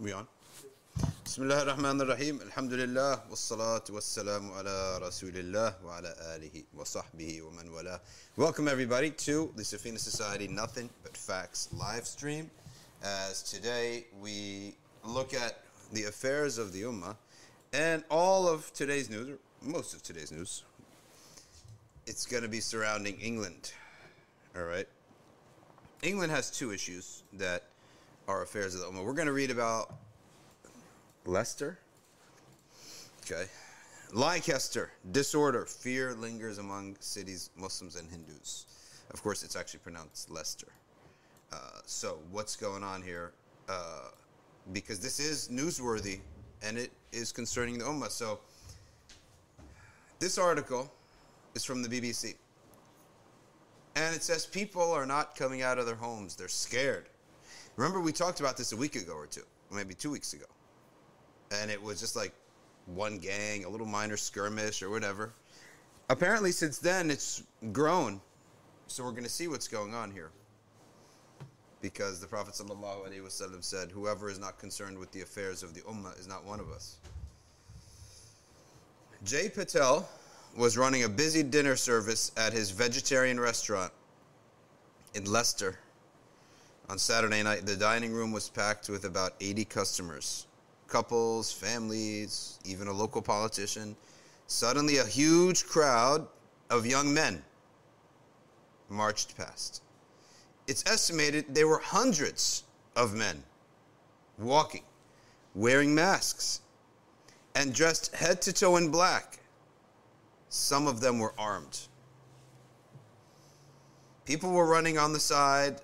We on? Bismillah ar-Rahman ar-Rahim. Alhamdulillah. Wassalatu wassalamu ala Rasulillah wa ala alihi wa sahbihi wa man wala. Welcome everybody to the Safina Society Nothing But Facts live stream. As today we look at the affairs of the Ummah and all of today's news, or most of today's news, it's going to be surrounding England. All right. England has two issues that are affairs of the Ummah. We're going to read about Leicester. Okay. Leicester, disorder, fear lingers among cities, Muslims, and Hindus. Of course, it's actually pronounced Leicester. Uh, so, what's going on here? Uh, because this is newsworthy and it is concerning the Ummah. So, this article is from the BBC. And it says people are not coming out of their homes, they're scared. Remember, we talked about this a week ago or two, maybe two weeks ago and it was just like one gang, a little minor skirmish or whatever. Apparently, since then, it's grown. So we're going to see what's going on here. Because the Prophet ﷺ said, Whoever is not concerned with the affairs of the Ummah is not one of us. Jay Patel was running a busy dinner service at his vegetarian restaurant in Leicester. On Saturday night, the dining room was packed with about 80 customers couples, families, even a local politician. Suddenly, a huge crowd of young men marched past. It's estimated there were hundreds of men walking, wearing masks, and dressed head to toe in black. Some of them were armed. People were running on the side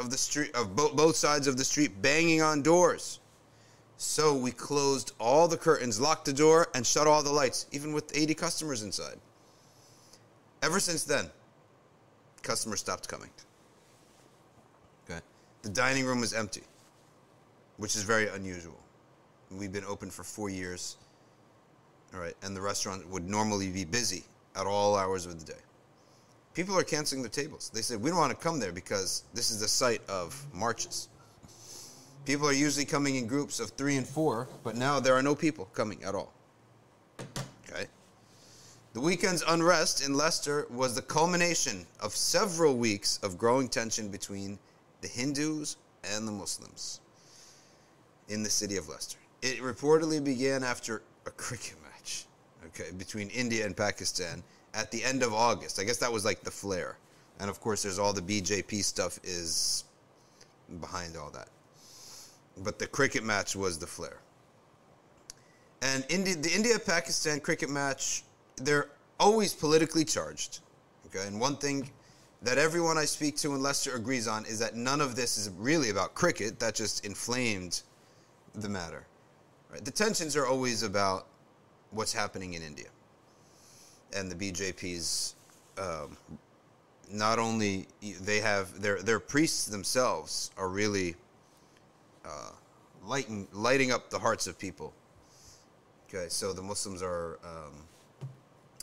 of the street of both sides of the street banging on doors so we closed all the curtains, locked the door, and shut all the lights, even with 80 customers inside. Ever since then, customers stopped coming. Okay. The dining room was empty, which is very unusual. We've been open for four years. All right, and the restaurant would normally be busy at all hours of the day. People are canceling their tables. They said, We don't want to come there because this is the site of marches. People are usually coming in groups of three and four, but now there are no people coming at all. Okay? The weekend's unrest in Leicester was the culmination of several weeks of growing tension between the Hindus and the Muslims in the city of Leicester. It reportedly began after a cricket match, okay, between India and Pakistan at the end of August. I guess that was like the flare. And of course, there's all the BJP stuff is behind all that but the cricket match was the flare. And India, the India Pakistan cricket match, they're always politically charged. Okay, and one thing that everyone I speak to in Leicester agrees on is that none of this is really about cricket. That just inflamed the matter. Right? The tensions are always about what's happening in India and the BJP's. Um, not only they have their their priests themselves are really uh, lighting, lighting up the hearts of people. Okay, so the Muslims are um,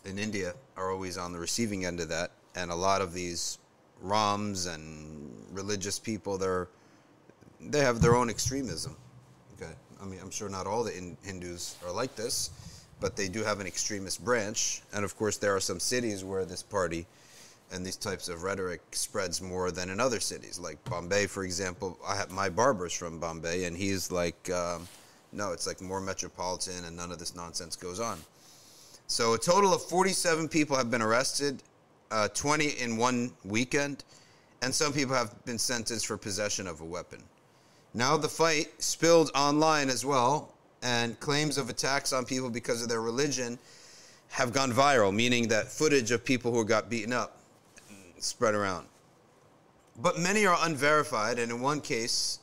in India are always on the receiving end of that, and a lot of these Rams and religious people, they're they have their own extremism. Okay, I mean, I'm sure not all the in- Hindus are like this, but they do have an extremist branch, and of course, there are some cities where this party and these types of rhetoric spreads more than in other cities, like Bombay, for example. I have my barber's from Bombay, and he's like, um, no, it's like more metropolitan, and none of this nonsense goes on. So a total of 47 people have been arrested, uh, 20 in one weekend, and some people have been sentenced for possession of a weapon. Now the fight spilled online as well, and claims of attacks on people because of their religion have gone viral, meaning that footage of people who got beaten up spread around. But many are unverified, and in one case,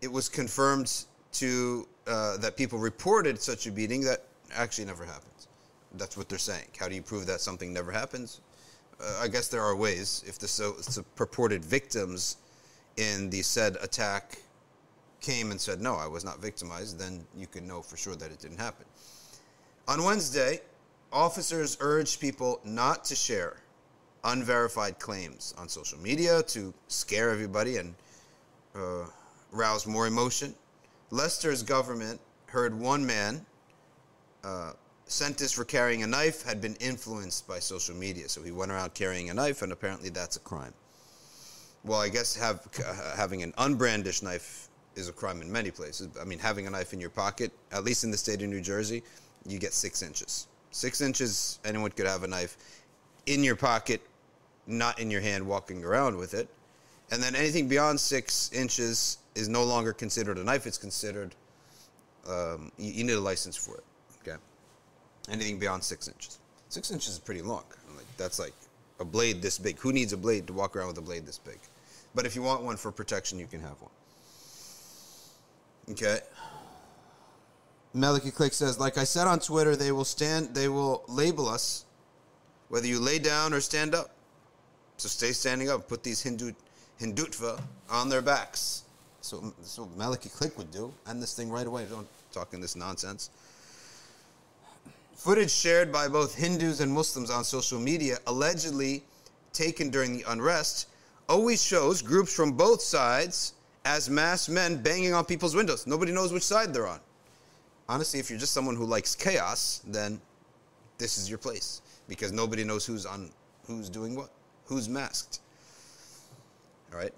it was confirmed to uh, that people reported such a beating that actually never happens. That's what they're saying. How do you prove that something never happens? Uh, I guess there are ways. If the so, purported victims in the said attack came and said, no, I was not victimized, then you can know for sure that it didn't happen. On Wednesday, officers urged people not to share unverified claims on social media to scare everybody and uh, rouse more emotion. Leicester's government heard one man uh, sentenced for carrying a knife had been influenced by social media. So he went around carrying a knife, and apparently that's a crime. Well, I guess have, uh, having an unbrandished knife is a crime in many places. I mean, having a knife in your pocket, at least in the state of New Jersey, you get six inches. Six inches, anyone could have a knife in your pocket, not in your hand, walking around with it. And then anything beyond six inches is no longer considered a knife. It's considered, um, you, you, need a license for it. Okay. Anything beyond six inches. Six inches is pretty long. Like, that's like a blade this big. Who needs a blade to walk around with a blade this big? But if you want one for protection, you can have one. Okay. Maliki Click says, like I said on Twitter, they will stand, they will label us, whether you lay down or stand up. So stay standing up. Put these Hindu Hindutva on their backs. So that's what Meliki Click would do. End this thing right away. Don't talk in this nonsense. Footage shared by both Hindus and Muslims on social media, allegedly taken during the unrest, always shows groups from both sides as masked men banging on people's windows. Nobody knows which side they're on. Honestly, if you're just someone who likes chaos, then this is your place because nobody knows who's on who's doing what, who's masked. All right?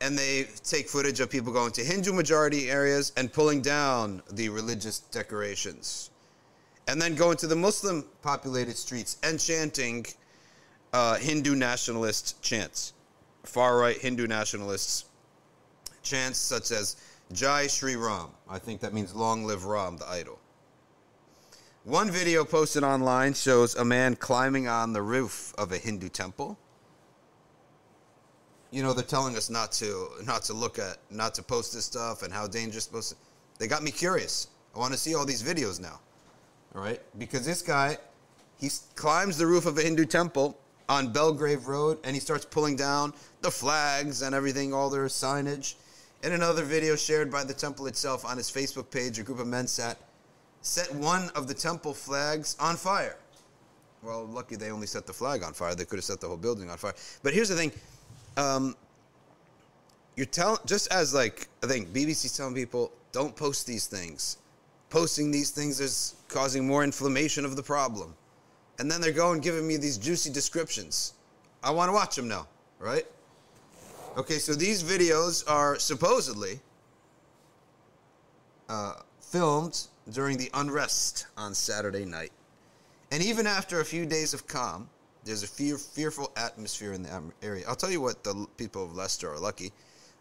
And they take footage of people going to Hindu majority areas and pulling down the religious decorations. And then going to the Muslim populated streets and chanting uh, Hindu nationalist chants, far right Hindu nationalists chants such as Jai Shri Ram. I think that means long live Ram, the idol. One video posted online shows a man climbing on the roof of a Hindu temple. You know, they're telling us not to not to look at not to post this stuff and how dangerous supposed to they got me curious. I want to see all these videos now. All right? Because this guy he climbs the roof of a Hindu temple on Belgrave Road and he starts pulling down the flags and everything, all their signage. In another video shared by the temple itself on his Facebook page, a group of men sat, set one of the temple flags on fire. Well, lucky they only set the flag on fire. They could have set the whole building on fire. But here's the thing. Um, you're telling, just as like, I think BBC's telling people, don't post these things. Posting these things is causing more inflammation of the problem. And then they're going giving me these juicy descriptions. I want to watch them now, right? Okay, so these videos are supposedly uh, filmed during the unrest on Saturday night. And even after a few days of calm, there's a fear, fearful atmosphere in the area. I'll tell you what the people of Leicester are lucky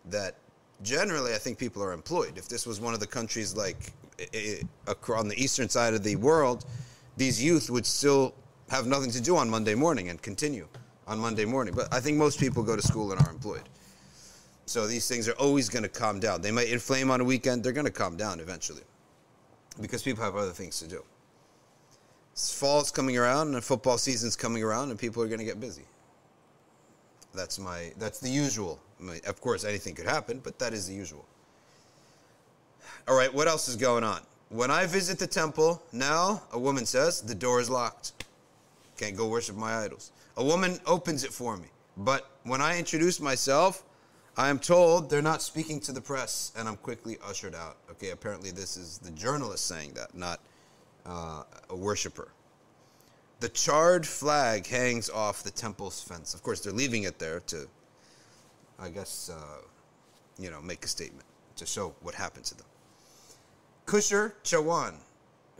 that generally I think people are employed. If this was one of the countries like on the eastern side of the world, these youth would still have nothing to do on Monday morning and continue on Monday morning. But I think most people go to school and are employed. So these things are always going to calm down. They might inflame on a weekend, they're going to calm down eventually because people have other things to do. Fall's coming around and football season's coming around and people are going to get busy. That's my that's the usual. Of course anything could happen, but that is the usual. All right, what else is going on? When I visit the temple, now a woman says the door is locked. Can't go worship my idols. A woman opens it for me. But when I introduce myself, I am told they're not speaking to the press, and I'm quickly ushered out. Okay, apparently this is the journalist saying that, not uh, a worshiper. The charred flag hangs off the temple's fence. Of course, they're leaving it there to, I guess, uh, you know, make a statement to show what happened to them. Kusher Chawan,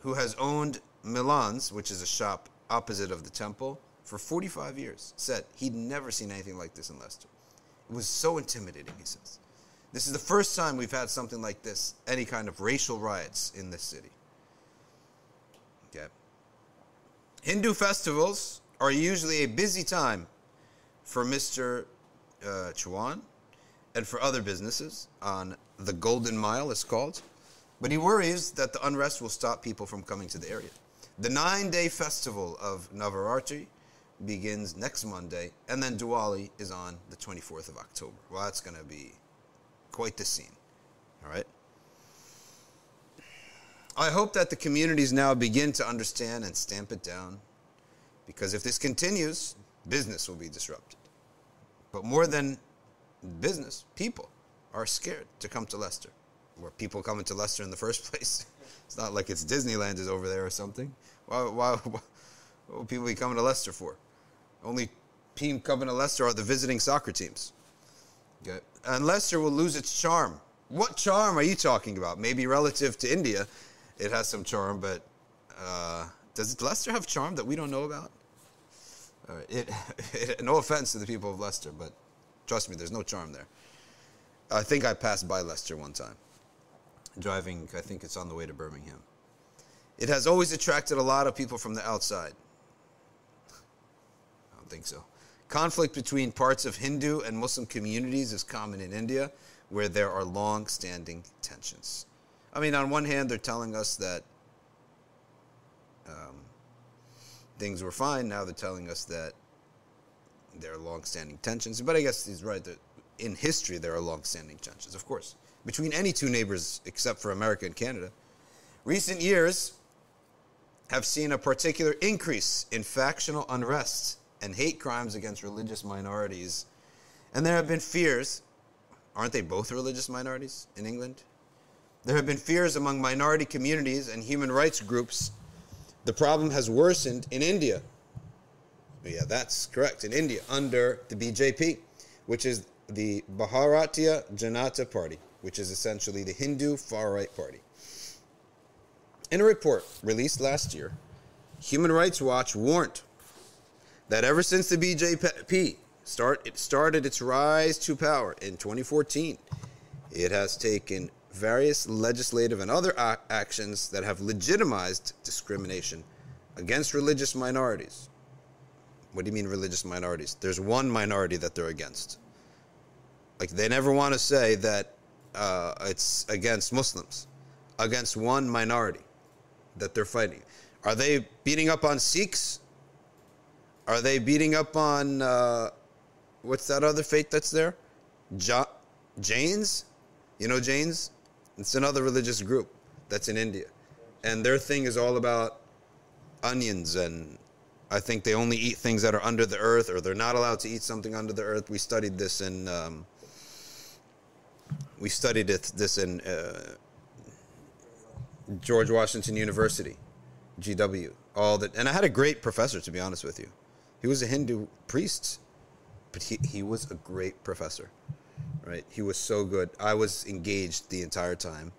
who has owned Milan's, which is a shop opposite of the temple, for 45 years, said he'd never seen anything like this in Leicester. Was so intimidating, he says. This is the first time we've had something like this, any kind of racial riots in this city. Okay. Hindu festivals are usually a busy time for Mr. Uh, Chuan and for other businesses on the Golden Mile, it's called. But he worries that the unrest will stop people from coming to the area. The nine day festival of Navaratri begins next Monday, and then Diwali is on the 24th of October. Well, that's going to be quite the scene. All right? I hope that the communities now begin to understand and stamp it down, because if this continues, business will be disrupted. But more than business, people are scared to come to Leicester. were people coming to Leicester in the first place? It's not like it's Disneyland is over there or something. Why, why, why what would people be coming to Leicester for? Only team coming to Leicester are the visiting soccer teams. Okay. And Leicester will lose its charm. What charm are you talking about? Maybe relative to India, it has some charm, but uh, does Leicester have charm that we don't know about? It, it, no offense to the people of Leicester, but trust me, there's no charm there. I think I passed by Leicester one time, driving, I think it's on the way to Birmingham. It has always attracted a lot of people from the outside. Think so. Conflict between parts of Hindu and Muslim communities is common in India, where there are long standing tensions. I mean, on one hand, they're telling us that um, things were fine. Now they're telling us that there are long-standing tensions. But I guess he's right that in history there are long-standing tensions, of course, between any two neighbors except for America and Canada. Recent years have seen a particular increase in factional unrest and hate crimes against religious minorities. And there have been fears, aren't they both religious minorities in England? There have been fears among minority communities and human rights groups the problem has worsened in India. Yeah, that's correct. In India, under the BJP, which is the Bharatiya Janata Party, which is essentially the Hindu far right party. In a report released last year, Human Rights Watch warned that ever since the BJP start, it started its rise to power in 2014, it has taken various legislative and other actions that have legitimized discrimination against religious minorities. What do you mean religious minorities? There's one minority that they're against. Like they never want to say that uh, it's against Muslims, against one minority that they're fighting. Are they beating up on Sikhs? Are they beating up on uh, what's that other faith that's there? Ja- Jains? You know Jains? It's another religious group that's in India. And their thing is all about onions and I think they only eat things that are under the earth or they're not allowed to eat something under the earth. We studied this in um, we studied this in uh, George Washington University, GW. All that, and I had a great professor to be honest with you. He was a Hindu priest, but he, he was a great professor right? He was so good. I was engaged the entire time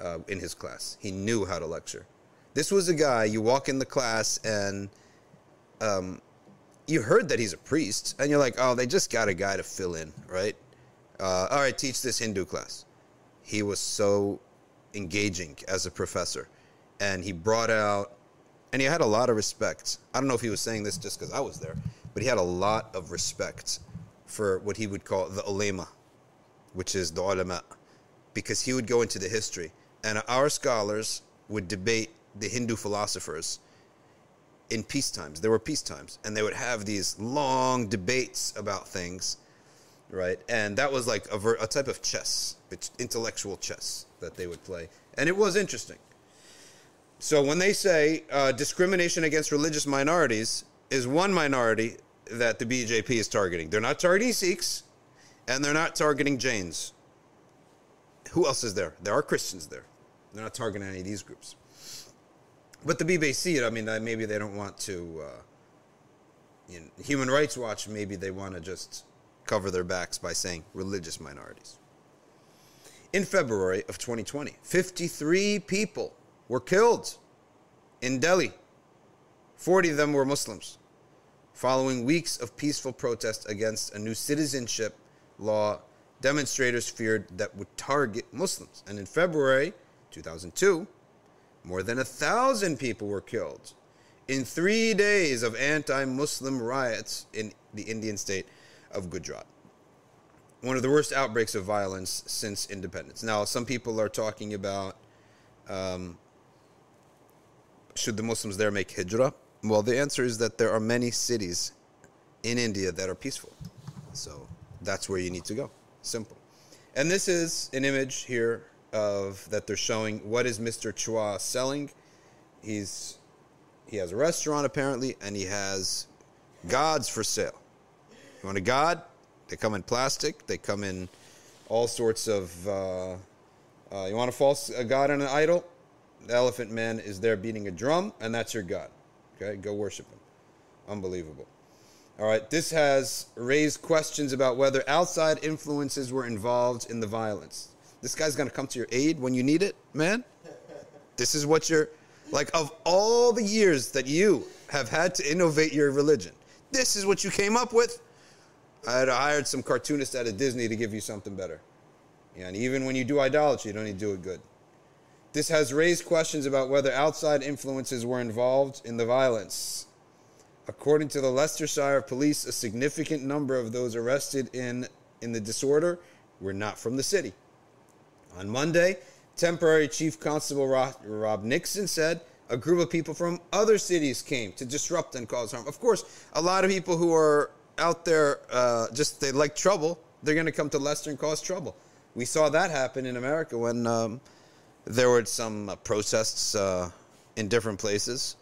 uh, in his class. He knew how to lecture. This was a guy you walk in the class and um, you heard that he's a priest, and you're like, oh, they just got a guy to fill in, right? Uh, all right, teach this Hindu class. He was so engaging as a professor, and he brought out, and he had a lot of respect. I don't know if he was saying this just because I was there, but he had a lot of respect for what he would call the ulema, which is the ulama, because he would go into the history, and our scholars would debate the Hindu philosophers in peace times. There were peace times, and they would have these long debates about things, right? And that was like a, ver- a type of chess, it's intellectual chess that they would play, and it was interesting. So when they say uh, discrimination against religious minorities is one minority that the BJP is targeting, they're not targeting Sikhs and they're not targeting Jains. Who else is there? There are Christians there. They're not targeting any of these groups. But the BBC, I mean, maybe they don't want to. Uh, you know, Human Rights Watch, maybe they want to just cover their backs by saying religious minorities. In February of 2020, 53 people were killed in Delhi. 40 of them were Muslims, following weeks of peaceful protest against a new citizenship law demonstrators feared that would target Muslims. And in February 2002, more than a thousand people were killed in three days of anti Muslim riots in the Indian state of Gujarat. One of the worst outbreaks of violence since independence. Now, some people are talking about um, should the Muslims there make hijrah? Well, the answer is that there are many cities in India that are peaceful. So that's where you need to go. Simple. And this is an image here of that they're showing what is Mr. Chua selling. He's he has a restaurant apparently, and he has gods for sale. You want a god? They come in plastic. They come in all sorts of uh, Uh, you want a false a god and an idol? The elephant man is there beating a drum, and that's your god. Okay, go worship him. Unbelievable. All right, this has raised questions about whether outside influences were involved in the violence. This guy's going to come to your aid when you need it, man. This is what you're like of all the years that you have had to innovate your religion. This is what you came up with. I had hired some cartoonists out of Disney to give you something better. Yeah, and even when you do idolatry, you don't need to do it good. This has raised questions about whether outside influences were involved in the violence. According to the Leicestershire police, a significant number of those arrested in, in the disorder were not from the city. On Monday, temporary Chief Constable Rob Nixon said a group of people from other cities came to disrupt and cause harm. Of course, a lot of people who are out there uh, just they like trouble, they're going to come to Leicester and cause trouble. We saw that happen in America when um, there were some uh, protests uh, in different places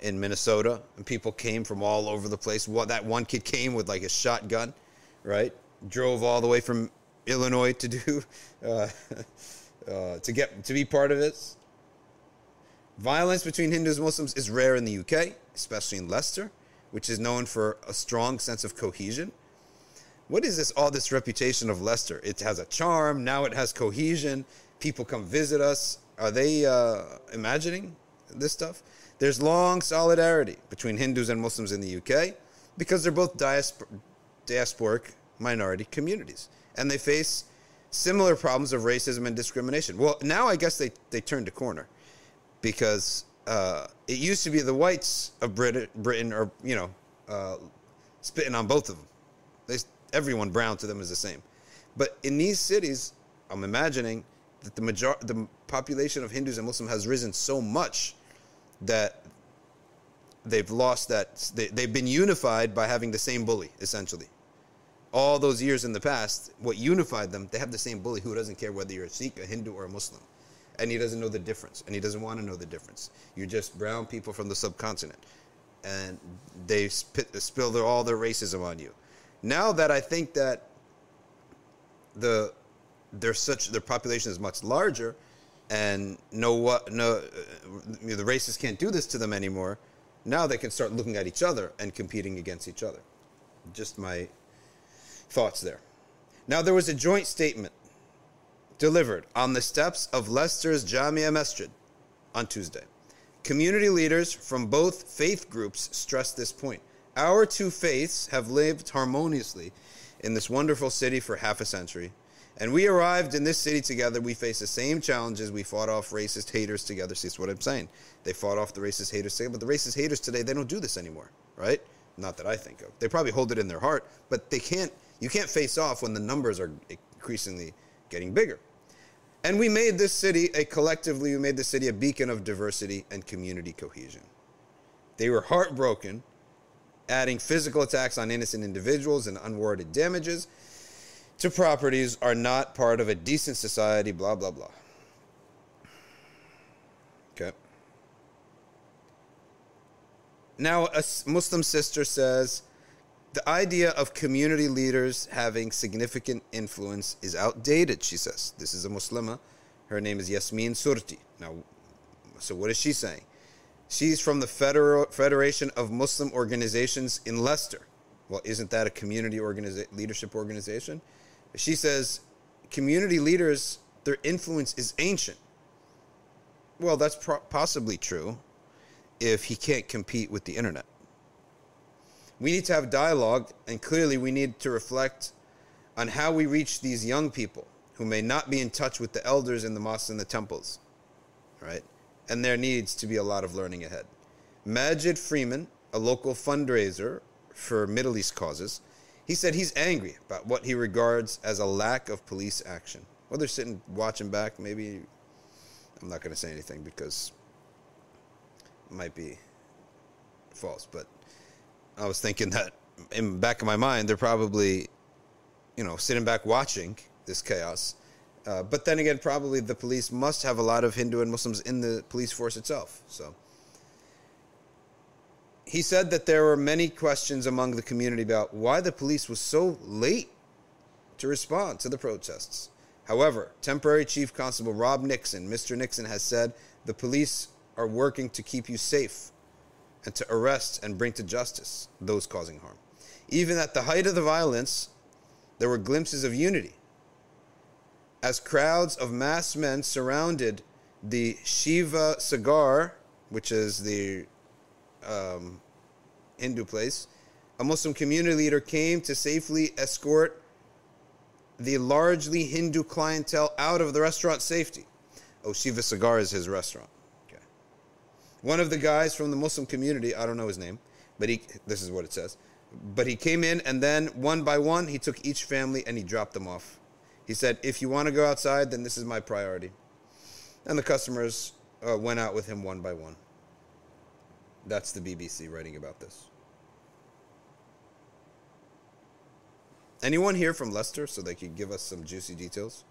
in Minnesota, and people came from all over the place. What that one kid came with like a shotgun, right? Drove all the way from Illinois to do uh, uh, to get to be part of this. Violence between Hindus and Muslims is rare in the UK, especially in Leicester, which is known for a strong sense of cohesion. What is this, all this reputation of Leicester? It has a charm, now it has cohesion. People come visit us. Are they uh, imagining this stuff? There's long solidarity between Hindus and Muslims in the UK because they're both diaspor- diasporic minority communities and they face similar problems of racism and discrimination. Well, now I guess they, they turned a corner because uh, it used to be the whites of Britain, Britain or, you know, uh, spitting on both of them. They, everyone brown to them is the same. But in these cities, I'm imagining that the major the population of Hindus and Muslims has risen so much that they've lost that they, they've been unified by having the same bully essentially. All those years in the past what unified them they have the same bully who doesn't care whether you're a sikh a hindu or a muslim. And he doesn't know the difference and he doesn't want to know the difference. You're just brown people from the subcontinent and they spit, spill their, all their racism on you. Now that I think that the there's such their population is much larger, and no what no uh, the racists can't do this to them anymore. Now they can start looking at each other and competing against each other. Just my thoughts there. Now there was a joint statement delivered on the steps of Leicester's Jamia Masjid on Tuesday. Community leaders from both faith groups stressed this point. Our two faiths have lived harmoniously in this wonderful city for half a century. And we arrived in this city together. We face the same challenges. We fought off racist haters together. See, that's what I'm saying. They fought off the racist haters together. But the racist haters today, they don't do this anymore, right? Not that I think of. They probably hold it in their heart, but they can't. You can't face off when the numbers are increasingly getting bigger. And we made this city a collectively. We made the city a beacon of diversity and community cohesion. They were heartbroken adding physical attacks on innocent individuals and unwarranted damages to properties are not part of a decent society, blah, blah, blah. Okay. Now, a Muslim sister says the idea of community leaders having significant influence is outdated, she says. This is a Muslima. Her name is Yasmin Surti. Now, so what is she saying? She's from the Federal Federation of Muslim Organizations in Leicester. Well, isn't that a community organiza- leadership organization? She says community leaders, their influence is ancient. Well, that's pro- possibly true if he can't compete with the internet. We need to have dialogue, and clearly we need to reflect on how we reach these young people who may not be in touch with the elders in the mosques and the temples, right? and there needs to be a lot of learning ahead. Majid Freeman, a local fundraiser for Middle East causes, he said he's angry about what he regards as a lack of police action. Well, they're sitting watching back. Maybe I'm not going to say anything because it might be false, but I was thinking that in the back of my mind, they're probably, you know, sitting back watching this chaos uh, but then again, probably the police must have a lot of Hindu and Muslims in the police force itself. So he said that there were many questions among the community about why the police was so late to respond to the protests. However, temporary Chief Constable Rob Nixon, Mr. Nixon, has said the police are working to keep you safe and to arrest and bring to justice those causing harm. Even at the height of the violence, there were glimpses of unity. As crowds of masked men surrounded the Shiva Sagar, which is the um, Hindu place, a Muslim community leader came to safely escort the largely Hindu clientele out of the restaurant safety. Oh, Shiva Sagar is his restaurant. Okay. One of the guys from the Muslim community, I don't know his name, but he this is what it says. But he came in and then one by one he took each family and he dropped them off. He said, "If you want to go outside, then this is my priority." And the customers uh, went out with him one by one. That's the BBC writing about this. Anyone here from Leicester so they could give us some juicy details?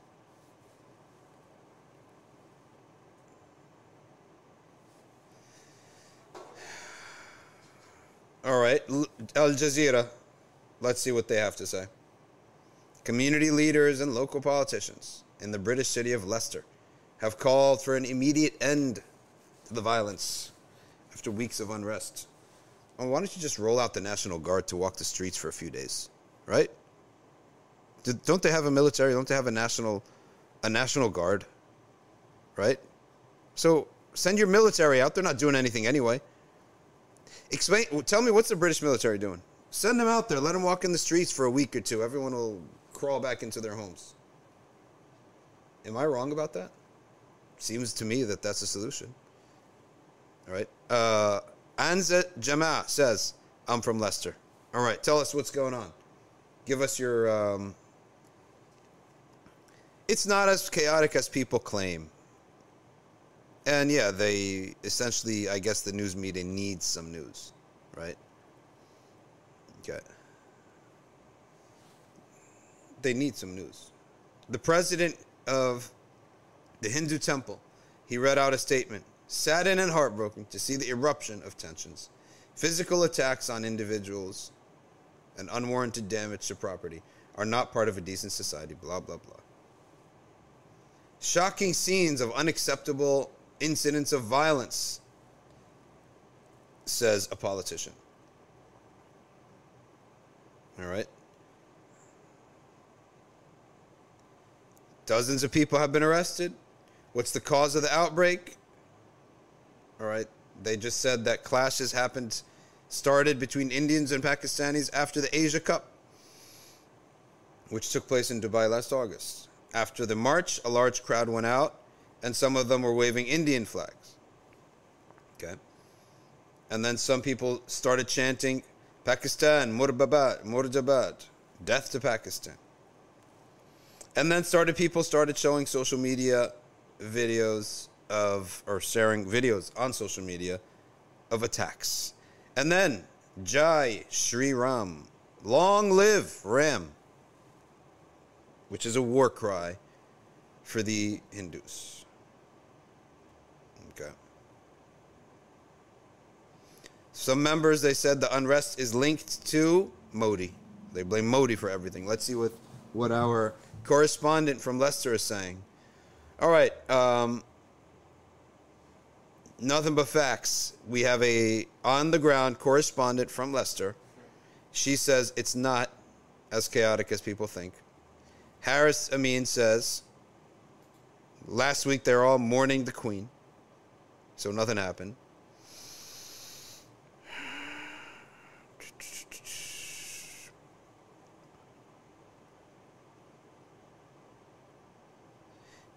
All right, Al Jazeera. Let's see what they have to say. Community leaders and local politicians in the British city of Leicester have called for an immediate end to the violence after weeks of unrest. Why don't you just roll out the National Guard to walk the streets for a few days, right? Don't they have a military? Don't they have a national, a national guard? Right. So send your military out. They're not doing anything anyway. Explain. Tell me what's the British military doing? Send them out there. Let them walk in the streets for a week or two. Everyone will crawl back into their homes. Am I wrong about that? Seems to me that that's a solution. All right. Uh, Anza Jama says, I'm from Leicester. All right. Tell us what's going on. Give us your um, it's not as chaotic as people claim. And yeah, they essentially, I guess the news media needs some news, right? Okay. They need some news. The president of the Hindu temple, he read out a statement saddened and heartbroken to see the eruption of tensions, physical attacks on individuals, and unwarranted damage to property are not part of a decent society, blah, blah, blah. Shocking scenes of unacceptable incidents of violence, says a politician. All right. Dozens of people have been arrested. What's the cause of the outbreak? All right. They just said that clashes happened, started between Indians and Pakistanis after the Asia Cup, which took place in Dubai last August. After the march, a large crowd went out, and some of them were waving Indian flags. Okay. And then some people started chanting, Pakistan, Murdabat, Murdabat, death to Pakistan. And then started people started showing social media videos of or sharing videos on social media of attacks. And then Jai Shri Ram, long live Ram which is a war cry for the Hindus. Okay. Some members, they said the unrest is linked to Modi. They blame Modi for everything. Let's see what, what our correspondent from Leicester is saying. All right. Um, nothing but facts. We have a on the ground correspondent from Leicester. She says it's not as chaotic as people think. Harris Amin says, last week they're all mourning the Queen, so nothing happened.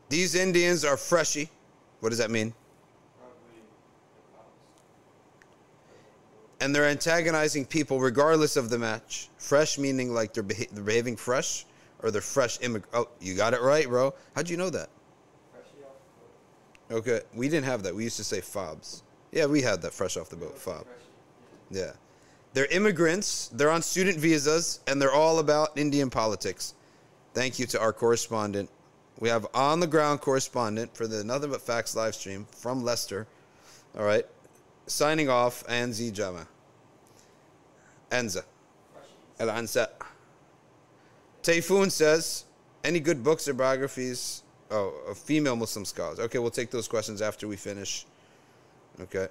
These Indians are freshy. What does that mean? And they're antagonizing people regardless of the match. Fresh meaning like they're, beha- they're behaving fresh or the fresh immigrant. Oh, you got it right, bro. How'd you know that? Okay, we didn't have that. We used to say fobs. Yeah, we had that fresh off the boat, fob. Yeah. They're immigrants, they're on student visas, and they're all about Indian politics. Thank you to our correspondent. We have on the ground correspondent for the Nothing But Facts live stream from Leicester. All right. Signing off, Anzi Jama. Anza. El Ansa. Tayfun says, Any good books or biographies oh, of female Muslim scholars? Okay, we'll take those questions after we finish. Okay.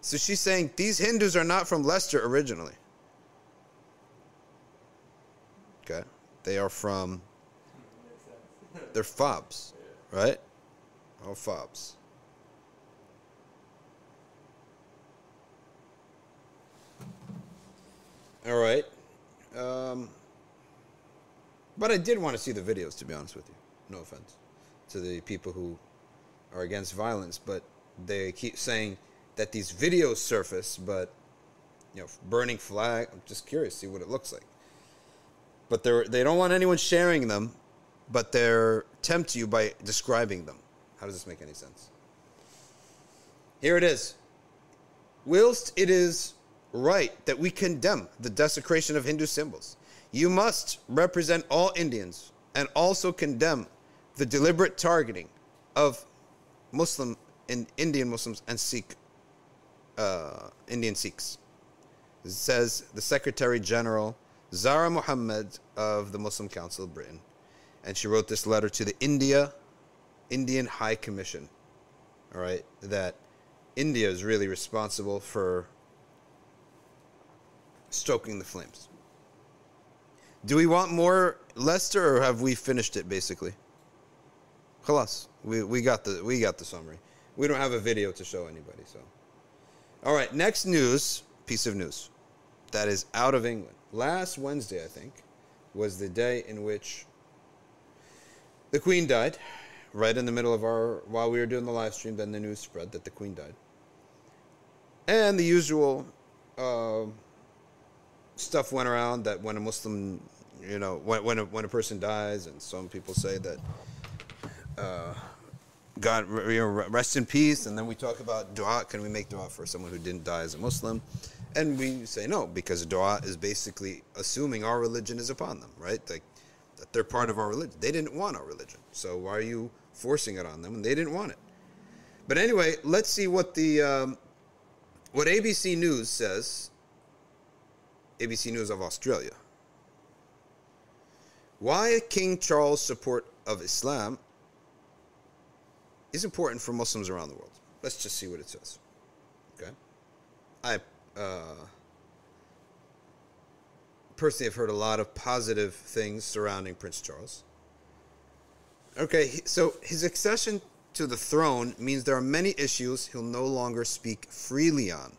So she's saying these Hindus are not from Leicester originally. Okay. They are from they're fobs, right? All fobs. All right. Um, but I did want to see the videos, to be honest with you. No offense to the people who are against violence, but they keep saying that these videos surface, but you know, burning flag. I'm just curious, to see what it looks like. But they they don't want anyone sharing them, but they're tempt you by describing them. How does this make any sense? Here it is. Whilst it is right that we condemn the desecration of Hindu symbols, you must represent all Indians and also condemn the deliberate targeting of Muslim and Indian Muslims and Sikh uh, Indian Sikhs. It says the Secretary General Zara Mohammed of the Muslim Council of Britain, and she wrote this letter to the India Indian High Commission. All right, that India is really responsible for stoking the flames. Do we want more Leicester, or have we finished it basically? Khalas, we we got the we got the summary. We don't have a video to show anybody, so. All right, next news piece of news that is out of England. Last Wednesday, I think, was the day in which the Queen died. Right in the middle of our while we were doing the live stream, then the news spread that the Queen died, and the usual. Uh, stuff went around that when a Muslim, you know, when when a, when a person dies, and some people say that uh, God, rest in peace, and then we talk about du'a. Can we make du'a for someone who didn't die as a Muslim? And we say no because du'a is basically assuming our religion is upon them, right? Like that they're part of our religion. They didn't want our religion, so why are you forcing it on them? And they didn't want it. But anyway, let's see what the um, what ABC News says ABC News of Australia. Why King Charles' support of Islam is important for Muslims around the world. Let's just see what it says. Okay. I uh, personally have heard a lot of positive things surrounding Prince Charles. Okay, so his accession to the throne means there are many issues he'll no longer speak freely on.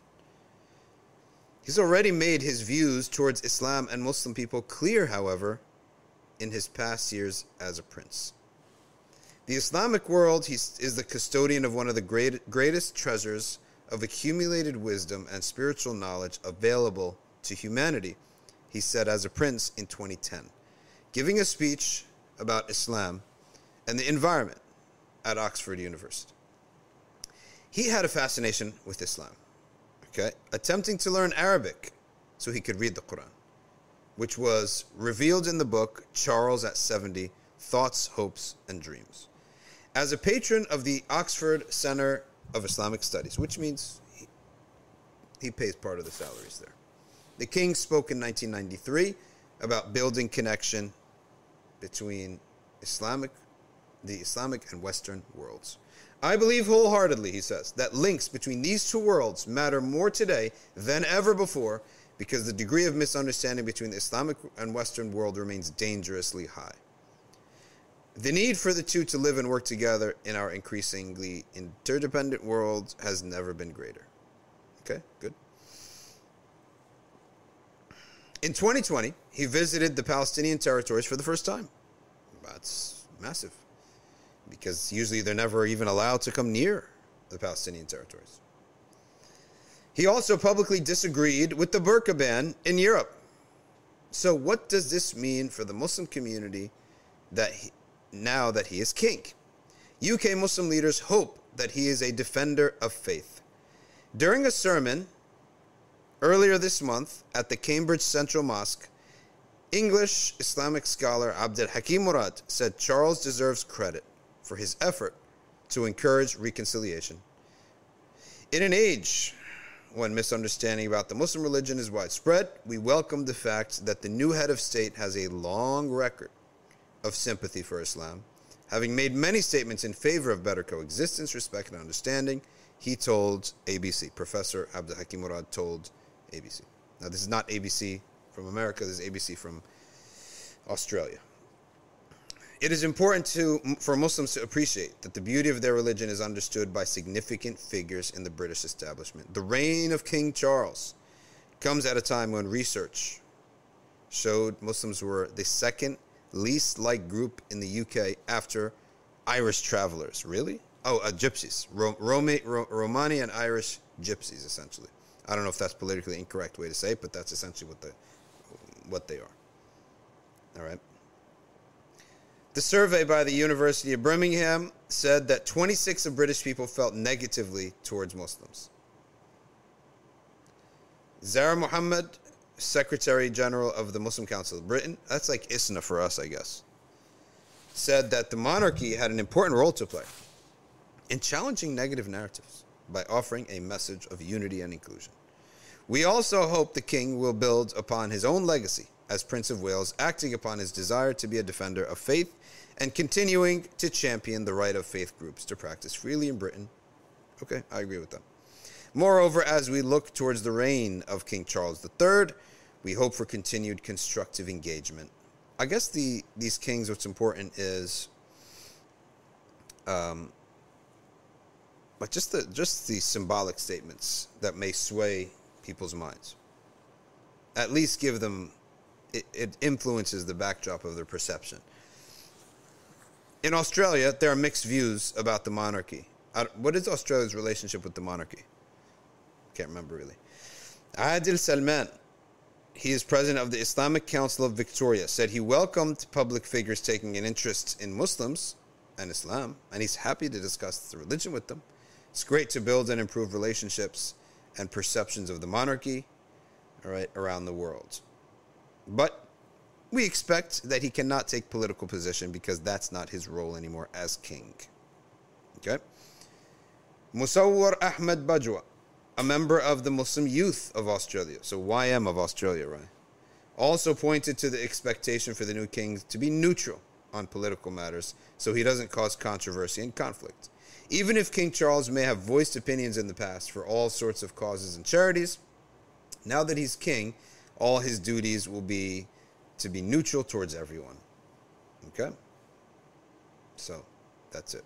He's already made his views towards Islam and Muslim people clear, however, in his past years as a prince. The Islamic world is the custodian of one of the great, greatest treasures of accumulated wisdom and spiritual knowledge available to humanity, he said as a prince in 2010, giving a speech about Islam and the environment at Oxford University. He had a fascination with Islam okay, attempting to learn Arabic so he could read the Quran, which was revealed in the book Charles at 70 Thoughts, Hopes, and Dreams. As a patron of the Oxford Center of Islamic Studies, which means he, he pays part of the salaries there. The king spoke in 1993 about building connection between Islamic, the Islamic and Western worlds. I believe wholeheartedly, he says, that links between these two worlds matter more today than ever before because the degree of misunderstanding between the Islamic and Western world remains dangerously high. The need for the two to live and work together in our increasingly interdependent world has never been greater. Okay, good. In 2020, he visited the Palestinian territories for the first time. That's massive because usually they're never even allowed to come near the Palestinian territories. He also publicly disagreed with the burqa ban in Europe. So, what does this mean for the Muslim community that he, now that he is king? UK Muslim leaders hope that he is a defender of faith. During a sermon earlier this month at the Cambridge Central Mosque, English Islamic scholar Abdal Hakim Murad said Charles deserves credit for his effort to encourage reconciliation. In an age when misunderstanding about the Muslim religion is widespread, we welcome the fact that the new head of state has a long record of sympathy for Islam, having made many statements in favor of better coexistence, respect, and understanding, he told ABC. Professor Abdal Hakim Murad told ABC. Now, this is not ABC from America, this is ABC from Australia. It is important to, for Muslims to appreciate that the beauty of their religion is understood by significant figures in the British establishment. The reign of King Charles comes at a time when research showed Muslims were the second least liked group in the UK after Irish travelers. Really? Oh, uh, gypsies. Ro- Roma- Ro- Romani and Irish gypsies, essentially. I don't know if that's politically incorrect way to say it, but that's essentially what the what they are. All right. The survey by the University of Birmingham said that 26 of British people felt negatively towards Muslims. Zara Mohammed, Secretary General of the Muslim Council of Britain, that's like ISNA for us, I guess, said that the monarchy had an important role to play in challenging negative narratives by offering a message of unity and inclusion. We also hope the king will build upon his own legacy as Prince of Wales, acting upon his desire to be a defender of faith and continuing to champion the right of faith groups to practice freely in Britain. Okay, I agree with that. Moreover, as we look towards the reign of King Charles III, we hope for continued constructive engagement. I guess the these kings, what's important is, um, but just the just the symbolic statements that may sway people's minds. At least give them, it, it influences the backdrop of their perception. In Australia, there are mixed views about the monarchy. What is Australia's relationship with the monarchy? Can't remember really. Adil Salman, he is president of the Islamic Council of Victoria, said he welcomed public figures taking an interest in Muslims and Islam, and he's happy to discuss the religion with them. It's great to build and improve relationships and perceptions of the monarchy all right, around the world. But we expect that he cannot take political position because that's not his role anymore as king. Okay? Musawwar Ahmed Bajwa, a member of the Muslim Youth of Australia, so YM of Australia, right? Also pointed to the expectation for the new king to be neutral on political matters so he doesn't cause controversy and conflict. Even if King Charles may have voiced opinions in the past for all sorts of causes and charities, now that he's king, all his duties will be to be neutral towards everyone. Okay? So, that's it.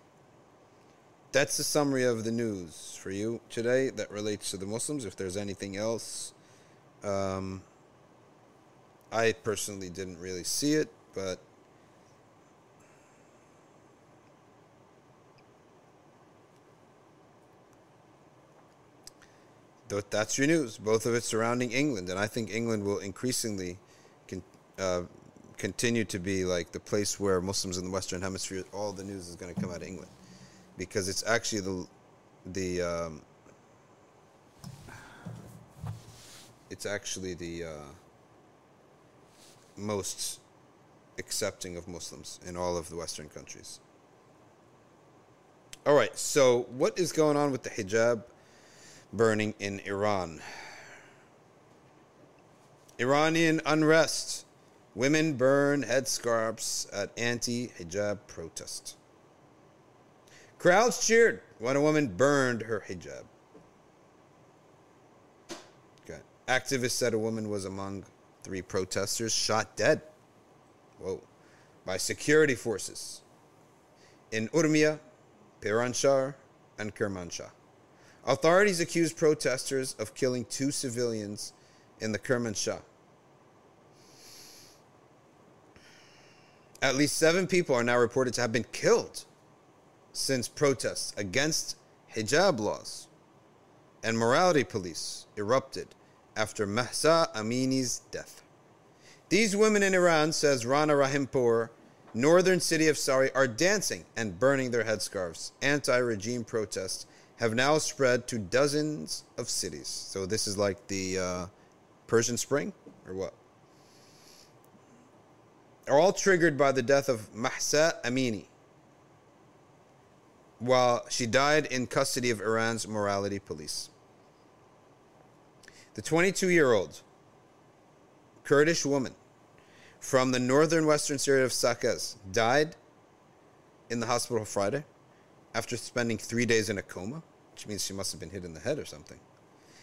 That's the summary of the news for you today that relates to the Muslims. If there's anything else, um, I personally didn't really see it, but that's your news. Both of it surrounding England, and I think England will increasingly uh, continue to be like the place where Muslims in the Western Hemisphere, all the news is going to come out of England, because it's actually the the um, it's actually the uh, most accepting of Muslims in all of the Western countries. All right, so what is going on with the hijab? burning in Iran. Iranian unrest. Women burn headscarves at anti hijab protest. Crowds cheered when a woman burned her hijab. Okay. Activists said a woman was among three protesters shot dead. Whoa. By security forces in Urmia, Piranshahr, and Kermanshah. Authorities accused protesters of killing two civilians in the Kermanshah. At least seven people are now reported to have been killed since protests against hijab laws and morality police erupted after Mahsa Amini's death. These women in Iran, says Rana Rahimpour, northern city of Sari, are dancing and burning their headscarves. Anti regime protests have now spread to dozens of cities. So this is like the uh, Persian Spring, or what? Are all triggered by the death of Mahsa Amini, while she died in custody of Iran's morality police. The 22 year old Kurdish woman from the northern western Syria of Saqqez died in the hospital Friday after spending three days in a coma, which means she must have been hit in the head or something.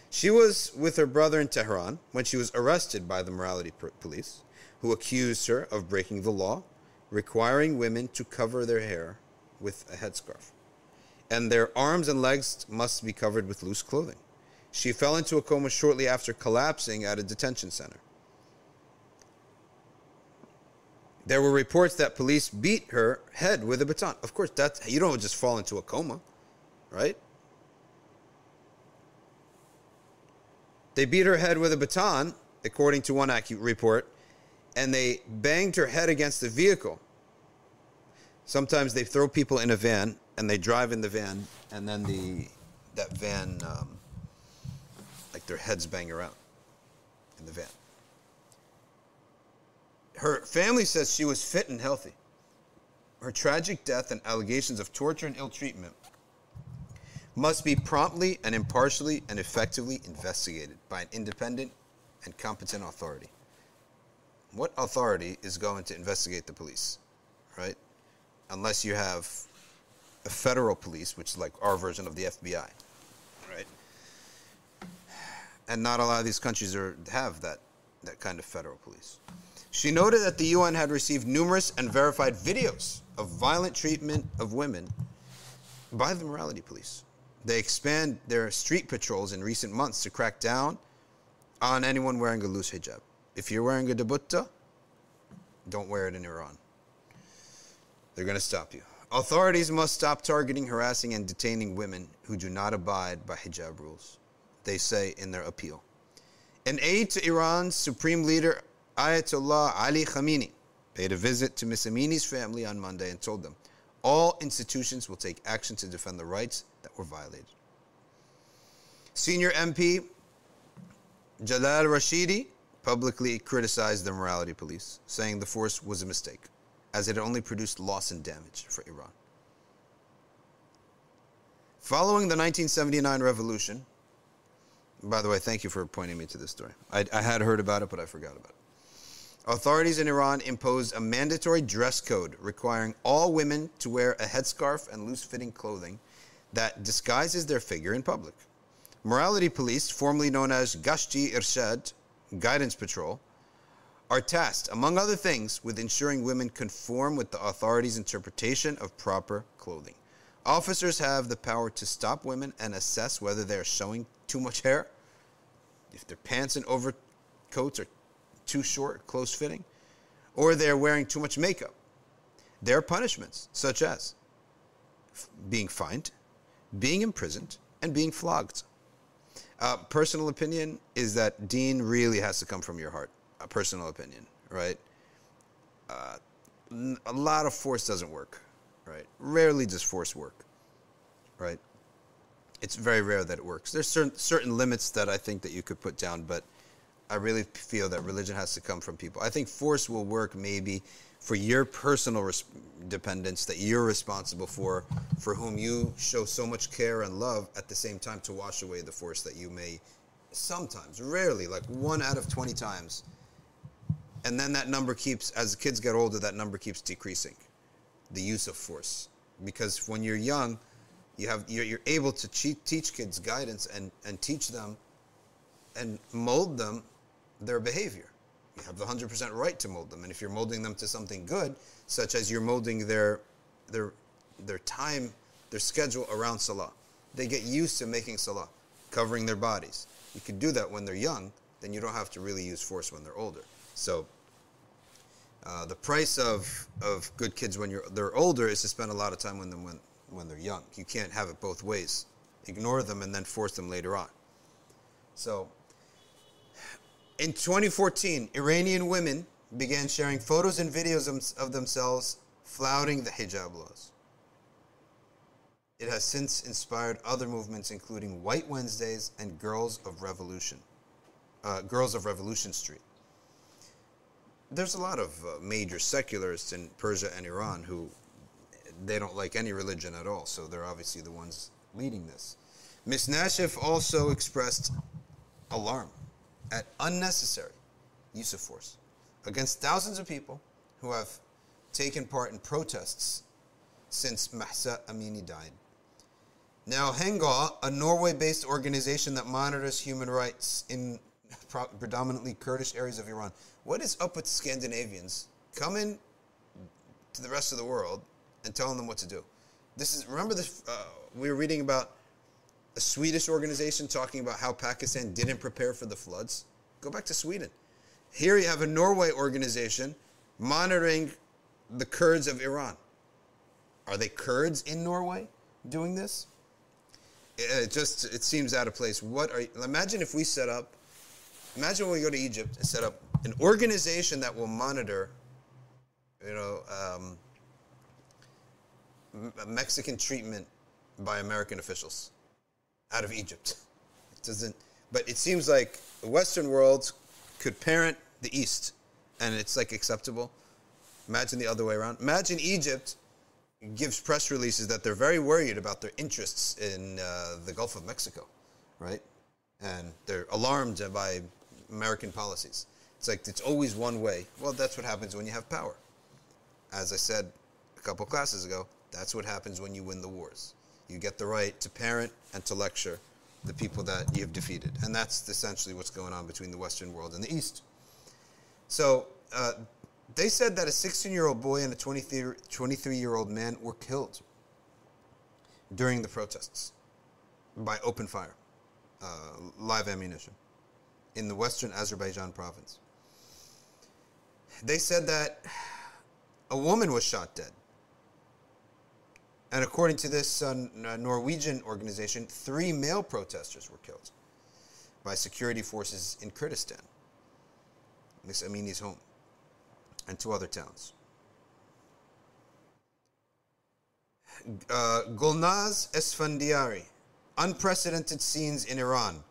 She was with her brother in Tehran when she was arrested by the morality police, who accused her of breaking the law, requiring women to cover their hair with a headscarf. And their arms and legs must be covered with loose clothing. She fell into a coma shortly after collapsing at a detention center. There were reports that police beat her head with a baton. Of course, that's you don't just fall into a coma, right? They beat her head with a baton, according to one report, and they banged her head against the vehicle. Sometimes they throw people in a van and they drive in the van, and then the that van, um, like their heads bang around in the van her family says she was fit and healthy. Her tragic death and allegations of torture and ill treatment must be promptly and impartially and effectively investigated by an independent and competent authority. What authority is going to investigate the police, right? Unless you have a federal police, which is like our version of the FBI, right? And not a lot of these countries are, have that, that kind of federal police. She noted that the UN had received numerous and verified videos of violent treatment of women by the morality police. They expand their street patrols in recent months to crack down on anyone wearing a loose hijab. If you're wearing a dupatta, don't wear it in Iran. They're going to stop you. Authorities must stop targeting, harassing, and detaining women who do not abide by hijab rules, they say in their appeal. An aide to Iran's supreme leader Ayatollah Ali Khamenei paid a visit to Ms. Amini's family on Monday and told them all institutions will take action to defend the rights that were violated. Senior MP Jalal Rashidi publicly criticized the morality police, saying the force was a mistake, as it only produced loss and damage for Iran. Following the 1979 revolution, by the way, thank you for pointing me to this story. I, I had heard about it, but I forgot about it. Authorities in Iran imposed a mandatory dress code requiring all women to wear a headscarf and loose fitting clothing that disguises their figure in public. Morality police, formerly known as Gasht-e Ershad, Guidance Patrol, are tasked, among other things, with ensuring women conform with the authorities' interpretation of proper clothing. Officers have the power to stop women and assess whether they are showing too much hair, if their pants and overcoats are too short, close fitting, or they're wearing too much makeup. There are punishments, such as being fined, being imprisoned, and being flogged. Uh, personal opinion is that Deen really has to come from your heart. A personal opinion, right? Uh, a lot of force doesn't work, right? Rarely does force work, right? It's very rare that it works. There's certain certain limits that I think that you could put down, but I really feel that religion has to come from people. I think force will work maybe for your personal res- dependence that you're responsible for, for whom you show so much care and love at the same time to wash away the force that you may sometimes, rarely, like one out of 20 times. And then that number keeps, as kids get older, that number keeps decreasing, the use of force. Because when you're young, you have, you're, you're able to teach kids guidance and, and teach them and mold them their behavior. You have the 100% right to mold them. And if you're molding them to something good, such as you're molding their, their, their time, their schedule around Salah, they get used to making Salah, covering their bodies. You can do that when they're young, then you don't have to really use force when they're older. So, uh, the price of, of good kids when you're, they're older is to spend a lot of time with them when, when they're young. You can't have it both ways. Ignore them and then force them later on. So, in 2014, Iranian women began sharing photos and videos of themselves flouting the hijab laws. It has since inspired other movements, including White Wednesdays and Girls of Revolution, uh, Girls of Revolution Street. There's a lot of uh, major secularists in Persia and Iran who they don't like any religion at all, so they're obviously the ones leading this. Ms. Nashif also expressed alarm at unnecessary use of force against thousands of people who have taken part in protests since Mahsa Amini died. Now, Hengaw, a Norway based organization that monitors human rights in predominantly Kurdish areas of Iran, what is up with Scandinavians coming to the rest of the world and telling them what to do? This is, remember this, uh, we were reading about a Swedish organization talking about how Pakistan didn't prepare for the floods? Go back to Sweden. Here you have a Norway organization monitoring the Kurds of Iran. Are they Kurds in Norway doing this? It just it seems out of place. What are you, imagine if we set up imagine when we go to Egypt and set up an organization that will monitor you know um, Mexican treatment by American officials out of Egypt. It doesn't but it seems like the Western world could parent the East and it's like acceptable. Imagine the other way around. Imagine Egypt gives press releases that they're very worried about their interests in uh, the Gulf of Mexico, right? And they're alarmed by American policies. It's like it's always one way. Well, that's what happens when you have power. As I said a couple classes ago, that's what happens when you win the wars. You get the right to parent and to lecture the people that you've defeated. And that's essentially what's going on between the Western world and the East. So uh, they said that a 16 year old boy and a 23 year old man were killed during the protests by open fire, uh, live ammunition, in the western Azerbaijan province. They said that a woman was shot dead. And according to this uh, Norwegian organization, three male protesters were killed by security forces in Kurdistan, Miss Amini's home and two other towns. Uh, Gulnaz Esfandiari, unprecedented scenes in Iran.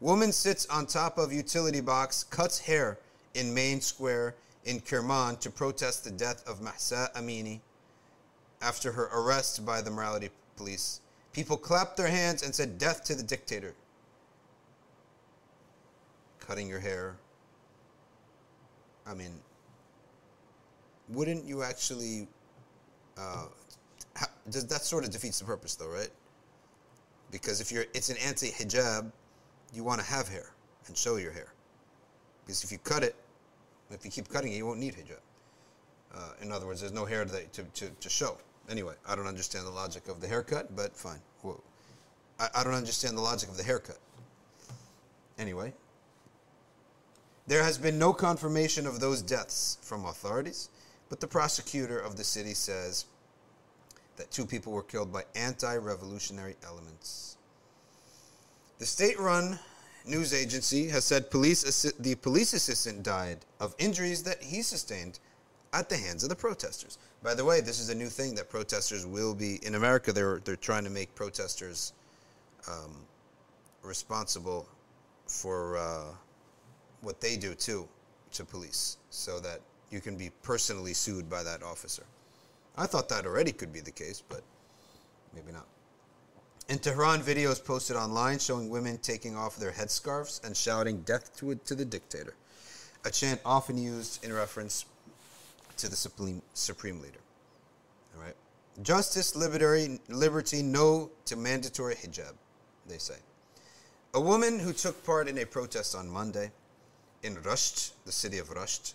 Woman sits on top of utility box, cuts hair in main square in Kerman to protest the death of Mahsa Amini after her arrest by the morality police. People clapped their hands and said, Death to the dictator. Cutting your hair. I mean, wouldn't you actually? Uh, ha- does that sort of defeats the purpose, though, right? Because if you're, it's an anti-hijab, you want to have hair and show your hair. Because if you cut it, if you keep cutting it, you won't need hijab. Uh, in other words, there's no hair to, to, to, to, show. Anyway, I don't understand the logic of the haircut, but fine. I, I don't understand the logic of the haircut. Anyway, there has been no confirmation of those deaths from authorities. But the prosecutor of the city says that two people were killed by anti revolutionary elements. The state run news agency has said police assi- the police assistant died of injuries that he sustained at the hands of the protesters. By the way, this is a new thing that protesters will be in America. They're they're trying to make protesters um, responsible for uh, what they do too to police, so that you can be personally sued by that officer. I thought that already could be the case, but maybe not. In Tehran, videos posted online showing women taking off their headscarves and shouting death to, to the dictator, a chant often used in reference to the supreme, supreme leader. All right? Justice, liberty, liberty, no to mandatory hijab, they say. A woman who took part in a protest on Monday in Rasht, the city of Rasht,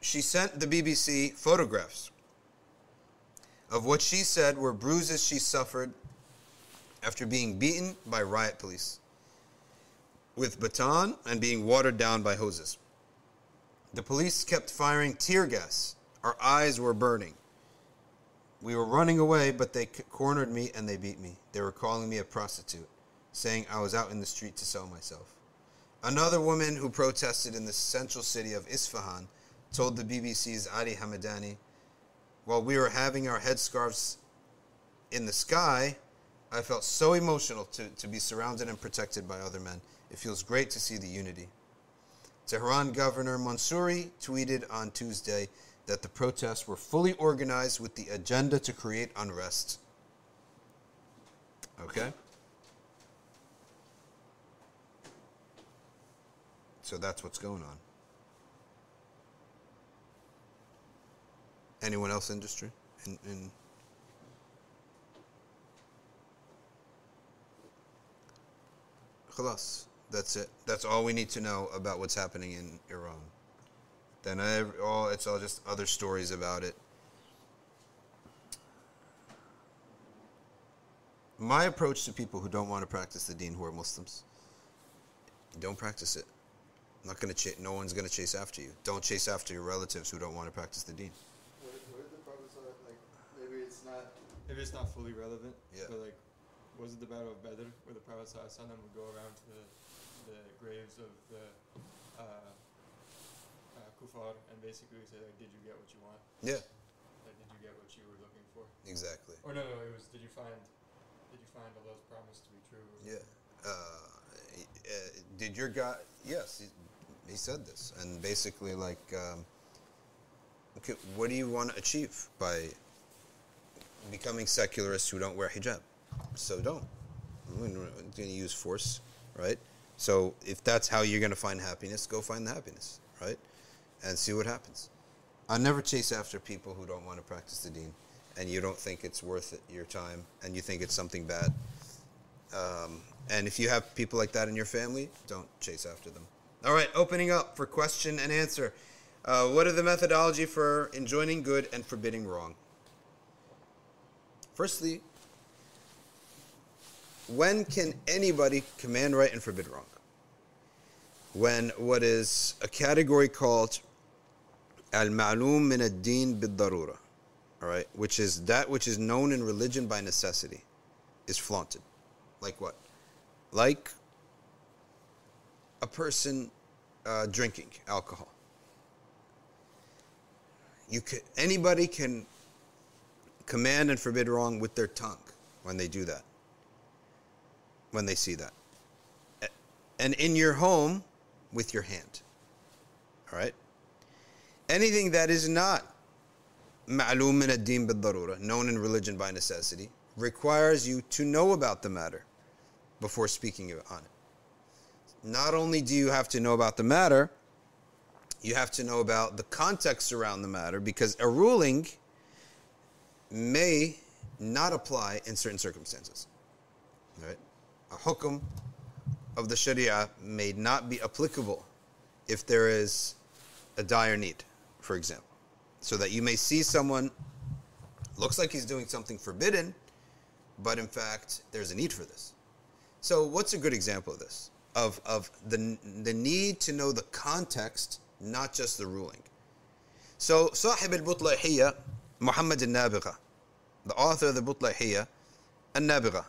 she sent the BBC photographs of what she said were bruises she suffered after being beaten by riot police with baton and being watered down by hoses. The police kept firing tear gas. Our eyes were burning. We were running away, but they cornered me and they beat me. They were calling me a prostitute, saying I was out in the street to sell myself. Another woman who protested in the central city of Isfahan told the BBC's Ali Hamedani, while we were having our headscarves in the sky, I felt so emotional to, to be surrounded and protected by other men. It feels great to see the unity. Tehran Governor Mansouri tweeted on Tuesday that the protests were fully organized with the agenda to create unrest. Okay? So that's what's going on. Anyone else industry? In, in خلاص that's it. That's all we need to know about what's happening in Iran. Then I, all it's all just other stories about it. My approach to people who don't want to practice the deen who are Muslims, don't practice it. not going to chase. No one's going to chase after you. Don't chase after your relatives who don't want to practice the deen. What, what did the Prophet? Like maybe it's not maybe it's not fully relevant. Yeah. But like, was it the Battle of Badr where the Prophet would go around to the, the graves of the uh, uh, kuffar and basically say like, "Did you get what you want? Yeah, Like, did you get what you were looking for?" exactly. Or no, no, it was, "Did you find, did you find Allah's promise to be true?" Yeah. Uh, uh, did your God? Yes, he, he said this, and basically, like, um, okay, what do you want to achieve by becoming secularists who don't wear hijab? So don't. We're going to use force, right? So if that's how you're going to find happiness, go find the happiness, right? And see what happens. I never chase after people who don't want to practice the deen, and you don't think it's worth it, your time, and you think it's something bad. Um, and if you have people like that in your family, don't chase after them. All right, opening up for question and answer. Uh, what are the methodology for enjoining good and forbidding wrong? Firstly, when can anybody command right and forbid wrong? When what is a category called al-ma'lum min ad-din bid-darura, all right, which is that which is known in religion by necessity, is flaunted. Like what? Like a person uh, drinking alcohol. You can, anybody can command and forbid wrong with their tongue when they do that, when they see that. And in your home, with your hand. All right? Anything that is not ma'lum min ad-din known in religion by necessity, requires you to know about the matter before speaking on it. Not only do you have to know about the matter, you have to know about the context around the matter because a ruling may not apply in certain circumstances. Right? A hukum of the Sharia may not be applicable if there is a dire need, for example. So that you may see someone looks like he's doing something forbidden, but in fact there's a need for this. So what's a good example of this? Of of the the need to know the context, not just the ruling. So Sahib al-Butlahiyya, Muhammad al-Nabigha, the author of the Butlahiyya, al-Nabigha,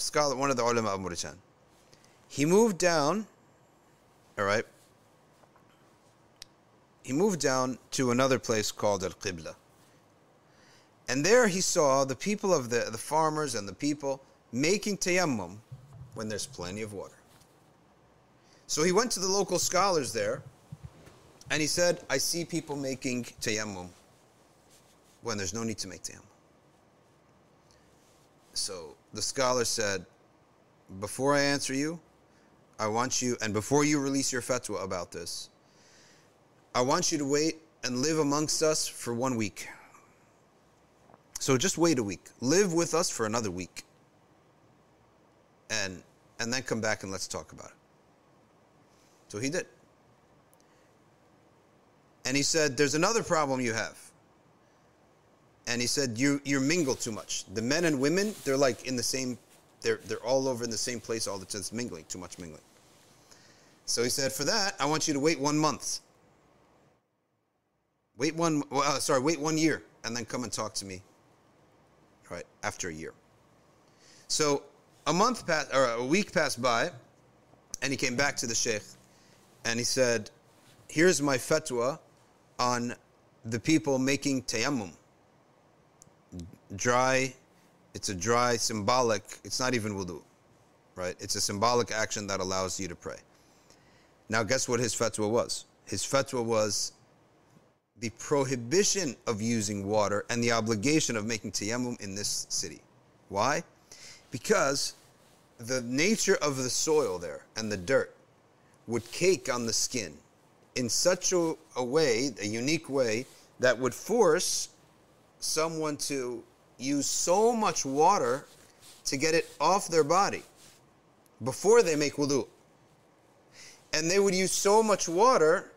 scholar, one of the ulama of Mauritania. He moved down, all right, he moved down to another place called Al Qibla. And there he saw the people of the, the farmers and the people making tayammum when there's plenty of water. So he went to the local scholars there and he said, I see people making tayammum when there's no need to make tayammum. So the scholar said, Before I answer you, I want you, and before you release your fatwa about this, I want you to wait and live amongst us for one week. So just wait a week. Live with us for another week. And and then come back and let's talk about it. So he did. And he said, There's another problem you have. And he said, You you mingle too much. The men and women, they're like in the same they're they're all over in the same place all the time. It's mingling, too much mingling. So he said, For that, I want you to wait one month. Wait one, uh, sorry, wait one year and then come and talk to me. Right after a year. So a month passed, or a week passed by, and he came back to the sheikh, and he said, "Here's my fatwa on the people making tayammum. Dry, it's a dry symbolic. It's not even wudu, right? It's a symbolic action that allows you to pray." Now, guess what his fatwa was? His fatwa was the prohibition of using water and the obligation of making tayammum in this city. Why? Because the nature of the soil there and the dirt would cake on the skin in such a, a way, a unique way, that would force someone to use so much water to get it off their body before they make wudu. And they would use so much water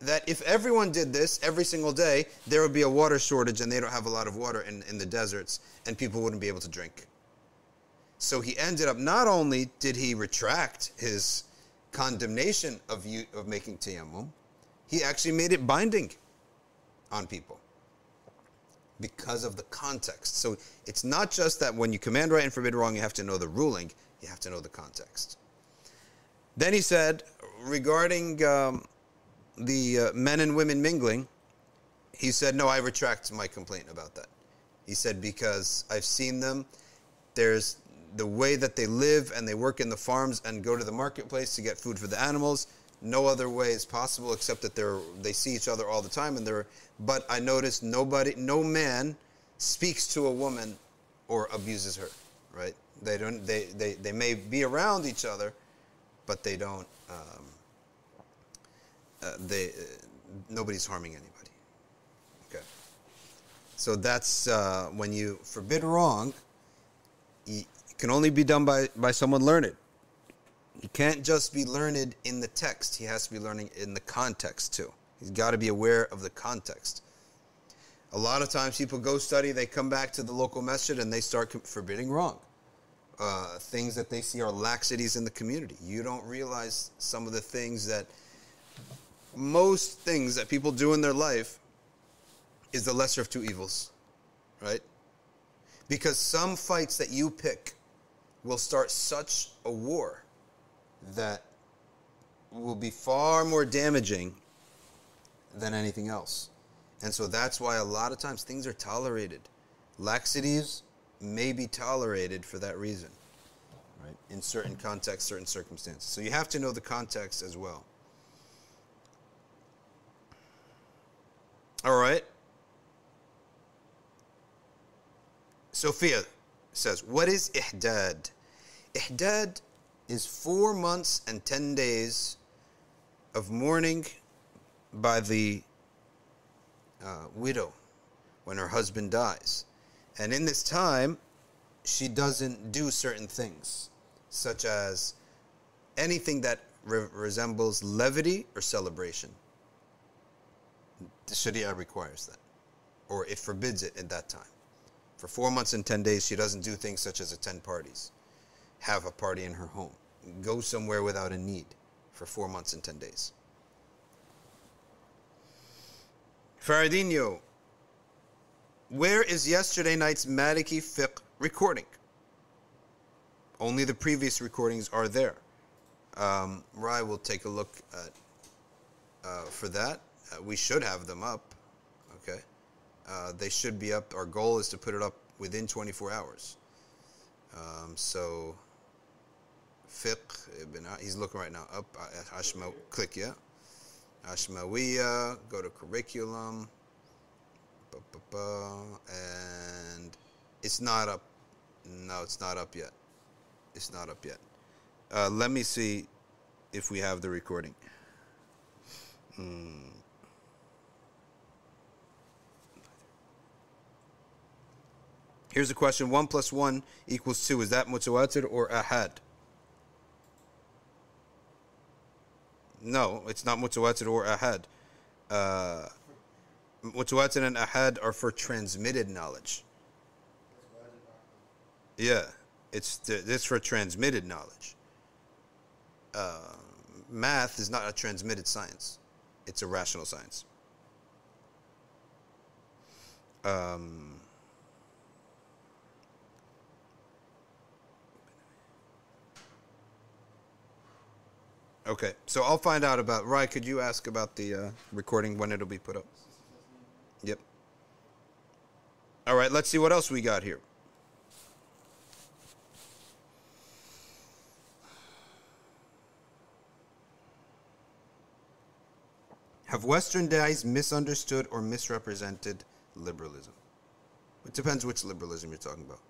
that if everyone did this every single day, there would be a water shortage and they don't have a lot of water in, in the deserts and people wouldn't be able to drink. So he ended up not only did he retract his condemnation of you of making tayammum, he actually made it binding on people because of the context. So it's not just that when you command right and forbid wrong, you have to know the ruling, you have to know the context. Then he said, regarding um, the uh, men and women mingling, he said, No, I retract my complaint about that. He said, Because I've seen them. There's the way that they live and they work in the farms and go to the marketplace to get food for the animals. No other way is possible except that they're they see each other all the time and they're but I noticed nobody no man speaks to a woman or abuses her, right? They don't they, they, they may be around each other, but they don't um, uh, they uh, nobody's harming anybody. Okay. So that's uh, when you forbid wrong, it can only be done by, by someone learned. He can't just be learned in the text, he has to be learning in the context too. He's got to be aware of the context. A lot of times people go study, they come back to the local masjid and they start forbidding wrong. Uh, things that they see are laxities in the community. You don't realize some of the things that most things that people do in their life is the lesser of two evils, right? Because some fights that you pick will start such a war that will be far more damaging than anything else. And so that's why a lot of times things are tolerated. Laxities may be tolerated for that reason, right? In certain contexts, certain circumstances. So you have to know the context as well. All right. Sophia says, What is ihdad? Ihdad is four months and ten days of mourning by the uh, widow when her husband dies. And in this time, she doesn't do certain things, such as anything that re- resembles levity or celebration. The Sharia requires that, or it forbids it at that time. For four months and 10 days, she doesn't do things such as attend parties, have a party in her home, go somewhere without a need for four months and 10 days. Faradinho, where is yesterday night's Maliki fiqh recording? Only the previous recordings are there. Um, Rai will take a look at uh, for that. Uh, we should have them up. Okay, uh, they should be up. Our goal is to put it up within 24 hours. Um, so, fiqh he's looking right now up. Uh, Ashma, click yeah. Ashmawiya, go to curriculum, and it's not up. No, it's not up yet. It's not up yet. Uh, let me see if we have the recording. Hmm. Here's a question: One plus one equals two. Is that mutawatir or ahad? No, it's not mutawatir or ahad. Uh, mutawatir and ahad are for transmitted knowledge. Yeah, it's this for transmitted knowledge. Uh, math is not a transmitted science; it's a rational science. Um, Okay, so I'll find out about. Rai, could you ask about the uh, recording when it'll be put up? Yep. All right, let's see what else we got here. Have Western guys misunderstood or misrepresented liberalism? It depends which liberalism you're talking about.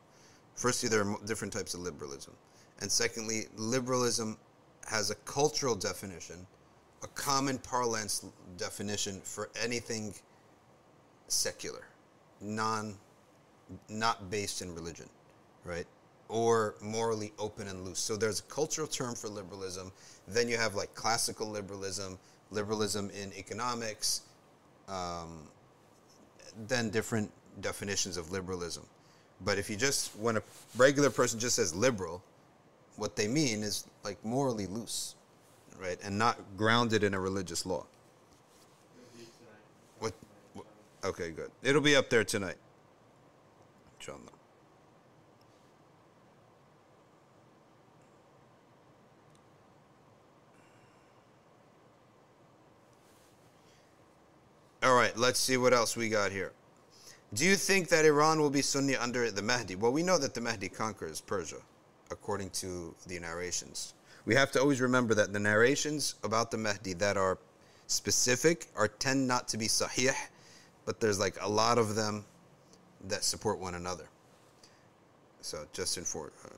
Firstly, there are different types of liberalism. And secondly, liberalism has a cultural definition, a common parlance definition for anything secular, non, not based in religion, right? Or morally open and loose. So there's a cultural term for liberalism. Then you have like classical liberalism, liberalism in economics, um, then different definitions of liberalism. But if you just, when a regular person just says liberal, what they mean is like morally loose, right? And not grounded in a religious law. What? what okay, good. It'll be up there tonight. Inshallah. All right, let's see what else we got here. Do you think that Iran will be Sunni under the Mahdi? Well, we know that the Mahdi conquers Persia, according to the narrations. We have to always remember that the narrations about the Mahdi that are specific are tend not to be sahih, but there's like a lot of them that support one another. So just in for uh,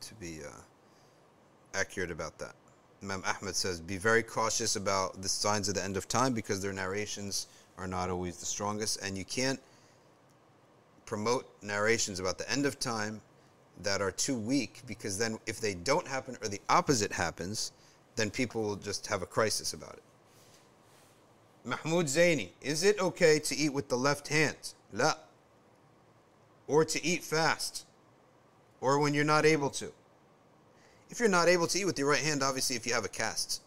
to be uh, accurate about that. Imam Ahmed says, be very cautious about the signs of the end of time because their narrations are not always the strongest, and you can't promote narrations about the end of time that are too weak because then if they don't happen or the opposite happens, then people will just have a crisis about it. Mahmoud Zaini, is it okay to eat with the left hand? La. Or to eat fast? Or when you're not able to? If you're not able to eat with your right hand, obviously, if you have a cast,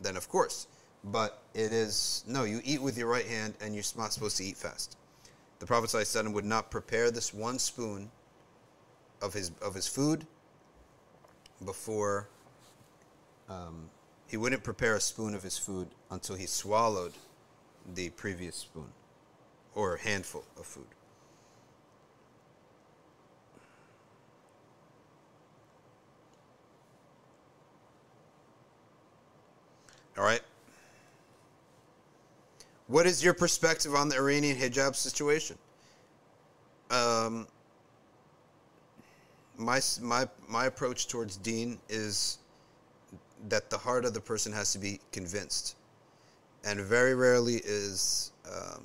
then of course. But it is, no, you eat with your right hand and you're not supposed to eat fast. The Prophet would not prepare this one spoon of his, of his food before, um, he wouldn't prepare a spoon of his food until he swallowed the previous spoon or handful of food. All right. What is your perspective on the Iranian hijab situation? Um, my, my, my approach towards Deen is that the heart of the person has to be convinced. And very rarely is, um,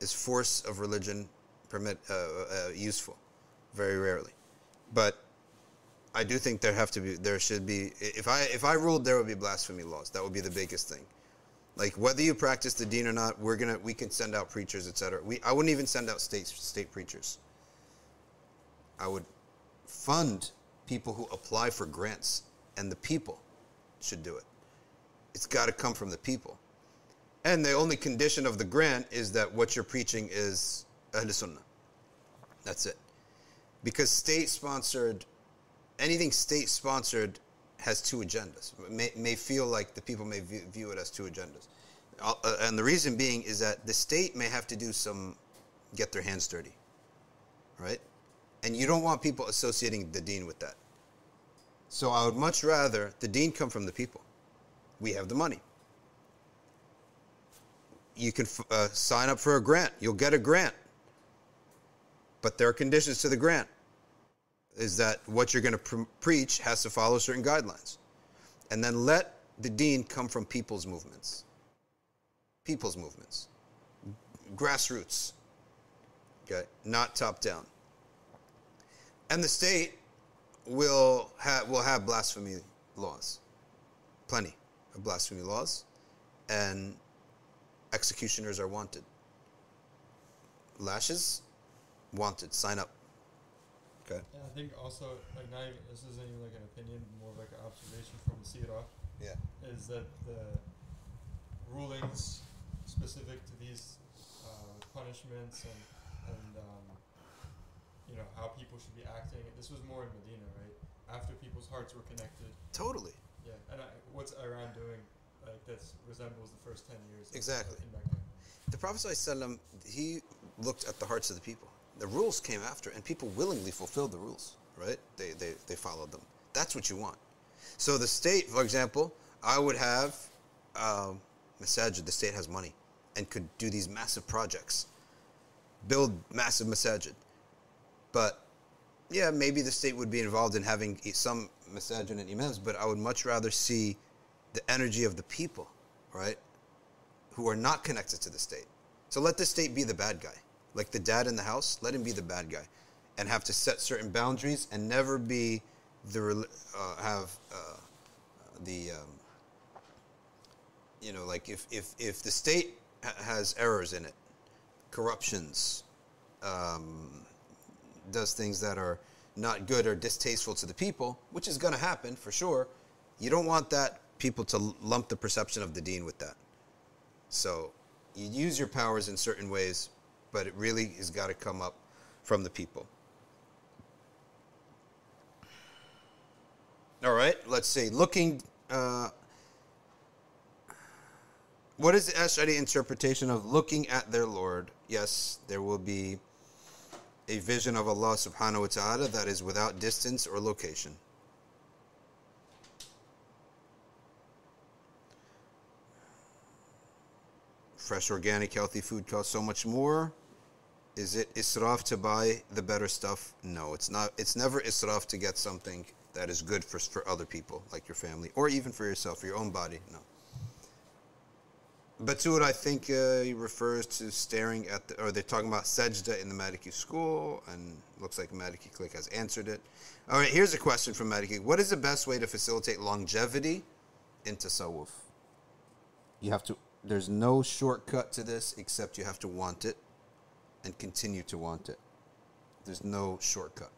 is force of religion permit, uh, uh, useful. Very rarely. But I do think there have to be there should be if I if I ruled there would be blasphemy laws. That would be the biggest thing. Like whether you practice the deen or not, we're gonna we can send out preachers, etc. We I wouldn't even send out state state preachers. I would fund people who apply for grants, and the people should do it. It's got to come from the people. And the only condition of the grant is that what you're preaching is Ahl Sunnah. That's it. Because state sponsored anything state sponsored has two agendas. May, may feel like the people may view, view it as two agendas. Uh, and the reason being is that the state may have to do some, get their hands dirty, right? And you don't want people associating the deen with that. So I would much rather the deen come from the people. We have the money. You can uh, sign up for a grant. You'll get a grant. But there are conditions to the grant is that what you're going to pre- preach has to follow certain guidelines. And then let the deen come from people's movements. People's movements. Grassroots. Okay? Not top down. And the state will have, will have blasphemy laws. Plenty of blasphemy laws. And executioners are wanted. Lashes, wanted. Sign up. Okay. Yeah, I think also like not even this isn't even like an opinion, more like an observation from the Sirah. Yeah. Is that the rulings specific to these uh, punishments and and um, you know how people should be acting. This was more in Medina, right? After people's hearts were connected. Totally. Yeah, and I, what's Iran doing? Like that resembles the first ten years. Exactly. In Mecca. The Prophet ﷺ, he looked at the hearts of the people. The rules came after, and people willingly fulfilled the rules, right? They, they, they followed them. That's what you want. So the state, for example, I would have um, masajid, the state has money and could do these massive projects, build massive masajid. But yeah, maybe the state would be involved in having some masajid and imams, but I would much rather see the energy of the people, right? who are not connected to the state. So let the state be the bad guy. Like the dad in the house, let him be the bad guy and have to set certain boundaries and never be the uh, have uh, the um, you know like if if if the state ha- has errors in it, corruptions, um, does things that are not good or distasteful to the people, which is going to happen for sure. You don't want that people to lump the perception of the deen with that. So you use your powers in certain ways, but it really has got to come up from the people. All right, let's see. Looking, uh, what is the Ash'ari interpretation of looking at their Lord? Yes, there will be a vision of Allah subhanahu wa ta'ala that is without distance or location. Fresh, organic, healthy food costs so much more. Is it israf to buy the better stuff? No, it's not. It's never israf to get something that is good for, for other people, like your family, or even for yourself, for your own body. No. Batur, I think uh, he refers to staring at the, or they're talking about sajda in the Maliki school, and looks like Maliki Click has answered it. All right, here's a question from Maliki. What is the best way to facilitate longevity in tasawwuf? You have to, there's no shortcut to this except you have to want it and continue to want it. There's no shortcut.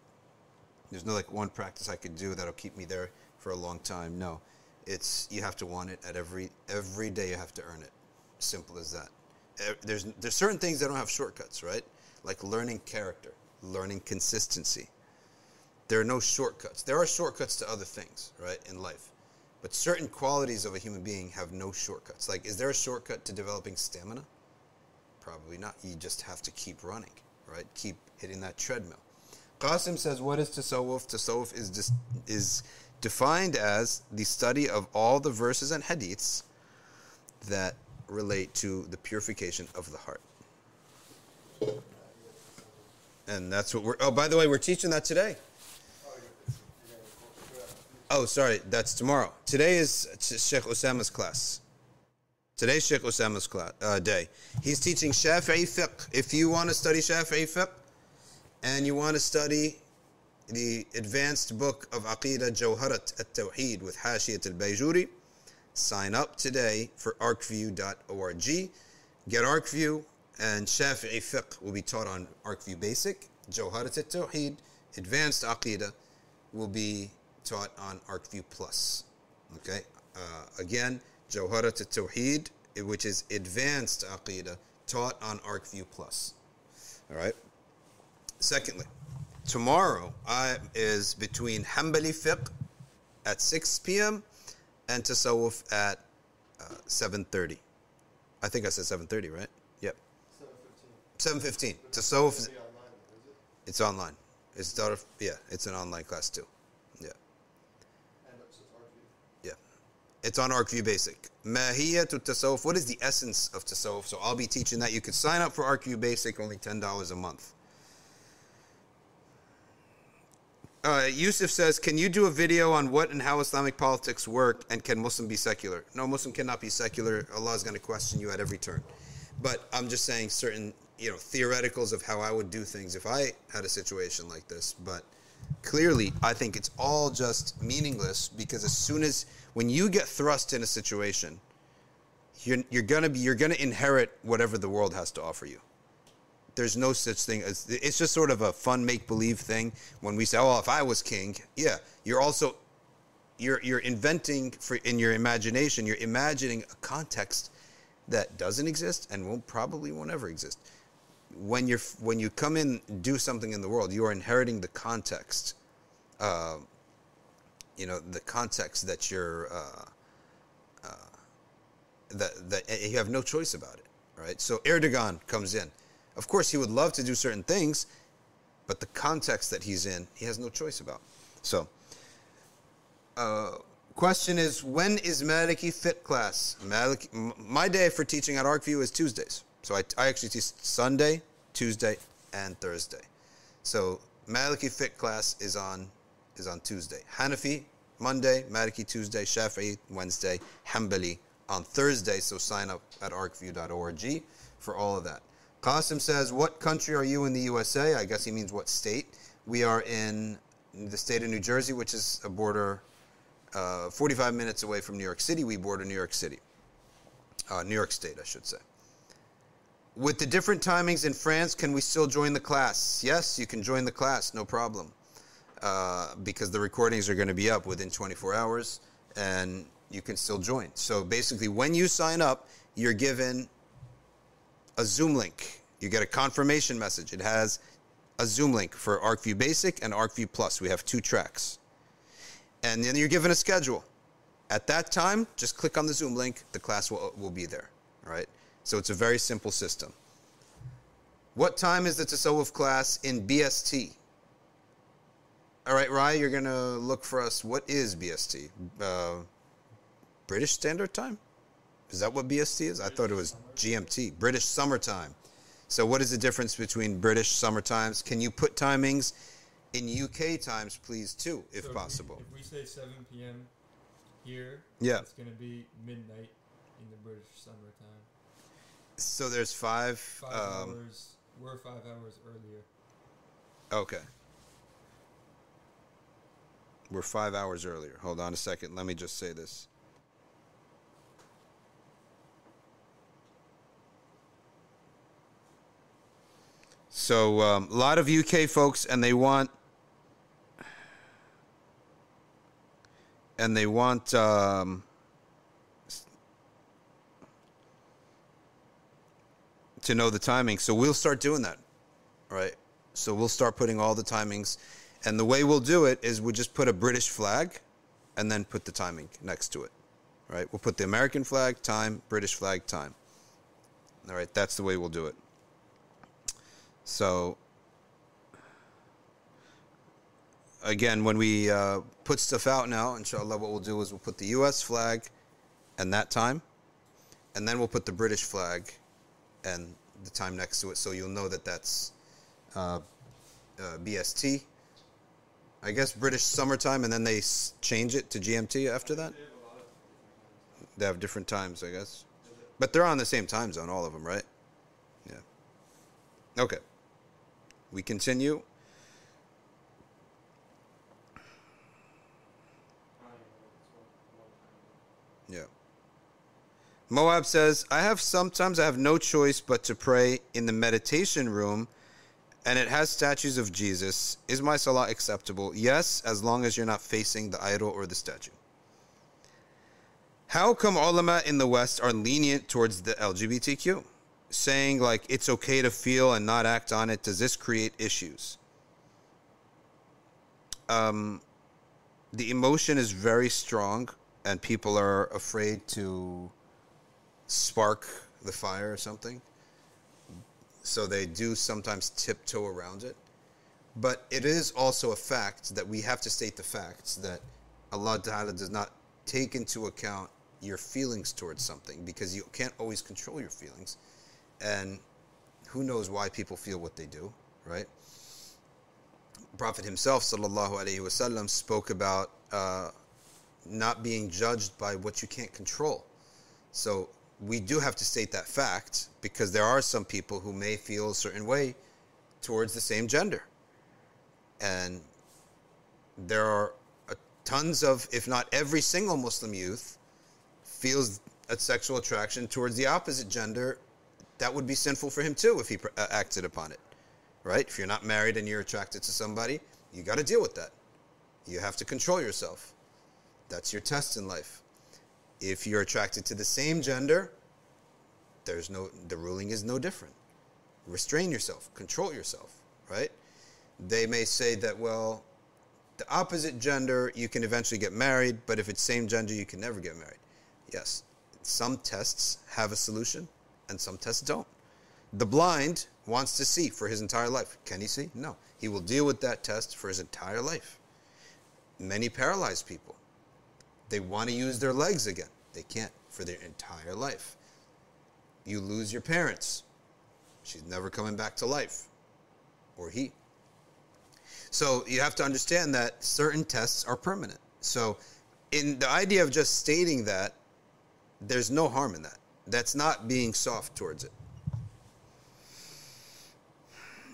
There's no like one practice I could do that'll keep me there for a long time. No. It's you have to want it at every every day you have to earn it. Simple as that. Eh, There's there's certain things that don't have shortcuts, right? Like learning character, learning consistency. There are no shortcuts. There are shortcuts to other things, right, in life. But certain qualities of a human being have no shortcuts. Like is there a shortcut to developing stamina? Probably not. You just have to keep running, right? Keep hitting that treadmill. Qasim says, "What is tasawwuf? Tasawwuf is just is defined as the study of all the verses and hadiths that relate to the purification of the heart." And that's what we're. Oh, by the way, we're teaching that today. Oh, sorry, that's tomorrow. Today is Sheikh Osama's class. Today's Sheikh Osama's class, uh, day. He's teaching Shafi'i fiqh. If you want to study Shafi'i fiqh and you want to study the advanced book of Aqidah Jawharat at-Tawheed with Hashiyat al-Bayjuri, sign up today for arcview.org. Get ArcView and Shafi'i fiqh will be taught on ArcView Basic. Jawharat at-Tawheed, advanced Aqidah will be taught on ArcView Plus. Okay? Uh, again, Jawharat al-Tawheed, which is advanced Aqidah, taught on ArcView Plus. All right? Secondly, tomorrow I is between Hanbali fiqh at 6 p.m. and Tasawwuf at uh, 7.30. I think I said 7.30, right? Yep. 7.15. Tasawwuf, is- Be online, it's online. It's daughter, yeah, it's an online class too. Yeah. And it's just argue. Yeah. It's on ArcView Basic. Mahiyatu Tasawwuf. What is the essence of Tasawwuf? So I'll be teaching that. You can sign up for ArcView Basic, only $10 a month. Uh, Yusuf says, Can you do a video on what and how Islamic politics work and can Muslim be secular? No, Muslim cannot be secular. Allah is going to question you at every turn. But I'm just saying certain, you know, theoreticals of how I would do things if I had a situation like this. But clearly, I think it's all just meaningless because as soon as, when you get thrust in a situation, you're, you're gonna be, you're gonna inherit whatever the world has to offer you there's no such thing as it's just sort of a fun make believe thing when we say oh if i was king yeah you're also you're you're inventing for in your imagination you're imagining a context that doesn't exist and won't probably won't ever exist. When you're when you come in do something in the world you are inheriting the context uh, you know the context that you're uh, uh, that that you have no choice about it right? So erdogan comes in of course, he would love to do certain things, but the context that he's in, he has no choice about. So, uh, question is, when is Maliki fiqh class? Maliki, my day for teaching at ArcView is Tuesdays. So I, I actually teach Sunday, Tuesday, and Thursday. So Maliki fiqh class is on is on Tuesday. Hanafi Monday, Maliki Tuesday, Shafi'i Wednesday, Hanbali on Thursday, so sign up at arcview.org for all of that. Qasim says, What country are you in the USA? I guess he means what state. We are in the state of New Jersey, which is a border uh, 45 minutes away from New York City. We border New York City. Uh, New York State, I should say. With the different timings in France, can we still join the class? Yes, you can join the class, no problem. Uh, because the recordings are going to be up within 24 hours and you can still join. So basically, when you sign up, you're given a Zoom link. You get a confirmation message. It has a Zoom link for ArcView Basic and ArcView Plus. We have two tracks. And then you're given a schedule. At that time, just click on the Zoom link, the class will, will be there. All right? So it's a very simple system. What time is the Tasawwuf class in BST? All right, Rye, you're going to look for us. What is BST? Uh, British Standard Time? Is that what BST is? I thought it was GMT, British Summertime. So, what is the difference between British summer times? Can you put timings in UK times, please, too, if So possible? we, if we say 7 p.m. here, Yeah. it's going to be midnight in the British summertime. So, there's five. Five Um, hours. We're five hours earlier. okay. We're five hours earlier. Hold on a second. Let me just say this. So, um, a lot of UK folks, and they want, and they want, um, to know the timing. So we'll start doing that, right? So we'll start putting all the timings, and the way we'll do it is we'll just put a British flag, and then put the timing next to it, right? We'll put the American flag, time, British flag, time. All right, that's the way we'll do it. So again, when we uh, put stuff out now, inshallah, what we'll do is we'll put the U.S. flag and that time, and then we'll put the British flag and the time next to it, so you'll know that that's uh, uh, BST. I guess British summertime, and then they s- change it to GMT after that. They have different times, I guess, but they're on the same time zone, all of them, right? Yeah. Okay. We continue. Yeah. Moab says, I have sometimes I have no choice but to pray in the meditation room and it has statues of Jesus. Is my salah acceptable? Yes, as long as you're not facing the idol or the statue. How come ulama in the West are lenient towards the LGBTQ? Saying like it's okay to feel and not act on it. Does this create issues? Um, the emotion is very strong and people are afraid to spark the fire or something. So they do sometimes tiptoe around it. But it is also a fact that we have to state the facts that Allah Ta'ala does not take into account your feelings towards something because you can't always control your feelings. And who knows why people feel what they do, right? Prophet himself, sallallahu alaihi wasallam, spoke about uh, not being judged by what you can't control. So we do have to state that fact because there are some people who may feel a certain way towards the same gender. And there are tons of, if not every single Muslim youth, feels a sexual attraction towards the opposite gender. That would be sinful for him too if he uh, acted upon it, right? If you're not married and you're attracted to somebody, you got to deal with that. You have to control yourself. That's your test in life. If you're attracted to the same gender, there's no the ruling is no different. Restrain yourself, control yourself, right? They may say that well, the opposite gender you can eventually get married, but if it's same gender you can never get married. Yes, some tests have a solution and some tests don't. The blind wants to see for his entire life. Can he see? No. He will deal with that test for his entire life. Many paralyzed people, they want to use their legs again. They can't for their entire life. You lose your parents. She's never coming back to life. Or he. So you have to understand that certain tests are permanent. So in the idea of just stating that there's no harm in that. That's not being soft towards it.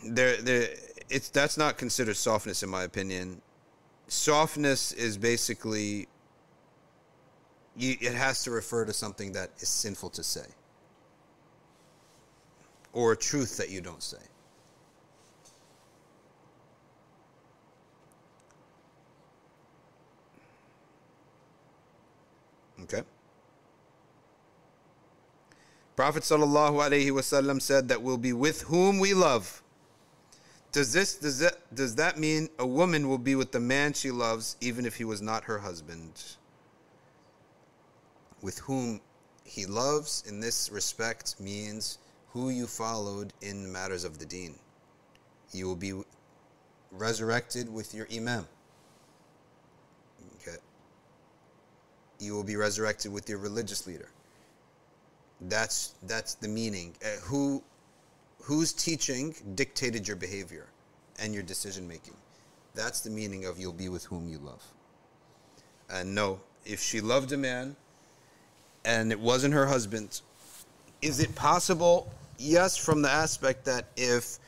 There, there, it's that's not considered softness in my opinion. Softness is basically you, it has to refer to something that is sinful to say or a truth that you don't say. Okay. Prophet wasallam said that we'll be with whom we love. Does this does that does that mean a woman will be with the man she loves even if he was not her husband? With whom he loves in this respect means who you followed in matters of the deen. You will be resurrected with your imam. Okay. You will be resurrected with your religious leader. That's that's the meaning. Uh, who whose teaching dictated your behavior and your decision making. That's the meaning of you'll be with whom you love. And no, if she loved a man and it wasn't her husband, is it possible? Yes, from the aspect that if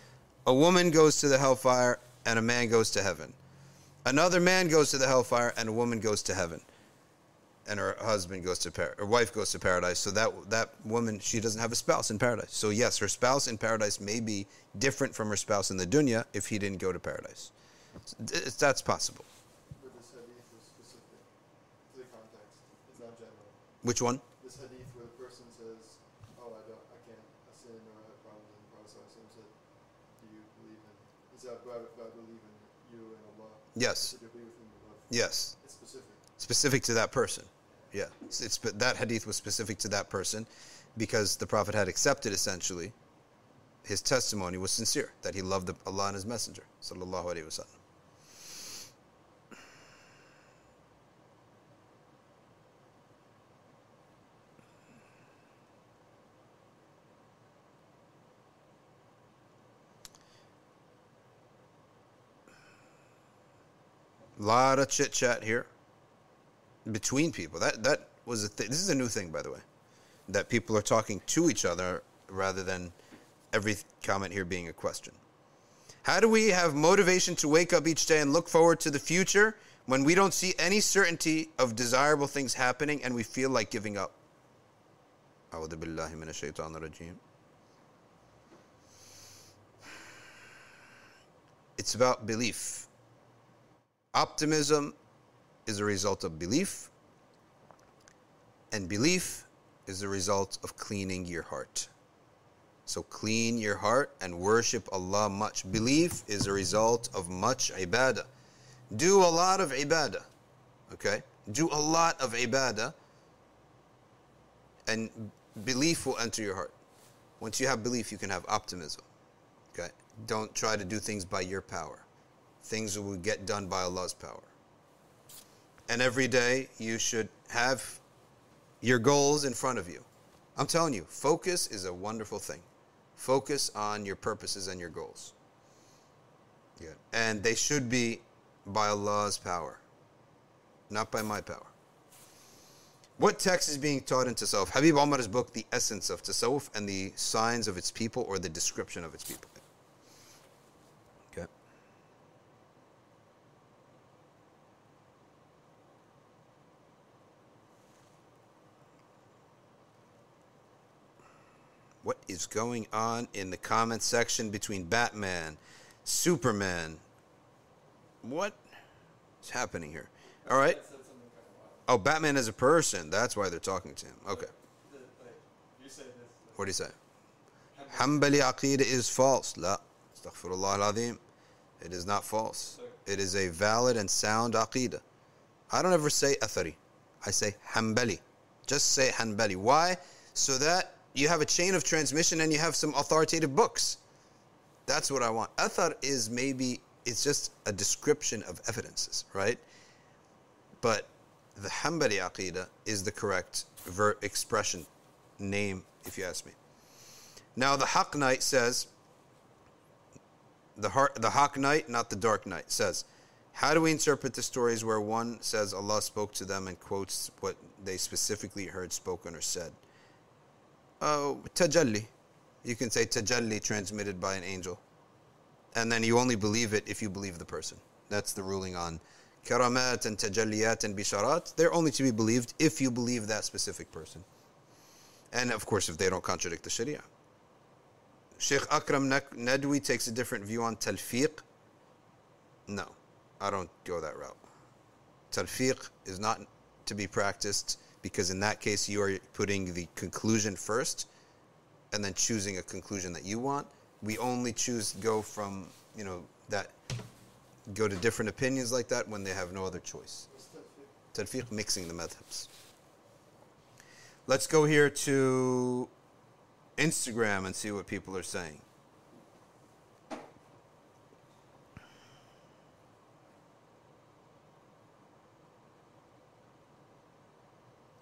a woman goes to the hellfire and a man goes to heaven, another man goes to the hellfire and a woman goes to heaven and her husband goes to par- her wife goes to paradise. So that that woman she doesn't have a spouse in paradise. So yes, her spouse in paradise may be different from her spouse in the dunya if he didn't go to paradise. It's- That's possible. But this hadith was specific to the context. It's not general. Which one? This hadith where the person says, "Oh, I don't, I can't, I sin or I have problems," and the Prophet Sallallahu Alaihi Wasallam said, "Do you believe in?" He said, "But I, but I believe in you and Allah." Yes. said, "You believe in whom. Yes. It's specific. Specific to that person. Yeah. It's, it's but that hadith was specific to that person because the prophet had accepted essentially his testimony was sincere that he loved Allah and his messenger sallallahu alaihi wasallam. A lot of chit chat here between people. That that was a th- this is a new thing, by the way, that people are talking to each other rather than every comment here being a question. How do we have motivation to wake up each day and look forward to the future when we don't see any certainty of desirable things happening and we feel like giving up? أعوذ بالله من الشيطان الرجيم. It's about belief. Optimism is a result of belief, and belief is a result of cleaning your heart. So clean your heart and worship Allah much. Belief is a result of much ibadah. Do a lot of ibadah. Okay? Do a lot of ibadah and belief will enter your heart. Once you have belief, you can have optimism. Okay? Don't try to do things by your power. Things will get done by Allah's power. And every day you should have your goals in front of you. I'm telling you, focus is a wonderful thing. Focus on your purposes and your goals. Yeah. And they should be by Allah's power, not by my power. What text is being taught in Tasawwuf? Habib Omar's book, The Essence of Tasawwuf and the Signs of Its People or the Description of Its People. What is going on in the comment section between Batman, Superman? What is happening here? All right. That said something kind of wild. Oh, Batman as a person. That's why they're talking to him. Okay. The, like, you say this. What do you say? Hanbali Aqidah is false. La. Astaghfirullah al-Azim. It is not false. It is a valid and sound Aqidah. I don't ever say Athari. I say Hanbali. Just say Hanbali. Why? So that you have a chain of transmission and you have some authoritative books. That's what I want. Athar is maybe, it's just a description of evidences, right? But the Hanbali Aqidah is the correct expression, name, if you ask me. Now, the Haq Knight says, the, heart, the Haq Knight, not the Dark Knight, says, how do we interpret the stories where one says Allah spoke to them and quotes what they specifically heard spoken or said. Oh, tajalli. You can say tajalli transmitted by an angel. And then you only believe it if you believe the person. That's the ruling on karamat and tajalliyat and bisharat. They're only to be believed if you believe that specific person. And of course, if they don't contradict the Sharia. Sheikh Akram Nadwi takes a different view on talfiq. No, I don't go that route. Talfiq is not to be practiced because in that case you are putting the conclusion first and then choosing a conclusion that you want. We only choose go from, you know, that go to different opinions like that when they have no other choice. Talfiq mixing the madhabs. Let's go here to Instagram and see what people are saying.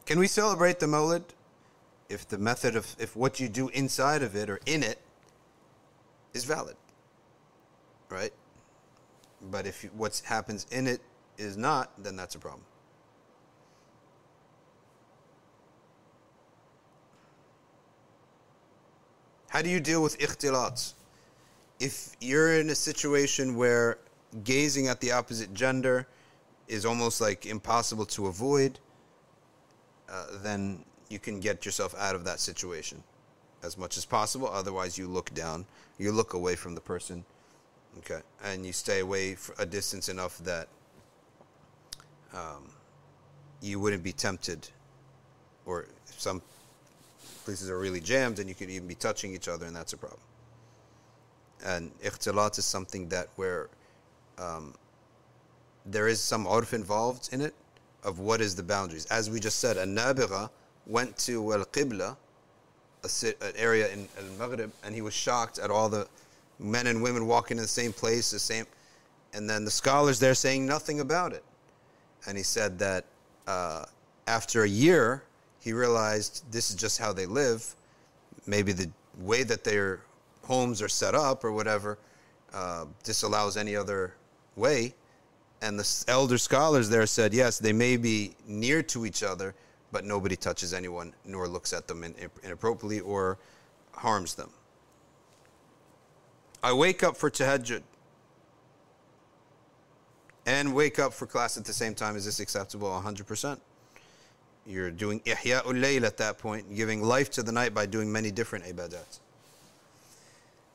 Can we celebrate the Mawlid if the method of, if what you do inside of it or in it is valid? Right? But if what happens in it is not, then that's a problem. How do you deal with ikhtilat? If you're in a situation where gazing at the opposite gender is almost like impossible to avoid, uh, then you can get yourself out of that situation as much as possible. Otherwise, you look down, you look away from the person, okay, and you stay away a distance enough that um, you wouldn't be tempted, or if some places are really jammed and you could even be touching each other, and that's a problem. And ikhtilat is something that where um, there is some urf involved in it of what is the boundaries. As we just said, a nabigha went to Al Qibla, an area in Al Maghrib, and he was shocked at all the men and women walking in the same place, the same. And then the scholars there saying nothing about it. And he said that uh, after a year, he realized this is just how they live. Maybe the way that their homes are set up or whatever uh, disallows any other way. And the elder scholars there said, yes, they may be near to each other, but nobody touches anyone nor looks at them inappropriately or harms them. I wake up for tahajjud and wake up for class at the same time. Is this acceptable? 100%. You're doing ihya'ul layl at that point, giving life to the night by doing many different ibadat.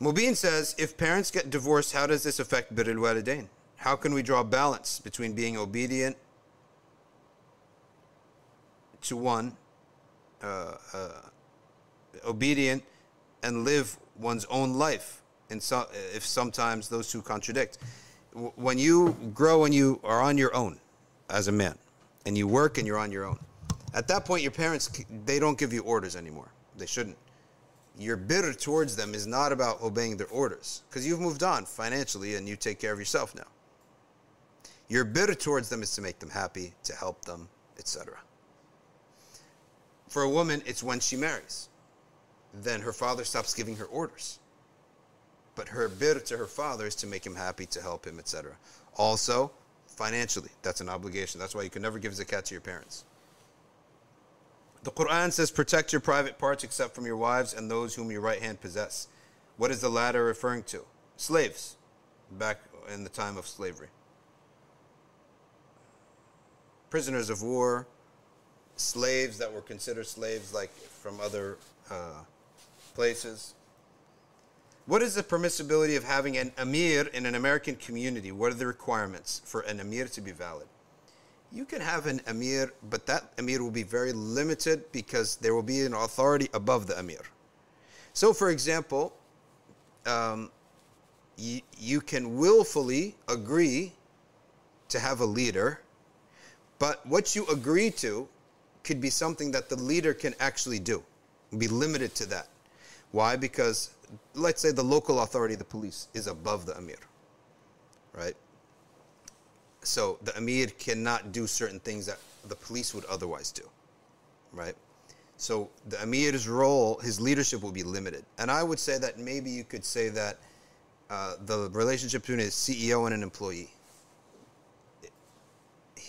Mubin says, if parents get divorced, how does this affect birrul walidain? How can we draw balance between being obedient to one, uh, uh, obedient, and live one's own life? And so, if sometimes those two contradict. When you grow and you are on your own as a man, and you work and you're on your own, at that point, your parents, they don't give you orders anymore. They shouldn't. Your birr towards them is not about obeying their orders because you've moved on financially and you take care of yourself now. Your birr towards them is to make them happy, to help them, etc. For a woman, it's when she marries. Then her father stops giving her orders. But her birr to her father is to make him happy, to help him, etc. Also, financially, that's an obligation. That's why you can never give zakat to your parents. The Quran says, protect your private parts except from your wives and those whom your right hand possess. What is the latter referring to? Slaves, back in the time of slavery. Prisoners of war, slaves that were considered slaves like from other uh, places. What is the permissibility of having an emir in an American community? What are the requirements for an emir to be valid? you can have an emir, but that emir will be very limited because there will be an authority above the emir. So, for example, um, you can willfully agree to have a leader, but what you agree to could be something that the leader can actually do, be limited to that. Why? Because let's say the local authority, the police, is above the emir, right? So the Amir cannot do certain things that the police would otherwise do, right? So the Amir's role, his leadership will be limited. And I would say that maybe you could say that uh, the relationship between a CEO and an employee,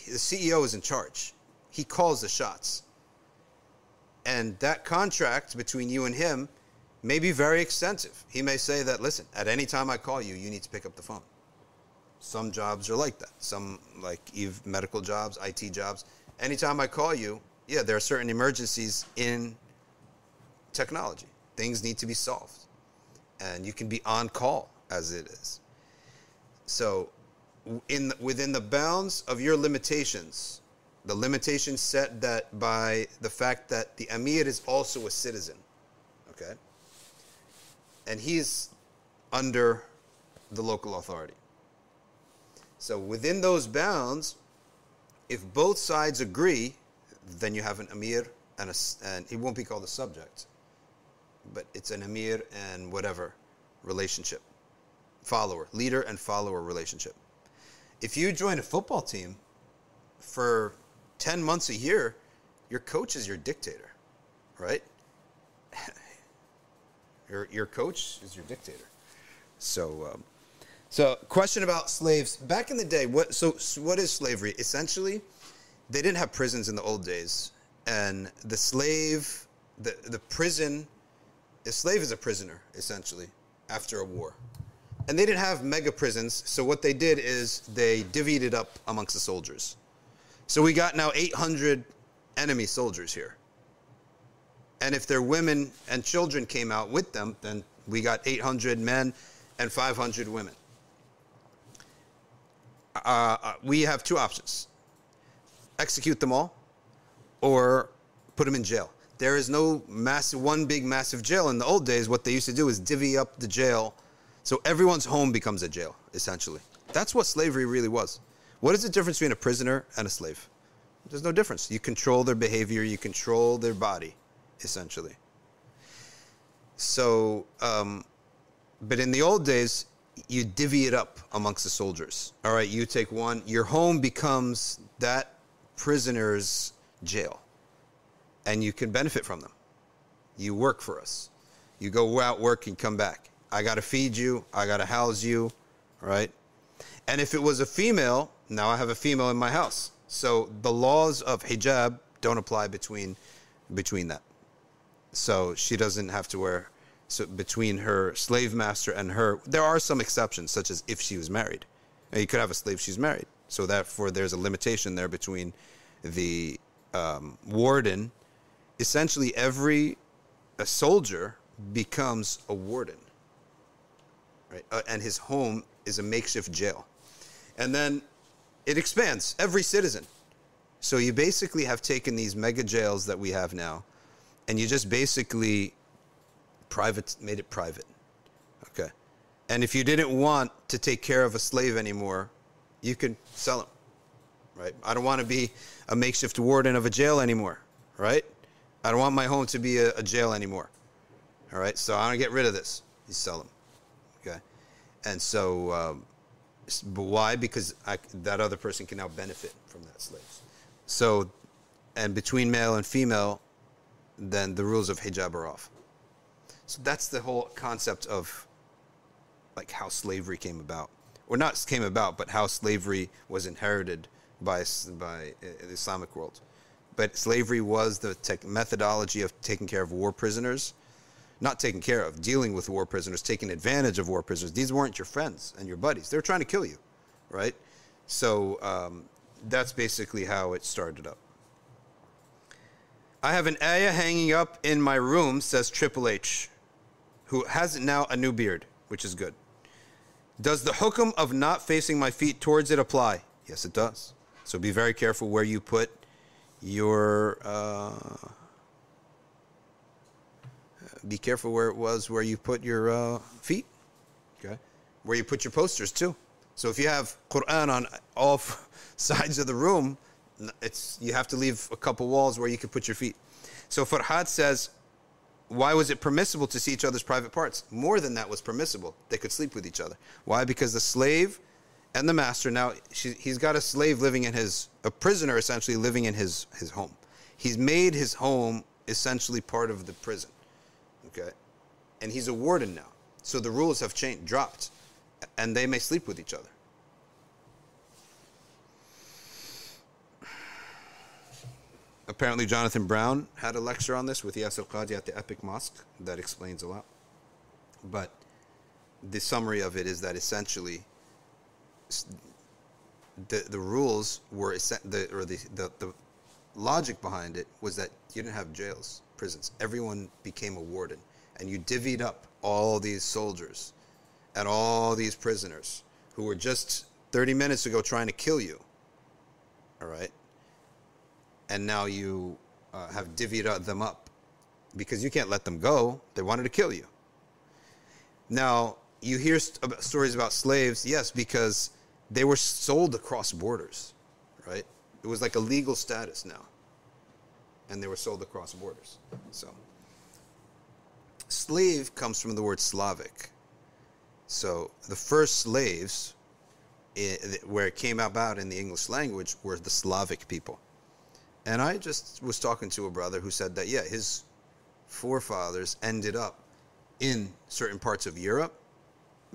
the CEO is in charge. he calls the shots. And that contract between you and him may be very extensive. He may say that, listen, at any time I call you, you need to pick up the phone. Some jobs are like that. Some, like medical jobs, IT jobs. Anytime I call you, yeah, there are certain emergencies in technology. Things need to be solved. And you can be on call as it is. So, in within the bounds of your limitations, the limitation set that by the fact that the Amir is also a citizen, okay? And he's under the local authority. So within those bounds, if both sides agree, then you have an Amir and, a, and it won't be called a subject, but it's an Amir and whatever relationship. Follower, leader and follower relationship. If you join a football team for 10 months a year, your coach is your dictator, right? your, your coach is your dictator. So, um, so question about slaves. Back in the day, what, so, so what is slavery? Essentially, they didn't have prisons in the old days. And the slave, the, the prison, a slave is a prisoner, essentially, after a war. And they didn't have mega prisons, so what they did is they divvied it up amongst the soldiers. So we got now 800 enemy soldiers here. And if their women and children came out with them, then we got 800 men and 500 women. Uh, uh, we have two options execute them all or put them in jail. There is no massive, one big massive jail. In the old days, what they used to do is divvy up the jail so everyone's home becomes a jail, essentially. That's what slavery really was. What is the difference between a prisoner and a slave? There's no difference. You control their behavior, you control their body, essentially. So, um, but in the old days, you divvy it up amongst the soldiers. All right, you take one, your home becomes that prisoner's jail, and you can benefit from them. You work for us. You go out, work, and come back. I got to feed you, I got to house you, right? And if it was a female, now I have a female in my house. So the laws of hijab don't apply between between that. So she doesn't have to wear so between her slave master and her. There are some exceptions, such as if she was married. You could have a slave she's married. So therefore, there's a limitation there between the um, warden. Essentially, every a soldier becomes a warden, right? Uh, and his home is a makeshift jail. And then it expands every citizen. So you basically have taken these mega jails that we have now, and you just basically private made it private. Okay. And if you didn't want to take care of a slave anymore, you could sell him. Right? I don't want to be a makeshift warden of a jail anymore. Right? I don't want my home to be a, a jail anymore. All right. So I want to get rid of this. You sell them. And so um, but why? Because I, that other person can now benefit from that slave. So, and between male and female, then the rules of hijab are off. So that's the whole concept of like how slavery came about, or not came about, but how slavery was inherited by by uh, the Islamic world. But slavery was the methodology of taking care of war prisoners not taken care of, dealing with war prisoners, taking advantage of war prisoners. These weren't your friends and your buddies. They were trying to kill you, right? So um, that's basically how it started up. I have an ayah hanging up in my room, says Triple H, who has now a new beard, which is good. Does the hukum of not facing my feet towards it apply? Yes, it does. So be very careful where you put your. Uh, be careful where it was where you put your uh, feet. Okay, where you put your posters too. So if you have Quran on all sides of the room, it's you have to leave a couple walls where you can put your feet. So Farhad says, why was it permissible to see each other's private parts? More than that was permissible. They could sleep with each other. Why? Because the slave and the master now she, he's got a slave living in his a prisoner essentially living in his his home. He's made his home essentially part of the prison. Okay. And he's a warden now. So the rules have changed, dropped, and they may sleep with each other. apparently Jonathan Brown had a lecture on this with Yasir Qadhi at the Epic Mosque that explains a lot. But the summary of it is that essentially the the rules were the or the, the the logic behind it was that you didn't have jails, prisons. Everyone became a warden, and you divvied up all these soldiers and all these prisoners who were just 30 minutes ago trying to kill you. All right, and now you uh, have divvied them up because you can't let them go. They wanted to kill you. Now, you hear st- stories about slaves, yes, because they were sold across borders, right? It was like a legal status now. And they were sold across borders. So, slave comes from the word Slavic. So, the first slaves, where it came about in the English language, were the Slavic people. And I just was talking to a brother who said that, yeah, his forefathers ended up in certain parts of Europe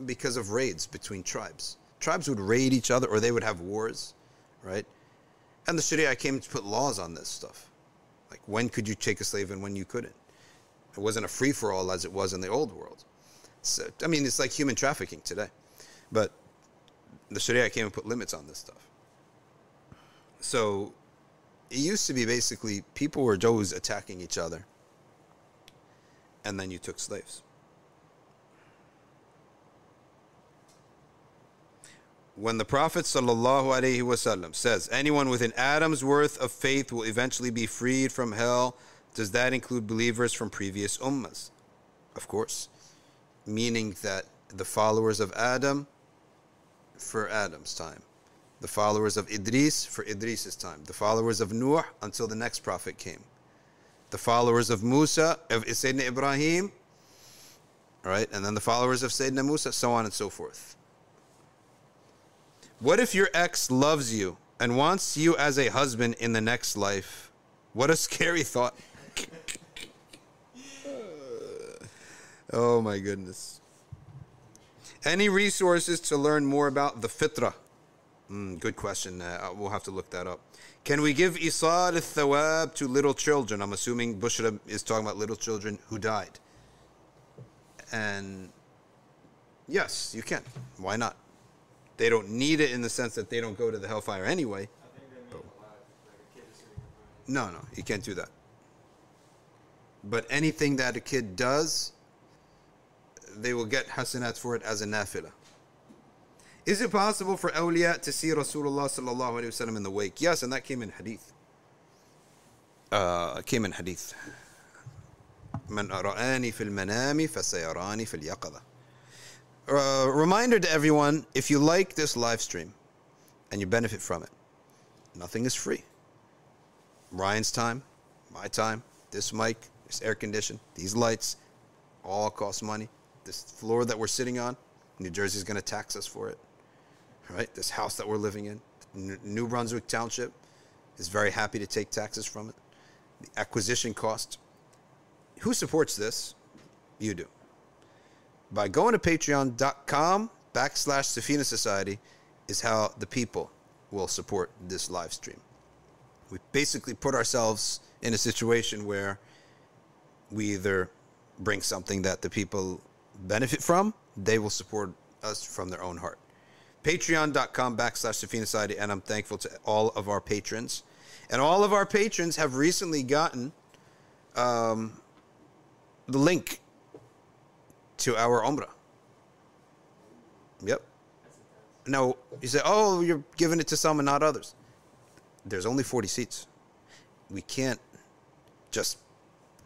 because of raids between tribes. Tribes would raid each other or they would have wars, right? And the Sharia came to put laws on this stuff. Like when could you take a slave and when you couldn't. It wasn't a free for all as it was in the old world. So, I mean, it's like human trafficking today. But the Sharia came and put limits on this stuff. So it used to be basically people were always attacking each other. And then you took slaves. When the Prophet ﷺ says, anyone with an atom's worth of faith will eventually be freed from hell, does that include believers from previous ummahs? Of course. Meaning that the followers of Adam for Adam's time, the followers of Idris for Idris's time, the followers of Nuh until the next prophet came, the followers of Musa, of Sayyidina Ibrahim, right, and then the followers of Sayyidina Musa, so on and so forth. What if your ex loves you and wants you as a husband in the next life? What a scary thought. oh my goodness. Any resources to learn more about the fitra? Mm, good question. Uh, we'll have to look that up. Can we give isar al-thawab to little children? I'm assuming Bushra is talking about little children who died. And yes, you can. Why not? They don't need it in the sense that they don't go to the hellfire anyway. I think they mean alive, like a kid is sitting in front of No, no, you can't do that. But anything that a kid does, they will get hasanat for it as a nafila. Is it possible for awliya to see Rasulullah sallallahu alaihi wasallam in the wake? Yes, and that came in hadith. Uh, came in hadith. من رآني في المنام فسيراني في اليقظة. uh, reminder to everyone: if you like this live stream and you benefit from it, nothing is free. Ryan's time, my time, this mic, this air condition, these lights, all cost money. This floor that we're sitting on, New Jersey's going to tax us for it. Right? This house that we're living in, New Brunswick Township is very happy to take taxes from it. The acquisition cost. Who supports this? You do. By going to patreon.com backslash Safina Society is how the people will support this live stream we basically put ourselves in a situation where we either bring something that the people benefit from, they will support us from their own heart. Patreon.com backslash Safina Society, and I'm thankful to all of our patrons. And all of our patrons have recently gotten um, the link to our Umrah. Yep. Now, you say, oh, you're giving it to some and not others there's only 40 seats. We can't just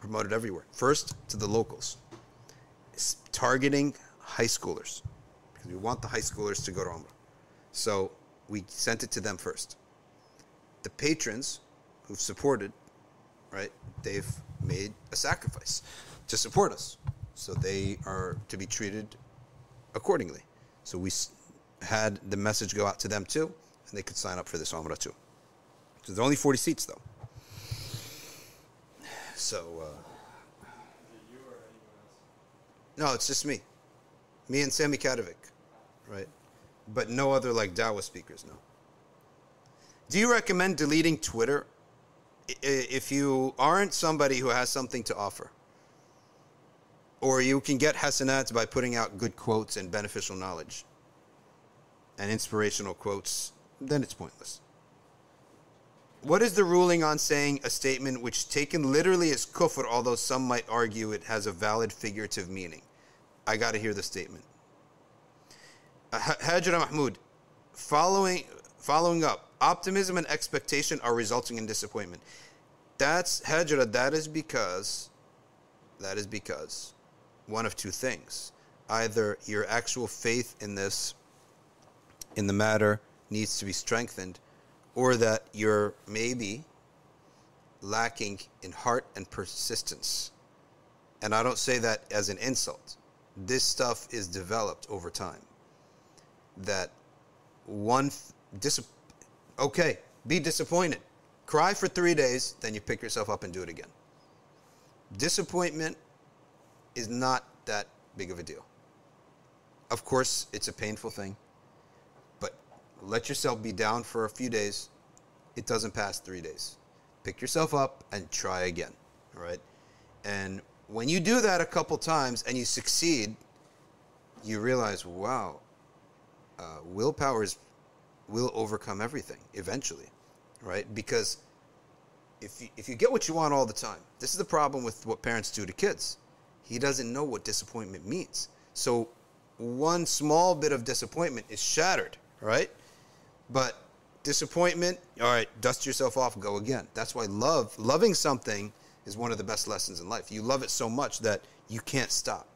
promote it everywhere. First, to the locals. It's targeting high schoolers because we want the high schoolers to go to Umrah. So we sent it to them first. The patrons who've supported, right, they've made a sacrifice to support us. So they are to be treated accordingly. So we had the message go out to them too, and they could sign up for this Umrah too. So there's only 40 seats though. So, uh, no, it's just me. Me and Sammy Kadovic, right? But no other like Dawa speakers, no. Do you recommend deleting Twitter? if you aren't somebody who has something to offer, or you can get hasanats by putting out good quotes and beneficial knowledge and inspirational quotes, then it's pointless. What is the ruling on saying a statement which, taken literally, is kufr, although some might argue it has a valid figurative meaning? I got to hear the statement. Uh, Hajra Mahmood, following, following up, optimism and expectation are resulting in disappointment. That's Hajra, that is because, that is because one of two things. Either your actual faith in this, in the matter, needs to be strengthened, or that you're maybe lacking in heart and persistence. And I don't say that as an insult. This stuff is developed over time. That one dis- okay, be disappointed. Cry for 3 days, then you pick yourself up and do it again. Disappointment is not that big of a deal. Of course, it's a painful thing, but let yourself be down for a few days. It doesn't pass three days. Pick yourself up and try again. All right. And when you do that a couple times and you succeed, you realize, wow, uh, willpower is, will overcome everything eventually, right? Because if you, if you get what you want all the time, this is the problem with what parents do to kids. He doesn't know what disappointment means. So one small bit of disappointment is shattered, right? But disappointment, all right, dust yourself off, go again. That's why love, loving something is one of the best lessons in life. You love it so much that you can't stop.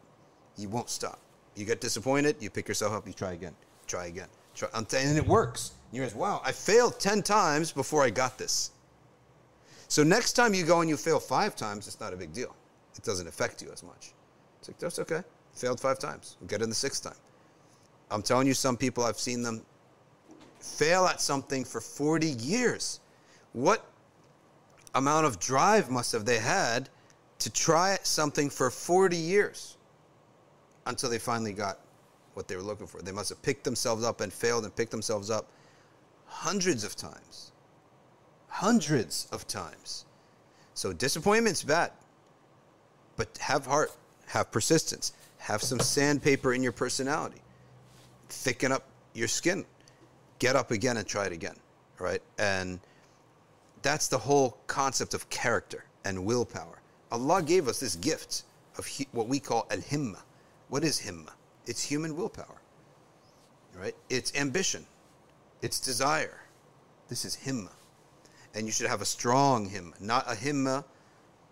You won't stop. You get disappointed, you pick yourself up, you try again, try again, try, and it works. You realize, wow, I failed 10 times before I got this. So next time you go and you fail five times, it's not a big deal. It doesn't affect you as much. It's like, that's okay. Failed five times. We'll get it the sixth time. I'm telling you, some people, I've seen them fail at something for 40 years. What amount of drive must have they had to try something for 40 years until they finally got what they were looking for? They must have picked themselves up and failed and picked themselves up hundreds of times. Hundreds of times. So disappointment's bad. But have heart, have persistence, have some sandpaper in your personality, thicken up your skin, get up again and try it again, right? And that's the whole concept of character and willpower. Allah gave us this gift of what we call al himma. What is himma? It's human willpower, right? It's ambition, it's desire. This is himma. And you should have a strong himma, not a himma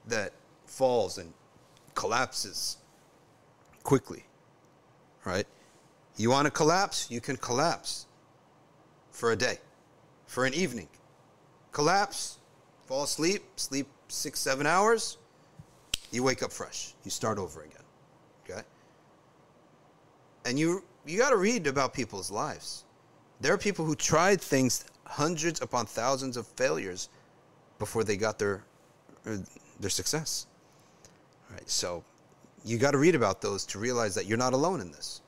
that falls and collapses quickly, right? You want to collapse? You can collapse for a day, for an evening. Collapse, fall asleep, sleep six, seven hours, you wake up fresh. You start over again, okay? And you, you got to read about people's lives. There are people who tried things, hundreds upon thousands of failures before they got their, uh, their success. Right? So you got to read about those to realize that you're not alone in this.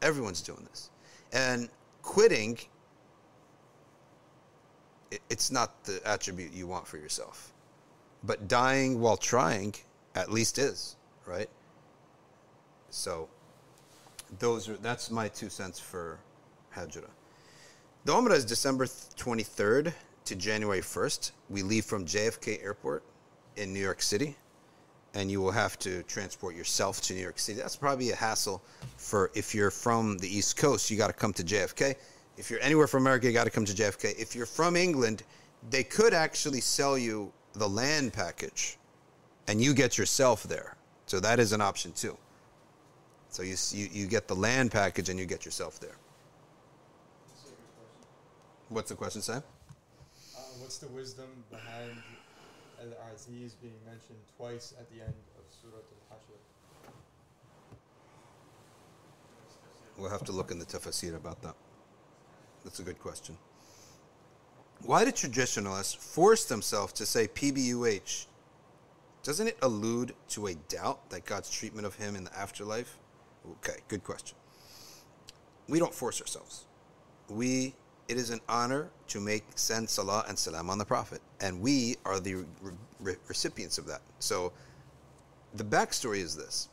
Everyone's doing this. And quitting, it's not the attribute you want for yourself. But dying while trying at least is, right? So those are that's my two cents for Hajra. The Umrah is December 23rd to January 1st. We leave from JFK Airport in New York City and you will have to transport yourself to New York City. That's probably a hassle for if you're from the East Coast, you got to come to JFK. If you're anywhere from America, you got to come to JFK. If you're from England, they could actually sell you the land package and you get yourself there. So that is an option too. So you, you, you get the land package and you get yourself there. That's a good question. What's the question, Sam? Uh, what's the wisdom behind Al Aziz being mentioned twice at the end of Surah Al Hashr? We'll have to look in the tafsir about that. That's a good question. Why do traditionalists force themselves to say PBUH? Doesn't it allude to a doubt that God's treatment of him in the afterlife? Okay, good question. We don't force ourselves. We it is an honor to make send salah and salam on the Prophet, and we are the re- re- recipients of that. So, the backstory is this: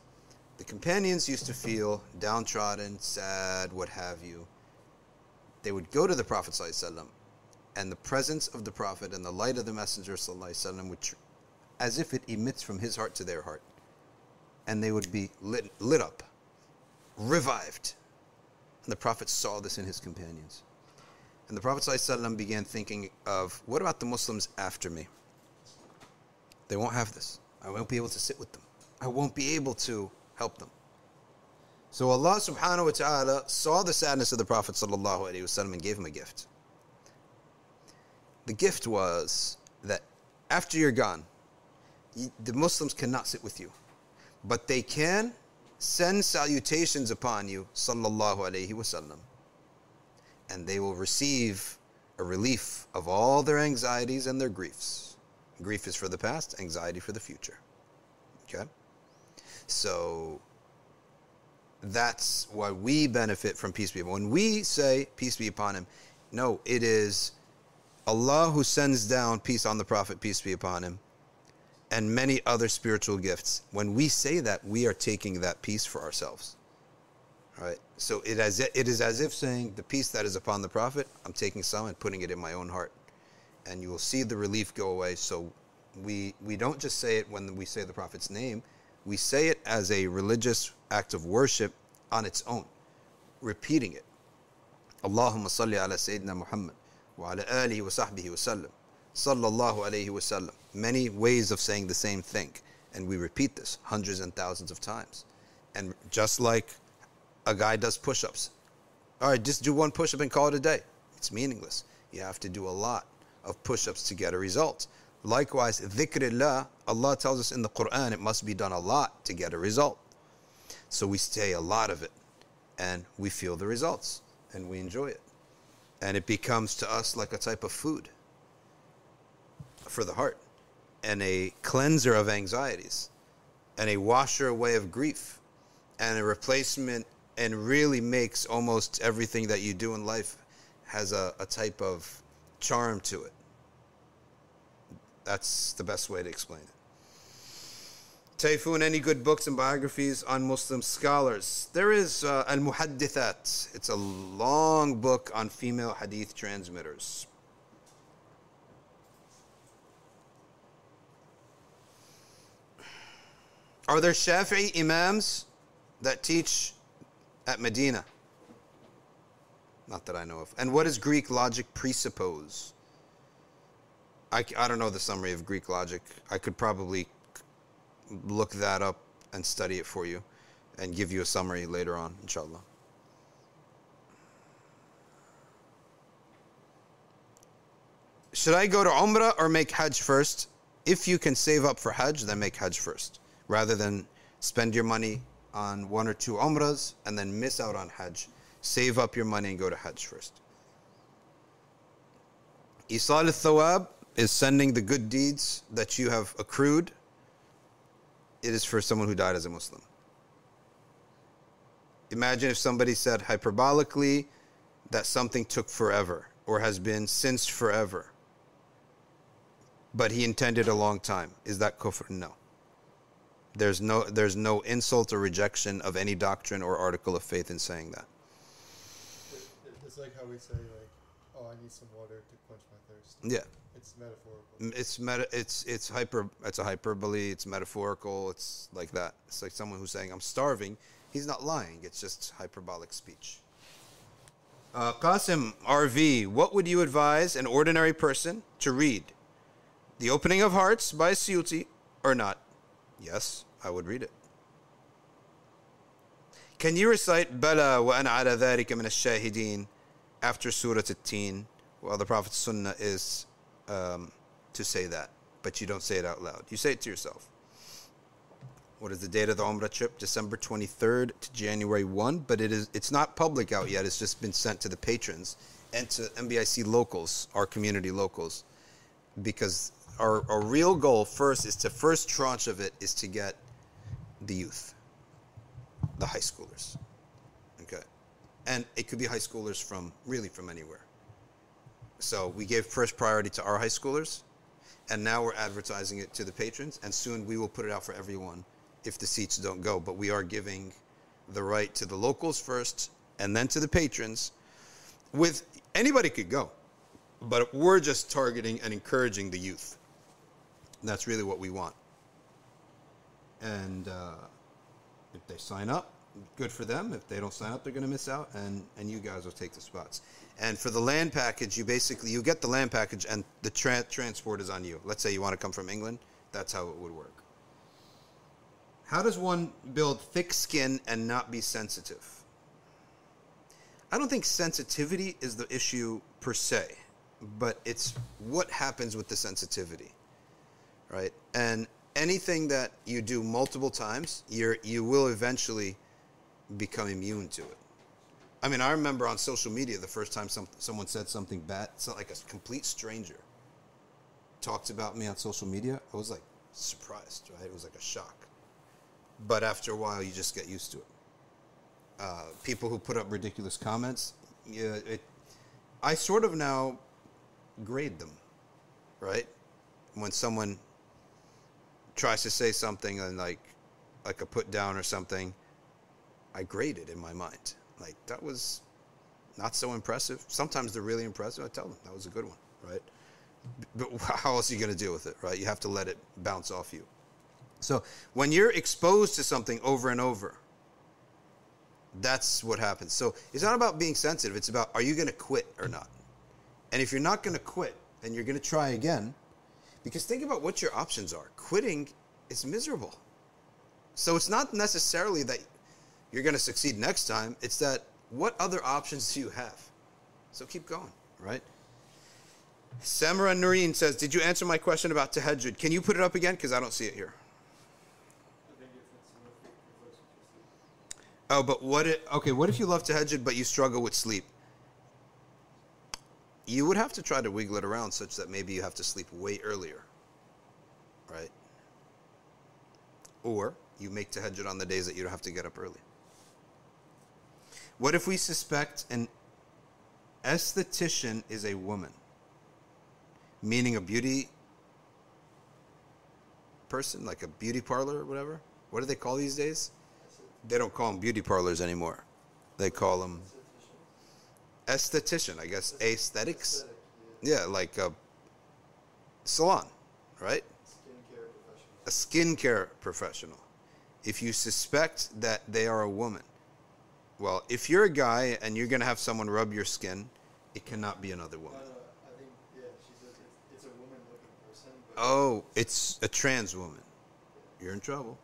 the companions used to feel downtrodden, sad, what have you. They would go to the Prophet and the presence of the Prophet and the light of the Messenger ﷺ would, as if it emits from his heart to their heart, and they would be lit, lit up, revived. And the Prophet saw this in his companions. And the Prophet ﷺ began thinking of what about the Muslims after me? They won't have this. I won't be able to sit with them. I won't be able to help them. So Allah subhanahu wa ta'ala saw the sadness of the Prophet wasallam and gave him a gift. The gift was that after you're gone, the Muslims cannot sit with you, but they can send salutations upon you sallallahu alaihi wasallam, and they will receive a relief of all their anxieties and their griefs. Grief is for the past, anxiety for the future. Okay? So that's why we benefit from peace be upon him. When we say peace be upon him, no, it is Allah who sends down peace on the Prophet, peace be upon him, and many other spiritual gifts. When we say that, we are taking that peace for ourselves. Right? So it, as, it is as if saying, the peace that is upon the Prophet, I'm taking some and putting it in my own heart. And you will see the relief go away. So we, we don't just say it when we say the Prophet's name, we say it as a religious act of worship on its own, repeating it. Allahumma salli ala Sayyidina Muhammad wa ala alihi wa sahbihi wa sallam. Sallallahu alayhi wa sallam. Many ways of saying the same thing. And we repeat this hundreds and thousands of times. And just like a guy does push ups, all right, just do one push up and call it a day. It's meaningless. You have to do a lot of push ups to get a result. Likewise, dhikrillah, Allah tells us in the Quran it must be done a lot to get a result. So we say a lot of it and we feel the results and we enjoy it. And it becomes to us like a type of food for the heart and a cleanser of anxieties and a washer away of grief and a replacement and really makes almost everything that you do in life has a, a type of charm to it. That's the best way to explain it. Tayfun, any good books and biographies on Muslim scholars? There is uh, Al Muhaddithat. It's a long book on female hadith transmitters. Are there Shafi'i imams that teach at Medina? Not that I know of. And what does Greek logic presuppose? I, I don't know the summary of Greek logic. I could probably look that up and study it for you and give you a summary later on, inshallah. Should I go to Umrah or make Hajj first? If you can save up for Hajj, then make Hajj first, rather than spend your money on one or two Umrahs and then miss out on Hajj. Save up your money and go to Hajj first. Isal al-Thawab is sending the good deeds that you have accrued. It is for someone who died as a Muslim. Imagine if somebody said hyperbolically that something took forever or has been since forever, but he intended a long time. Is that kufr? No. There's no, there's no insult or rejection of any doctrine or article of faith in saying that. It, it- it's like how we say like, "Oh, I need some water to quench my thirst." Yeah. It's metaphorical. It's meta, it's it's hyper it's a hyperbole, it's metaphorical, it's like that. It's like someone who's saying I'm starving. He's not lying. It's just hyperbolic speech. Uh, Qasim RV, what would you advise an ordinary person to read? The Opening of Hearts by Suyuti or not? Yes, I would read it. Can you recite Bala wa ana ala dhalika min ash-shahideen after Surah At-Teen? Well, the Prophet's Sunnah is um, to say that, but you don't say it out loud. You say it to yourself. What is the date of the Umrah trip? December 23rd to January 1, but it is it's not public out yet. It's just been sent to the patrons and to NBIC locals, our community locals, because our, our real goal first is to first tranche of it is to get the youth, the high schoolers. Okay. And it could be high schoolers from really from anywhere. So we gave first priority to our high schoolers, and now we're advertising it to the patrons, and soon we will put it out for everyone if the seats don't go. But we are giving the right to the locals first, and then to the patrons. With anybody could go, but we're just targeting and encouraging the youth. That's really what we want. And uh, if they sign up, good for them. If they don't sign up, they're going to miss out, and and you guys will take the spots. And for the land package, you basically you get the land package, and the tra- transport is on you. Let's say you want to come from England, that's how it would work. How does one build thick skin and not be sensitive? I don't think sensitivity is the issue per se, but it's what happens with the sensitivity, right? And anything that you do multiple times, you're you will eventually become immune to it. I mean, I remember on social media the first time some, someone said something bad, so like a complete stranger talked about me on social media. I was like surprised, right? It was like a shock. But after a while, you just get used to it. Uh, people who put up ridiculous comments, yeah, it, I sort of now grade them, right? When someone tries to say something and like like a put down or something, I grade it in my mind. Like that was not so impressive. Sometimes they're really impressive. I tell them that was a good one, right? But how else are you going to deal with it, right? You have to let it bounce off you. So when you're exposed to something over and over, that's what happens. So it's not about being sensitive. It's about are you going to quit or not? And if you're not going to quit and you're going to try again, because think about what your options are. Quitting is miserable. So it's not necessarily that you're going to succeed next time. It's that what other options do you have? So keep going, right? Samara Noreen says, Did you answer my question about tahajjud? Can you put it up again? Because I don't see it here. Oh, but what it okay, what if you love tahajjud but you struggle with sleep? You would have to try to wiggle it around such that maybe you have to sleep way earlier. Right? Or you make tahajjud on the days that you don't have to get up early. What if we suspect an esthetician is a woman? Meaning a beauty person, like a beauty parlor or whatever? What do they call these days? They don't call them beauty parlors anymore. They call them esthetician, I guess. Aesthetics? Yeah, like a salon, right? A skincare professional. If you suspect that they are a woman, well, if you're a guy and you're going to have someone rub your skin, it cannot be another woman. I think, yeah, she says it's, it's a woman looking person. But Oh, it's a trans woman. You're in trouble.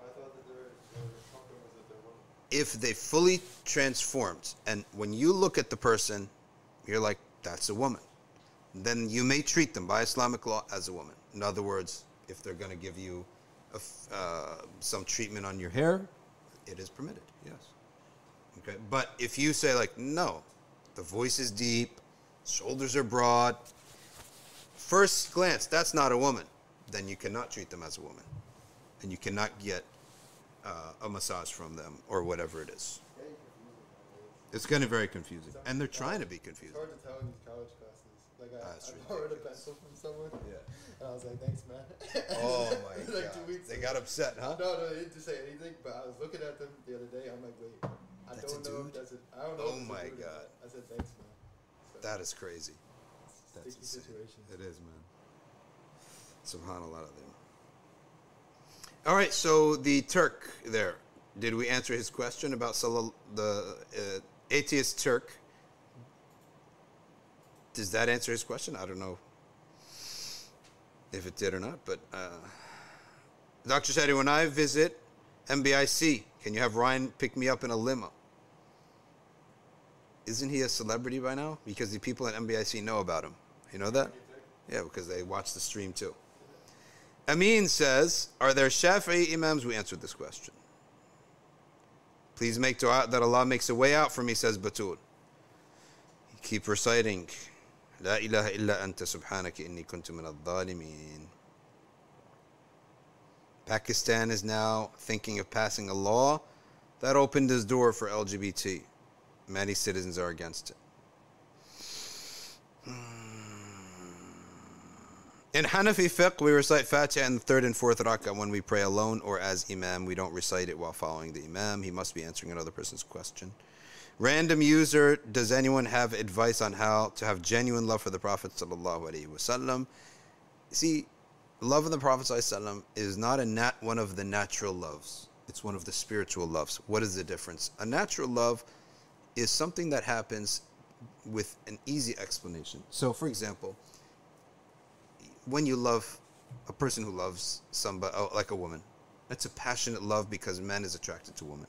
I thought that they're, they're compromised that they're women. If they fully transformed, and when you look at the person, you're like, that's a woman, then you may treat them by Islamic law as a woman. In other words, if they're going to give you uh, some treatment on your hair, it is permitted, yes. Okay, but if you say, like, no, the voice is deep, shoulders are broad, first glance, that's not a woman, then you cannot treat them as a woman. And you cannot get uh, a massage from them or whatever it is. It's getting very confusing. And they're trying to be It's confusing. hard to tell in these college classes. Like, I, Ah, that's I borrowed a pencil from someone, Yeah. and I was like, thanks, man. Oh my like god. They ago. got upset, huh? No, no, they didn't say anything, but I was looking at them the other day. I'm like, wait, I That's don't know if that's a, I don't know. Oh my God. I said, thanks, man. So, That is crazy. That's insane. situation. It is, man. Subhanallah. All right, so the Turk there. Did we answer his question about Salal, the uh, atheist Turk? Does that answer his question? I don't know if it did or not, but uh, Dr. Shadi, when I visit NBIC, can you have Ryan pick me up in a limo? Isn't he a celebrity by now? Because the people at NBIC know about him. You know that? Yeah, because they watch the stream too. Amin says, Are there Shafi'i Imams? We answered this question. Please make dua that Allah makes a way out for me, says Batul. Keep reciting. La ilaha illa anta subhanaka inni kuntu min al-dhalimin. Pakistan is now thinking of passing a law that opened this door for LGBT. Many citizens are against it. In Hanafi fiqh, we recite Fatiha in the third and fourth rak'ah when we pray alone or as imam. We don't recite it while following the imam. He must be answering another person's question. Random user, does anyone have advice on how to have genuine love for the Prophet sallallahu alaihi wasallam? See, love of the Prophet sallallahu is not a nat- one of the natural loves. It's one of the spiritual loves. What is the difference? A natural love is something that happens with an easy explanation. So, for example, when you love a person who loves somebody, oh, like a woman, that's a passionate love because man is attracted to women.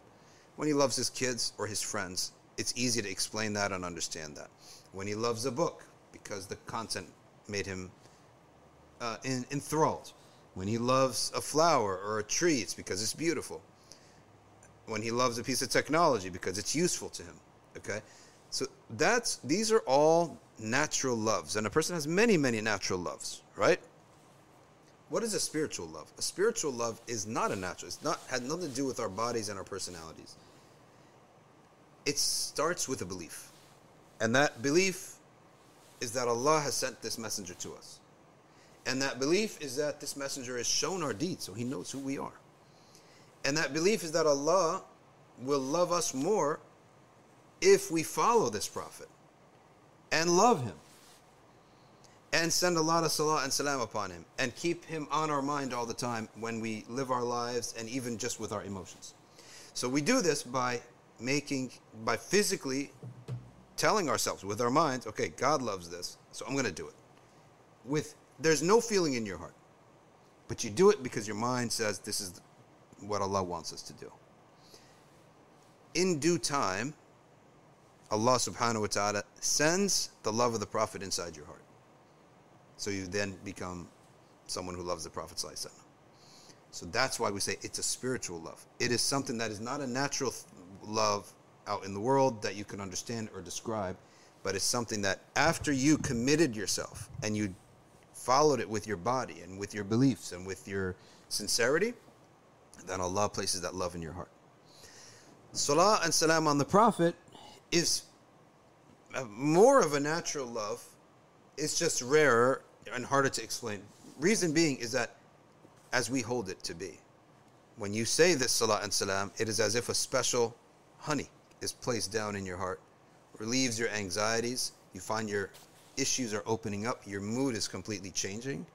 When he loves his kids or his friends, it's easy to explain that and understand that. When he loves a book because the content made him uh, en- enthralled. When he loves a flower or a tree, it's because it's beautiful. When he loves a piece of technology because it's useful to him. Okay? So that's these are all natural loves. And a person has many, many natural loves, right? What is a spiritual love? A spiritual love is not a natural. It's not had nothing to do with our bodies and our personalities. It starts with a belief. And that belief is that Allah has sent this messenger to us. And that belief is that this messenger has shown our deeds, so he knows who we are. And that belief is that Allah will love us more if we follow this prophet and love him and send a lot of salah and salam upon him and keep him on our mind all the time when we live our lives and even just with our emotions. So we do this by making, by physically telling ourselves with our minds, okay, God loves this, so I'm going to do it. With there's no feeling in your heart, but you do it because your mind says this is what Allah wants us to do. In due time, Allah subhanahu wa ta'ala sends the love of the Prophet inside your heart. So you then become someone who loves the Prophet. So that's why we say it's a spiritual love. It is something that is not a natural love out in the world that you can understand or describe, but it's something that after you committed yourself and you followed it with your body and with your beliefs and with your sincerity, then Allah places that love in your heart. Salah and salam on the Prophet is uh, more of a natural love. It's just rarer and harder to explain. Reason being is that as we hold it to be, when you say this salah and salam, it is as if a special honey is placed down in your heart, relieves your anxieties. You find your issues are opening up, your mood is completely changing,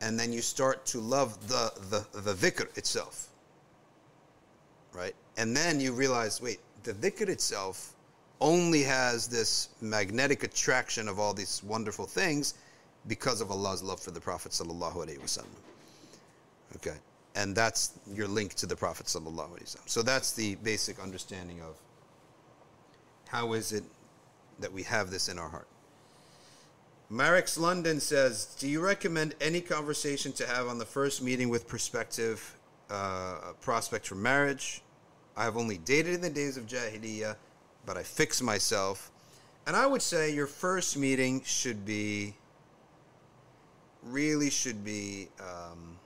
and then you start to love the the, the dhikr itself. Right? And then you realize, wait, the dhikr itself only has this magnetic attraction of all these wonderful things because of Allah's love for the Prophet sallallahu alaihi wasallam. Okay, and that's your link to the Prophet sallallahu alaihi wasallam. So that's the basic understanding of how is it that we have this in our heart. Marix London says, "Do you recommend any conversation to have on the first meeting with prospective uh, prospect for marriage? I have only dated in the days of Jahiliyyah, but I fix myself." And I would say your first meeting should be really should be um,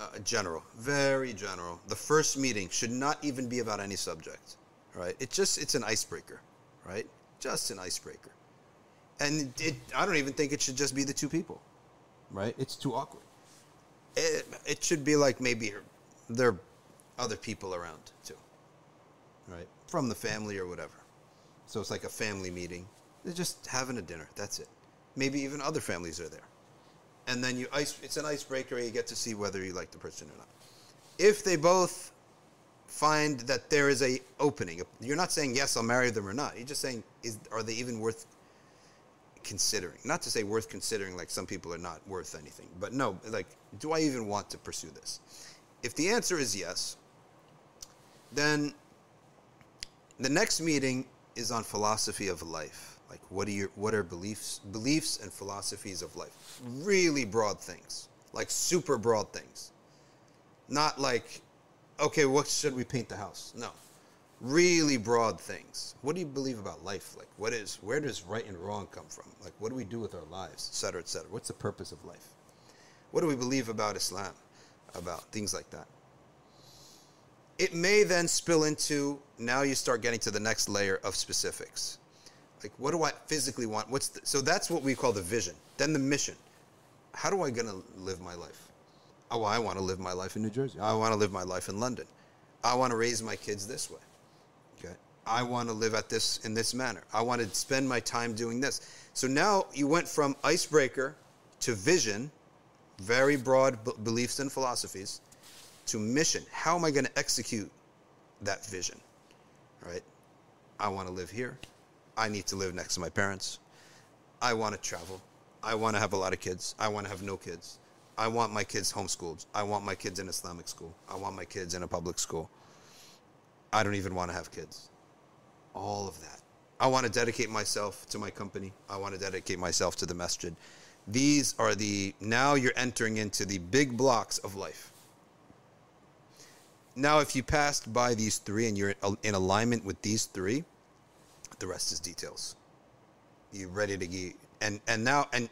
uh, general, very general. The first meeting should not even be about any subject, right? It just it's an icebreaker, right? Just an icebreaker, and it, I don't even think it should just be the two people, right? It's too awkward. It, it should be like maybe there are other people around too, right? From the family or whatever. So it's like a family meeting. They're just having a dinner. That's it. Maybe even other families are there and then you ice it's an icebreaker you get to see whether you like the person or not if they both find that there is a opening you're not saying yes i'll marry them or not you're just saying is are they even worth considering not to say worth considering like some people are not worth anything but no like do i even want to pursue this if the answer is yes then the next meeting is on philosophy of life. Like what are your what are beliefs beliefs and philosophies of life? Really broad things. Like super broad things. Not like okay what should we paint the house? No. Really broad things. What do you believe about life? Like what is where does right and wrong come from? Like what do we do with our lives? Et cetera et cetera. What's the purpose of life? What do we believe about islam? About things like that it may then spill into now you start getting to the next layer of specifics Like, what do I physically want? What's the, so that's what we call the vision. Then the mission. How do I gonna live my life? Oh, I want to live my life in New Jersey. I want to live my life in London. I want to raise my kids this way. Okay. I want to live at this in this manner. I want to spend my time doing this. So now you went from icebreaker to vision, very broad b- beliefs and philosophies, to mission. How am I going to execute that vision? Right? I want to live here. I need to live next to my parents. I want to travel. I want to have a lot of kids. I want to have no kids. I want my kids homeschooled. I want my kids in Islamic school. I want my kids in a public school. I don't even want to have kids. All of that. I want to dedicate myself to my company. I want to dedicate myself to the masjid. These are the, now you're entering into the big blocks of life. Now, if you passed by these three and you're in alignment with these three, the rest is details. You're ready to get, and, and now, and,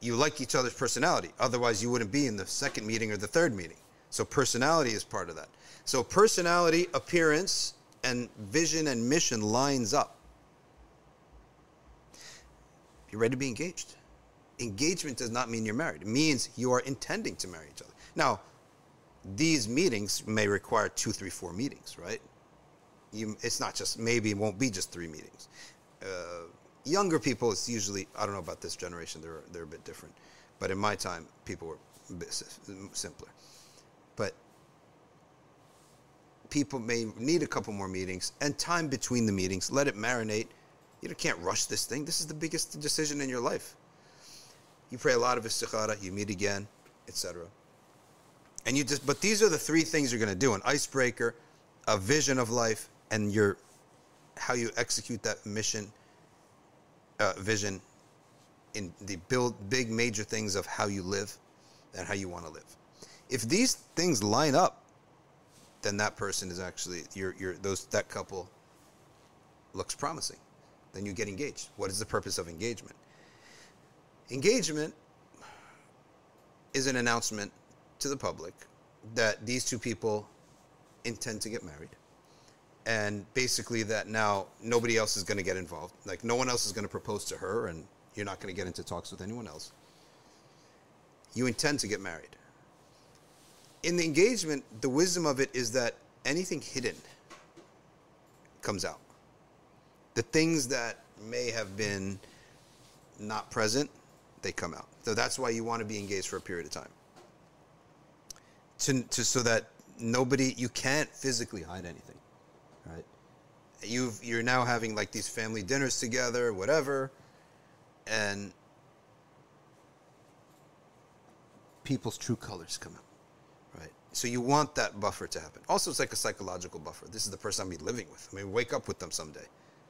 you like each other's personality. Otherwise, you wouldn't be in the second meeting or the third meeting. So, personality is part of that. So, personality, appearance, and vision and mission lines up. You're ready to be engaged. Engagement does not mean you're married. It means you are intending to marry each other. Now, these meetings may require two, three, four meetings, right? You, it's not just maybe it won't be just three meetings. Uh, younger people, it's usually I don't know about this generation. They're they're a bit different, but in my time, people were a bit simpler. But people may need a couple more meetings and time between the meetings. Let it marinate. You can't rush this thing. This is the biggest decision in your life. You pray a lot of istikhara. You meet again, etc. And you just. But these are the three things you're going to do: an icebreaker, a vision of life, and your how you execute that mission uh, vision in the build big major things of how you live and how you want to live. If these things line up, then that person is actually your your those that couple looks promising. Then you get engaged. What is the purpose of engagement? Engagement is an announcement to the public that these two people intend to get married and basically that now nobody else is going to get involved. Like no one else is going to propose to her, and you're not going to get into talks with anyone else. You intend to get married. In the engagement, the wisdom of it is that anything hidden comes out. The things that may have been not present, they come out. So that's why you want to be engaged for a period of time. To, to so that nobody you can't physically hide anything right? You've you're now having like these family dinners together, whatever, and people's true colors come out, right? So you want that buffer to happen. Also, it's like a psychological buffer. This is the person I'm be living with. I mean, wake up with them someday,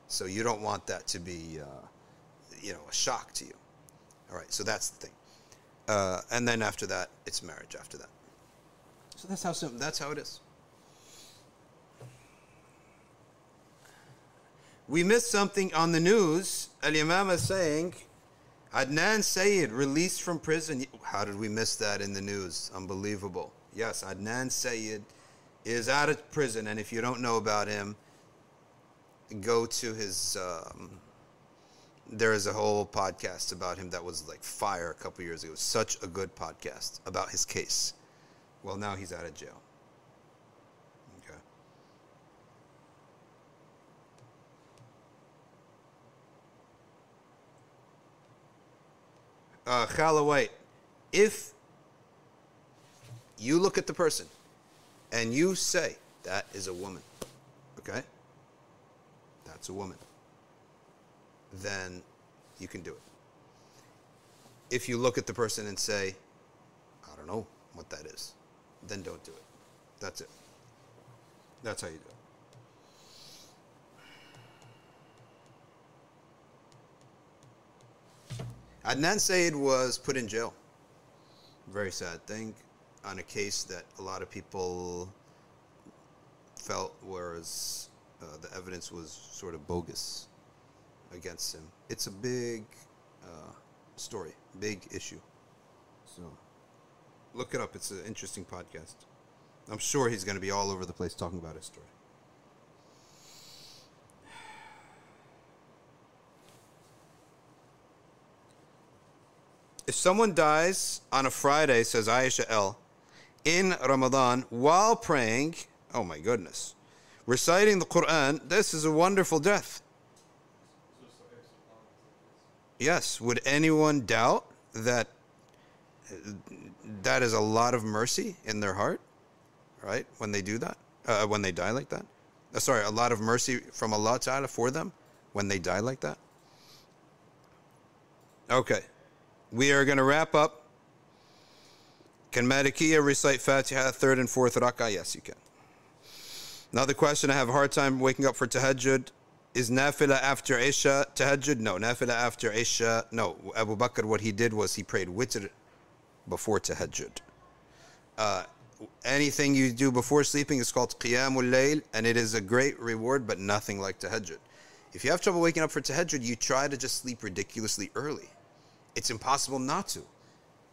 so you don't want that to be, uh, you know, a shock to you. All right, so that's the thing. Uh, and then after that, it's marriage. After that, so that's how simple. That's how it is. we missed something on the news. Al Imam is saying Adnan Syed released from prison. How did we miss that in the news? Unbelievable. Yes, Adnan Syed is out of prison, and if you don't know about him, go to his. Um, there is a whole podcast about him that was like fire a couple years ago. Such a good podcast about his case. Well, now he's out of jail. uh, Chala White, if you look at the person and you say that is a woman, okay? That's a woman. Then you can do it. If you look at the person and say, I don't know what that is, then don't do it. That's it. That's how you do it. Adnan Syed was put in jail. Very sad thing on a case that a lot of people felt was uh, the evidence was sort of bogus against him. It's a big uh, story, big issue. So Look it up. It's an interesting podcast. I'm sure he's going to be all over the place talking about his story. If someone dies on a Friday, says Aisha L, in Ramadan while praying, oh my goodness, reciting the Quran, this is a wonderful death. Yes, would anyone doubt that that is a lot of mercy in their heart, right? When they do that, uh, when they die like that. Uh, sorry, a lot of mercy from Allah Ta'ala for them when they die like that. Okay, we are going to wrap up. Can Malikiya recite Fatiha third and fourth rak'ah? Yes, you can. Another question I have a hard time waking up for tahajjud. Is nafila after Isha tahajjud? No. Nafila after Isha? No. Abu Bakr, what he did was he prayed witr before tahajjud. Uh, anything you do before sleeping is called qiyamul layl, and it is a great reward, but nothing like tahajjud. If you have trouble waking up for tahajjud, you try to just sleep ridiculously early. It's impossible not to.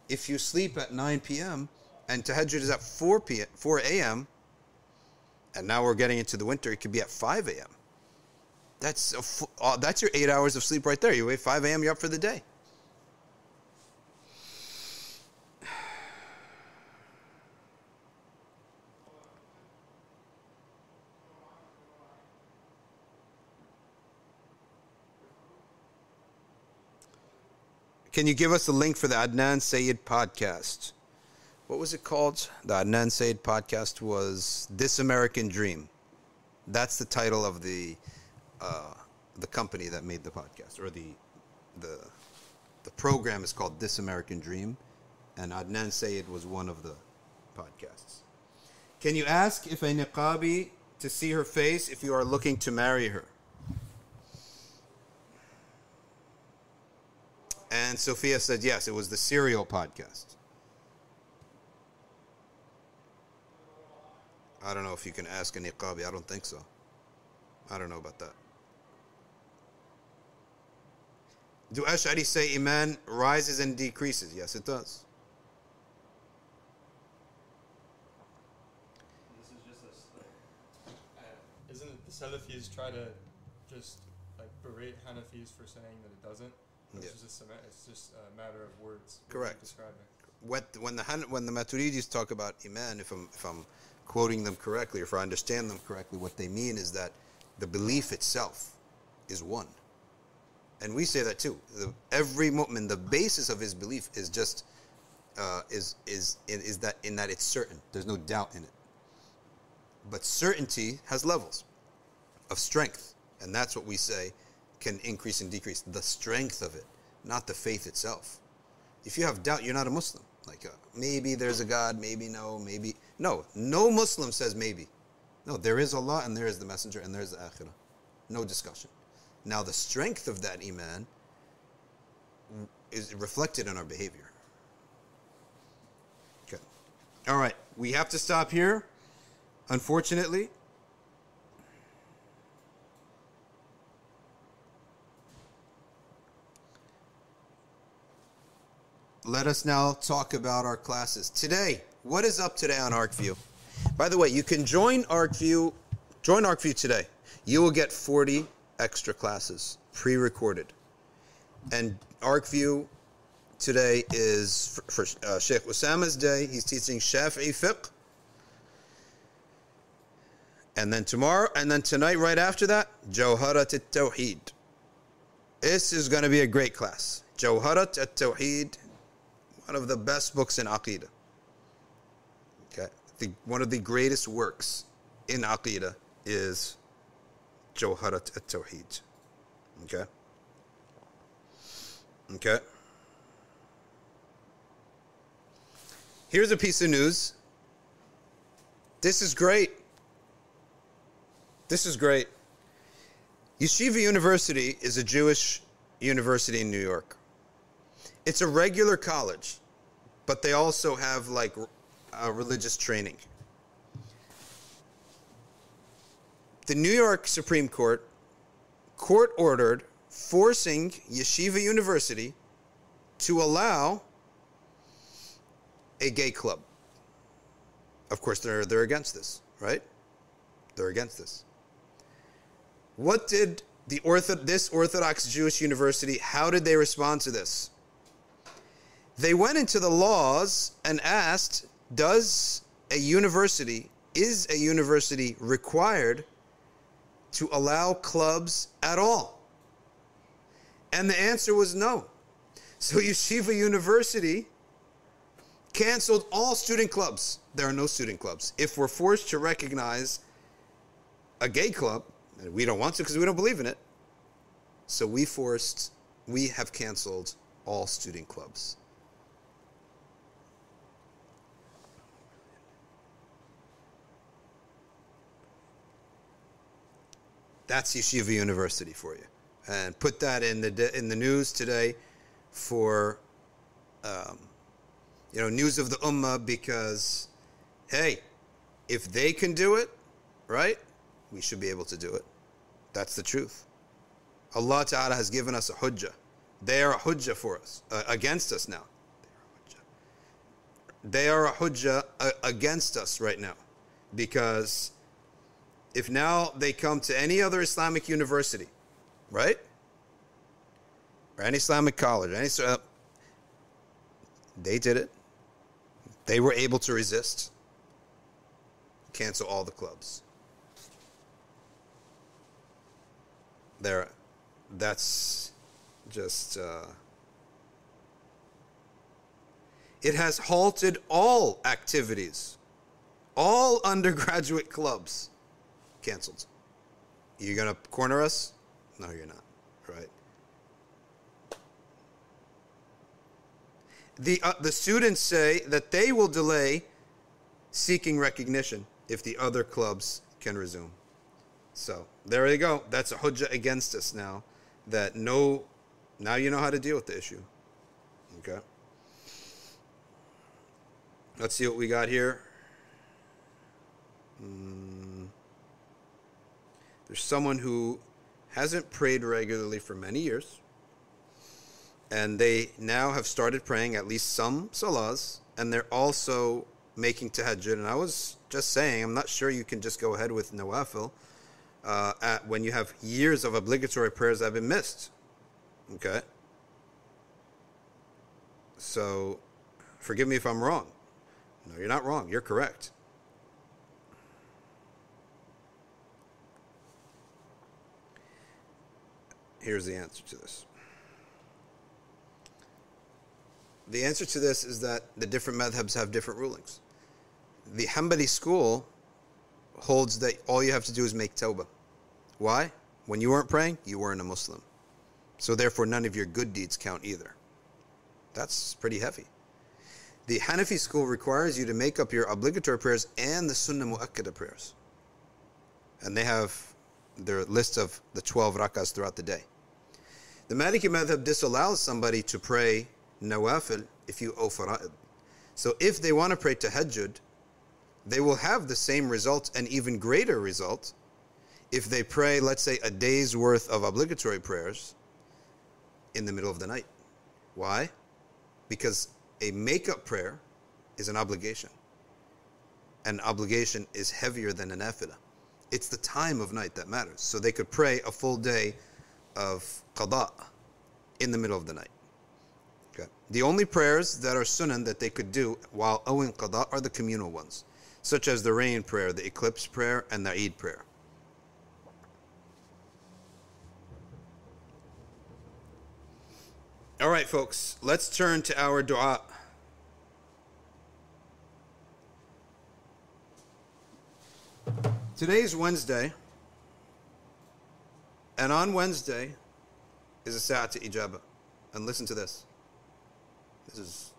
If you sleep at 9 p.m. and tahajjud is at 4 p.m. 4 a.m. and now we're getting into the winter, it could be at 5 a.m. That's uh, that's your eight hours of sleep right there. You wait 5 a.m. You're up for the day. Can you give us the link for the Adnan Syed podcast? What was it called? The Adnan Syed podcast was This American Dream. That's the title of the uh, the company that made the podcast, or the the the program is called This American Dream, and Adnan Syed was one of the podcasts. Can you ask if a niqabi to see her face if you are looking to marry her? And Sophia said yes, it was the Serial podcast. I don't know if you can ask a niqabi. I don't think so. I don't know about that. Do Ash'ari say Iman rises and decreases? Yes, it does. This is just a, s- like, uh, isn't it the Salafis try to just like berate Hanafis for saying that it doesn't? It's Yeah. just a, it's just a matter of words. Correct. Describing. What, when the when the Maturidis talk about Iman, if I'm if I'm quoting them correctly, or if I understand them correctly, what they mean is that the belief itself is one, and we say that too. The, every mu'min, the basis of his belief is just uh, is is is that in that it's certain. There's no doubt in it. But certainty has levels of strength, and that's what we say can increase and decrease. The strength of it, not the faith itself. If you have doubt, you're not a Muslim. Like uh, maybe there's a God, maybe no, maybe no. No Muslim says maybe. No, there is Allah and there is the Messenger and there is the Akhirah. No discussion. Now the strength of that iman is reflected in our behavior. Okay. All right. We have to stop here. Unfortunately. Let us now talk about our classes. Today, what is up today on ArcView? By the way, you can join ArcView, join ArcView today. You will get 40 extra classes pre-recorded. And ArcView today is for, for uh, Sheikh Osama's day. He's teaching Shafi'i fiqh. And then tomorrow, and then tonight, right after that, Jawharat al-Tawheed. This is going to be a great class. Jawharat al-Tawheed, one of the best books in Aqidah. Okay, one of the greatest works in Aqidah is Jawharat al-Tawheed. Okay. Okay. Here's a piece of news. This is great. This is great. Yeshiva University is a Jewish university in New York. It's a regular college, but they also have like uh, religious training. The New York Supreme Court court ordered forcing Yeshiva University to allow a gay club. Of course, they're, they're against this, right? They're against this. What did the Ortho- this Orthodox Jewish University, how did they respond to this? They went into the laws and asked, does a university, is a university required to allow clubs at all? And the answer was no. So Yeshiva University canceled all student clubs. There are no student clubs. If we're forced to recognize a gay club, and we don't want to because we don't believe in it, so we forced, we have canceled all student clubs. That's Yeshiva University for you, and put that in the in the news today for um, you know news of the ummah because hey, if they can do it, right, we should be able to do it. That's the truth. Allah Ta'ala has given us a hujjah. They are a hujjah for us, uh, against us now. They are a hujjah uh, against us right now. Because if now they come to any other Islamic university, right? Or any Islamic college, any uh, they did it. They were able to resist. Cancel all the clubs. There that's just uh, it has halted all activities all undergraduate clubs canceled You're gonna corner us no you're not right the uh, the students say that they will delay seeking recognition if the other clubs can resume so there you go. That's a hujjah against us now. That no, now you know how to deal with the issue. Okay. Let's see what we got here. Mm. There's someone who hasn't prayed regularly for many years, and they now have started praying at least some salahs, and they're also making tahajjud. And I was just saying, I'm not sure you can just go ahead with nawafil uh, at, when you have years of obligatory prayers that have been missed. Okay? So, forgive me if I'm wrong. No, you're not wrong. You're correct. Here's the answer to this. The answer to this is that the different madhabs have different rulings. The Hanbali school holds that all you have to do is make tawbah. Why? When you weren't praying, you weren't a Muslim. So therefore, none of your good deeds count either. That's pretty heavy. The Hanafi school requires you to make up your obligatory prayers and the Sunnah Mu'akkada prayers. And they have their list of the 12 rakas throughout the day. The Maliki madhab disallows somebody to pray nawafil if you owe fara'id. So if they want to pray tahajjud, they will have the same result and even greater result if they pray, let's say, a day's worth of obligatory prayers in the middle of the night. Why? Because a make-up prayer is an obligation. An obligation is heavier than an nafilah. It's the time of night that matters. So they could pray a full day of qada in the middle of the night. Okay. The only prayers that are sunan that they could do while owing qada are the communal ones such as the rain prayer, the eclipse prayer, and the Eid prayer. All right, folks, let's turn to our dua. Today's Wednesday, and on Wednesday is a Sa'at Ijaba. And listen to this. This is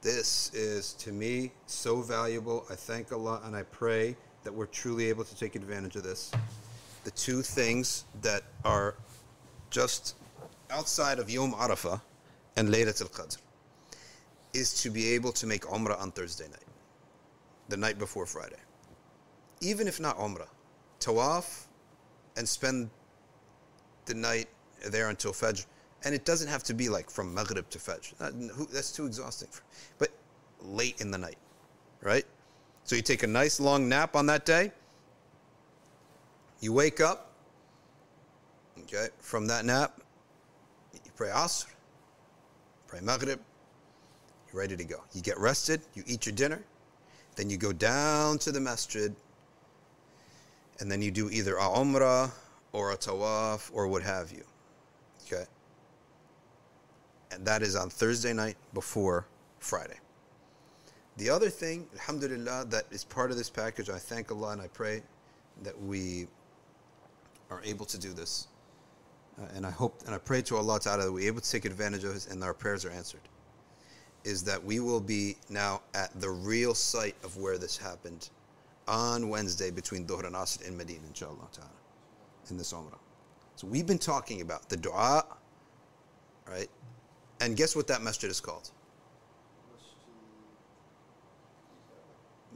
this is to me so valuable. I thank Allah and I pray that we're truly able to take advantage of this. The two things that are just outside of Yom Arafah and Laylat al Qadr is to be able to make Umrah on Thursday night, the night before Friday. Even if not Umrah, Tawaf and spend the night there until Fajr and it doesn't have to be like from Maghrib to Fajr. Uh, that's too exhausting. But late in the night, right? So you take a nice long nap on that day. You wake up, okay, from that nap, you pray Asr, pray Maghrib, You're ready to go. You get rested, you eat your dinner, then you go down to the masjid, and then you do either a umrah or a tawaf or what have you. Okay? And that is on Thursday night before Friday. The other thing, alhamdulillah, that is part of this package, I thank Allah and I pray that we are able to do this. Uh, and I hope and I pray to Allah Ta'ala that we're able to take advantage of this and our prayers are answered. Is that we will be now at the real site of where this happened on Wednesday between Dhuhr and Asr in Medina, inshallah ta'ala, in this Umrah. So we've been talking about the dua, right? And guess what that masjid is called?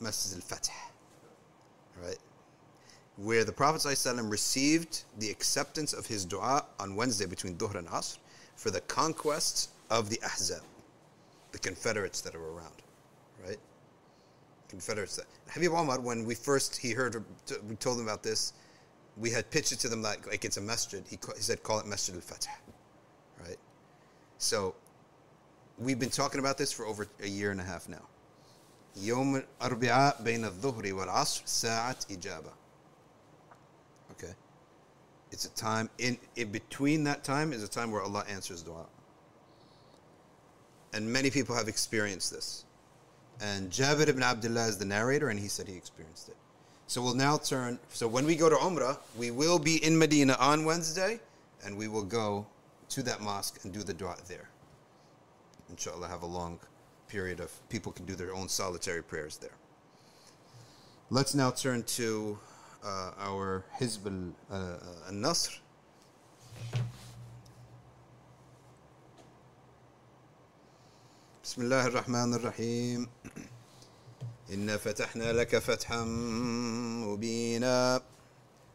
Masjid al-Fatih, right? Where the Prophet ﷺ received the acceptance of his dua on Wednesday between Dhuhr and Asr for the conquest of the Ahzab, the Confederates that are around? Confederates. That, Habib Omar, when we first he heard we told him about this, we had pitched it to them like, like it's a masjid. He, he said call it Masjid al-Fatih, right? So we've been talking about this for over a year and a half now. يوم الأربعاء بين الظهر والعصر ساعة إجابة. Okay. It's a time in, in between that time is a time where Allah answers dua. And many people have experienced this. And Jabir ibn Abdullah is the narrator, and he said he experienced it. So we'll now turn. So when we go to Umrah, we will be in Medina on Wednesday, and we will go to that mosque and do the dua there. Inshallah, have a long period of people can do their own solitary prayers there. Let's now turn to uh, our Hizb al-Nasr. بسم الله الرحمن الرحيم. إنا فتحنا لك فتحا مبينا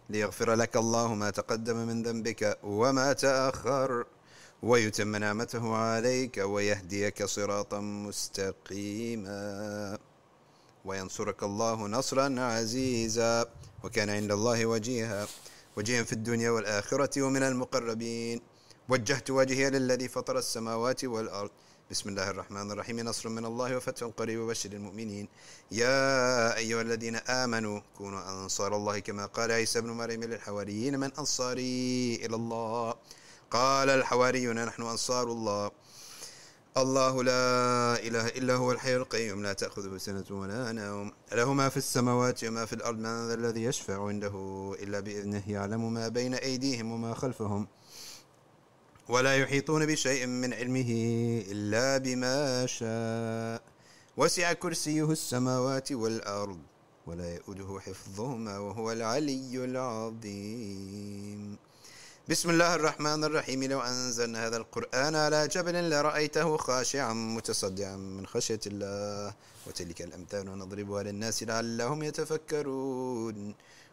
ليغفر لك الله ما تقدم من ذنبك وما تأخر ويتم نعمته عليك ويهديك صراطا مستقيما. وينصرك الله نصرا عزيزا. وكان عند الله وجيها وجيها في الدنيا والآخرة ومن المقربين. وجهت وجهي للذي فطر السماوات والأرض. بسم الله الرحمن الرحيم. نصر من الله وفتح قريب وبشر المؤمنين. يا أيها الذين آمنوا كونوا أنصار الله كما قال عيسى بن مريم للحواريين من أنصاري إلى الله. قال الحواريون نحن أنصار الله. الله لا إله إلا هو الحي القيوم. لا تأخذه سنة ولا نوم. له ما في السماوات وما في الأرض. من ذا الذي يشفع عنده إلا بإذنه يعلم ما بين أيديهم وما خلفهم. ولا يحيطون بشيء من علمه إلا بما شاء. وسع كرسيه السماوات والأرض ولا يؤده حفظهما وهو العلي العظيم. بسم الله الرحمن الرحيم. لو أنزلنا هذا القرآن على جبل لرأيته خاشعا متصدعا من خشية الله. وتلك الأمثال نضربها للناس لعلهم يتفكرون.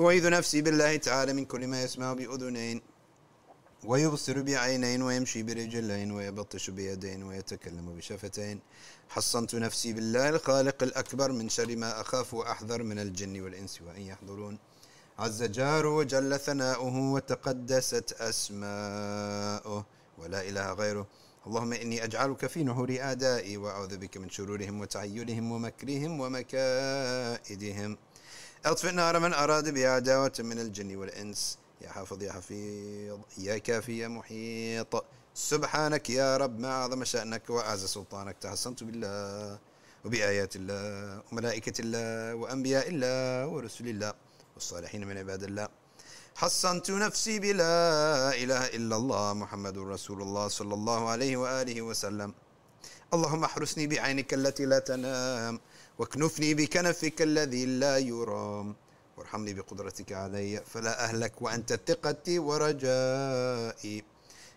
أعيذ نفسي بالله تعالى من كل ما يسمع بأذنين ويبصر بعينين ويمشي برجلين ويبطش بيدين ويتكلم بشفتين. حصنت نفسي بالله الخالق الأكبر من شر ما أخاف وأحذر من الجن والإنس وأن يحضرون. عز جار وجل ثناؤه وتقدست أسماؤه ولا إله غيره. اللهم إني أجعلك في نحور أعدائي وأعوذ بك من شرورهم وتعيلهم ومكرهم ومكائدهم. أطفئ نار من أراد بي عداوة من الجن والإنس. يا حافظ يا حفيظ يا كافي يا محيط. سبحانك يا رب ما أعظم شأنك وأعز سلطانك. تحصنت بالله وبآيات الله وملائكة الله وأنبياء الله ورسل الله والصالحين من عباد الله. حصنت نفسي بلا إله إلا الله محمد رسول الله صلى الله عليه وآله وسلم. اللهم احرسني بعينك التي لا تنام. واكنفني بكنفك الذي لا يرام. وارحمني بقدرتك علي فلا أهلك وأنت ثقتي ورجائي.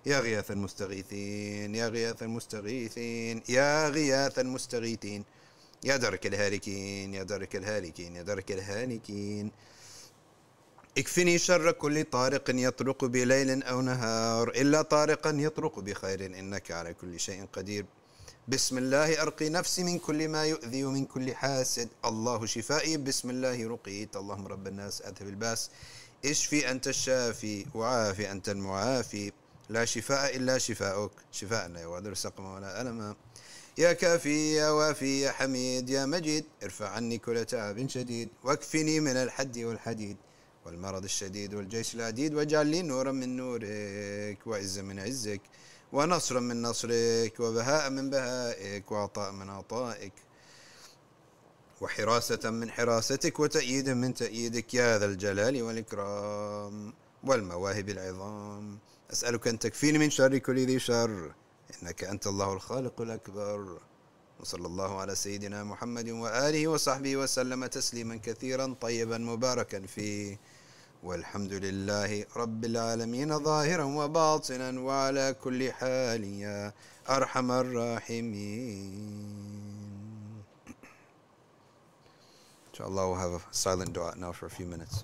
يا غياث المستغيثين يا غياث المستغيثين يا غياث المستغيثين. يا درك الهالكين يا درك الهالكين يا درك الهالكين. اكفني شر كل طارق يطرق بليل أو نهار إلا طارقا يطرق بخير إنك على كل شيء قدير. بسم الله أرقي نفسي من كل ما يؤذي ومن كل حاسد الله شفائي بسم الله رقيت اللهم رب الناس أذهب الباس اشفي أنت الشافي وعافي أنت المعافي لا شفاء إلا شفاؤك شفاء لا يغادر سقما ولا ألما يا كافي يا وافي يا حميد يا مجيد ارفع عني كل تعب شديد واكفني من الحد والحديد والمرض الشديد والجيش العديد واجعل لي نورا من نورك وعزا من عزك ونصرا من نصرك وبهاء من بهائك وعطاء من عطائك وحراسة من حراستك وتأييدا من تأييدك يا ذا الجلال والإكرام والمواهب العظام. أسألك أن تكفيني من شر كل ذي شر إنك أنت الله الخالق الأكبر. وصلى الله على سيدنا محمد وآله وصحبه وسلم تسليما كثيرا طيبا مباركا فيه. والحمد لله رب العالمين ظاهرا وباطنا وعلى كل حال يا أرحم الراحمين Inshallah, we'll have a silent dua now for a few minutes.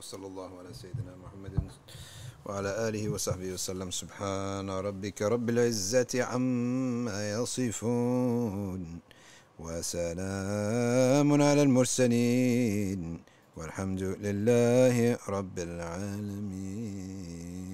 وصلى الله على سيدنا محمد وعلى آله وصحبه وسلم. سبحان ربك رب العزة عما يصفون وسلام على المرسلين والحمد لله رب العالمين.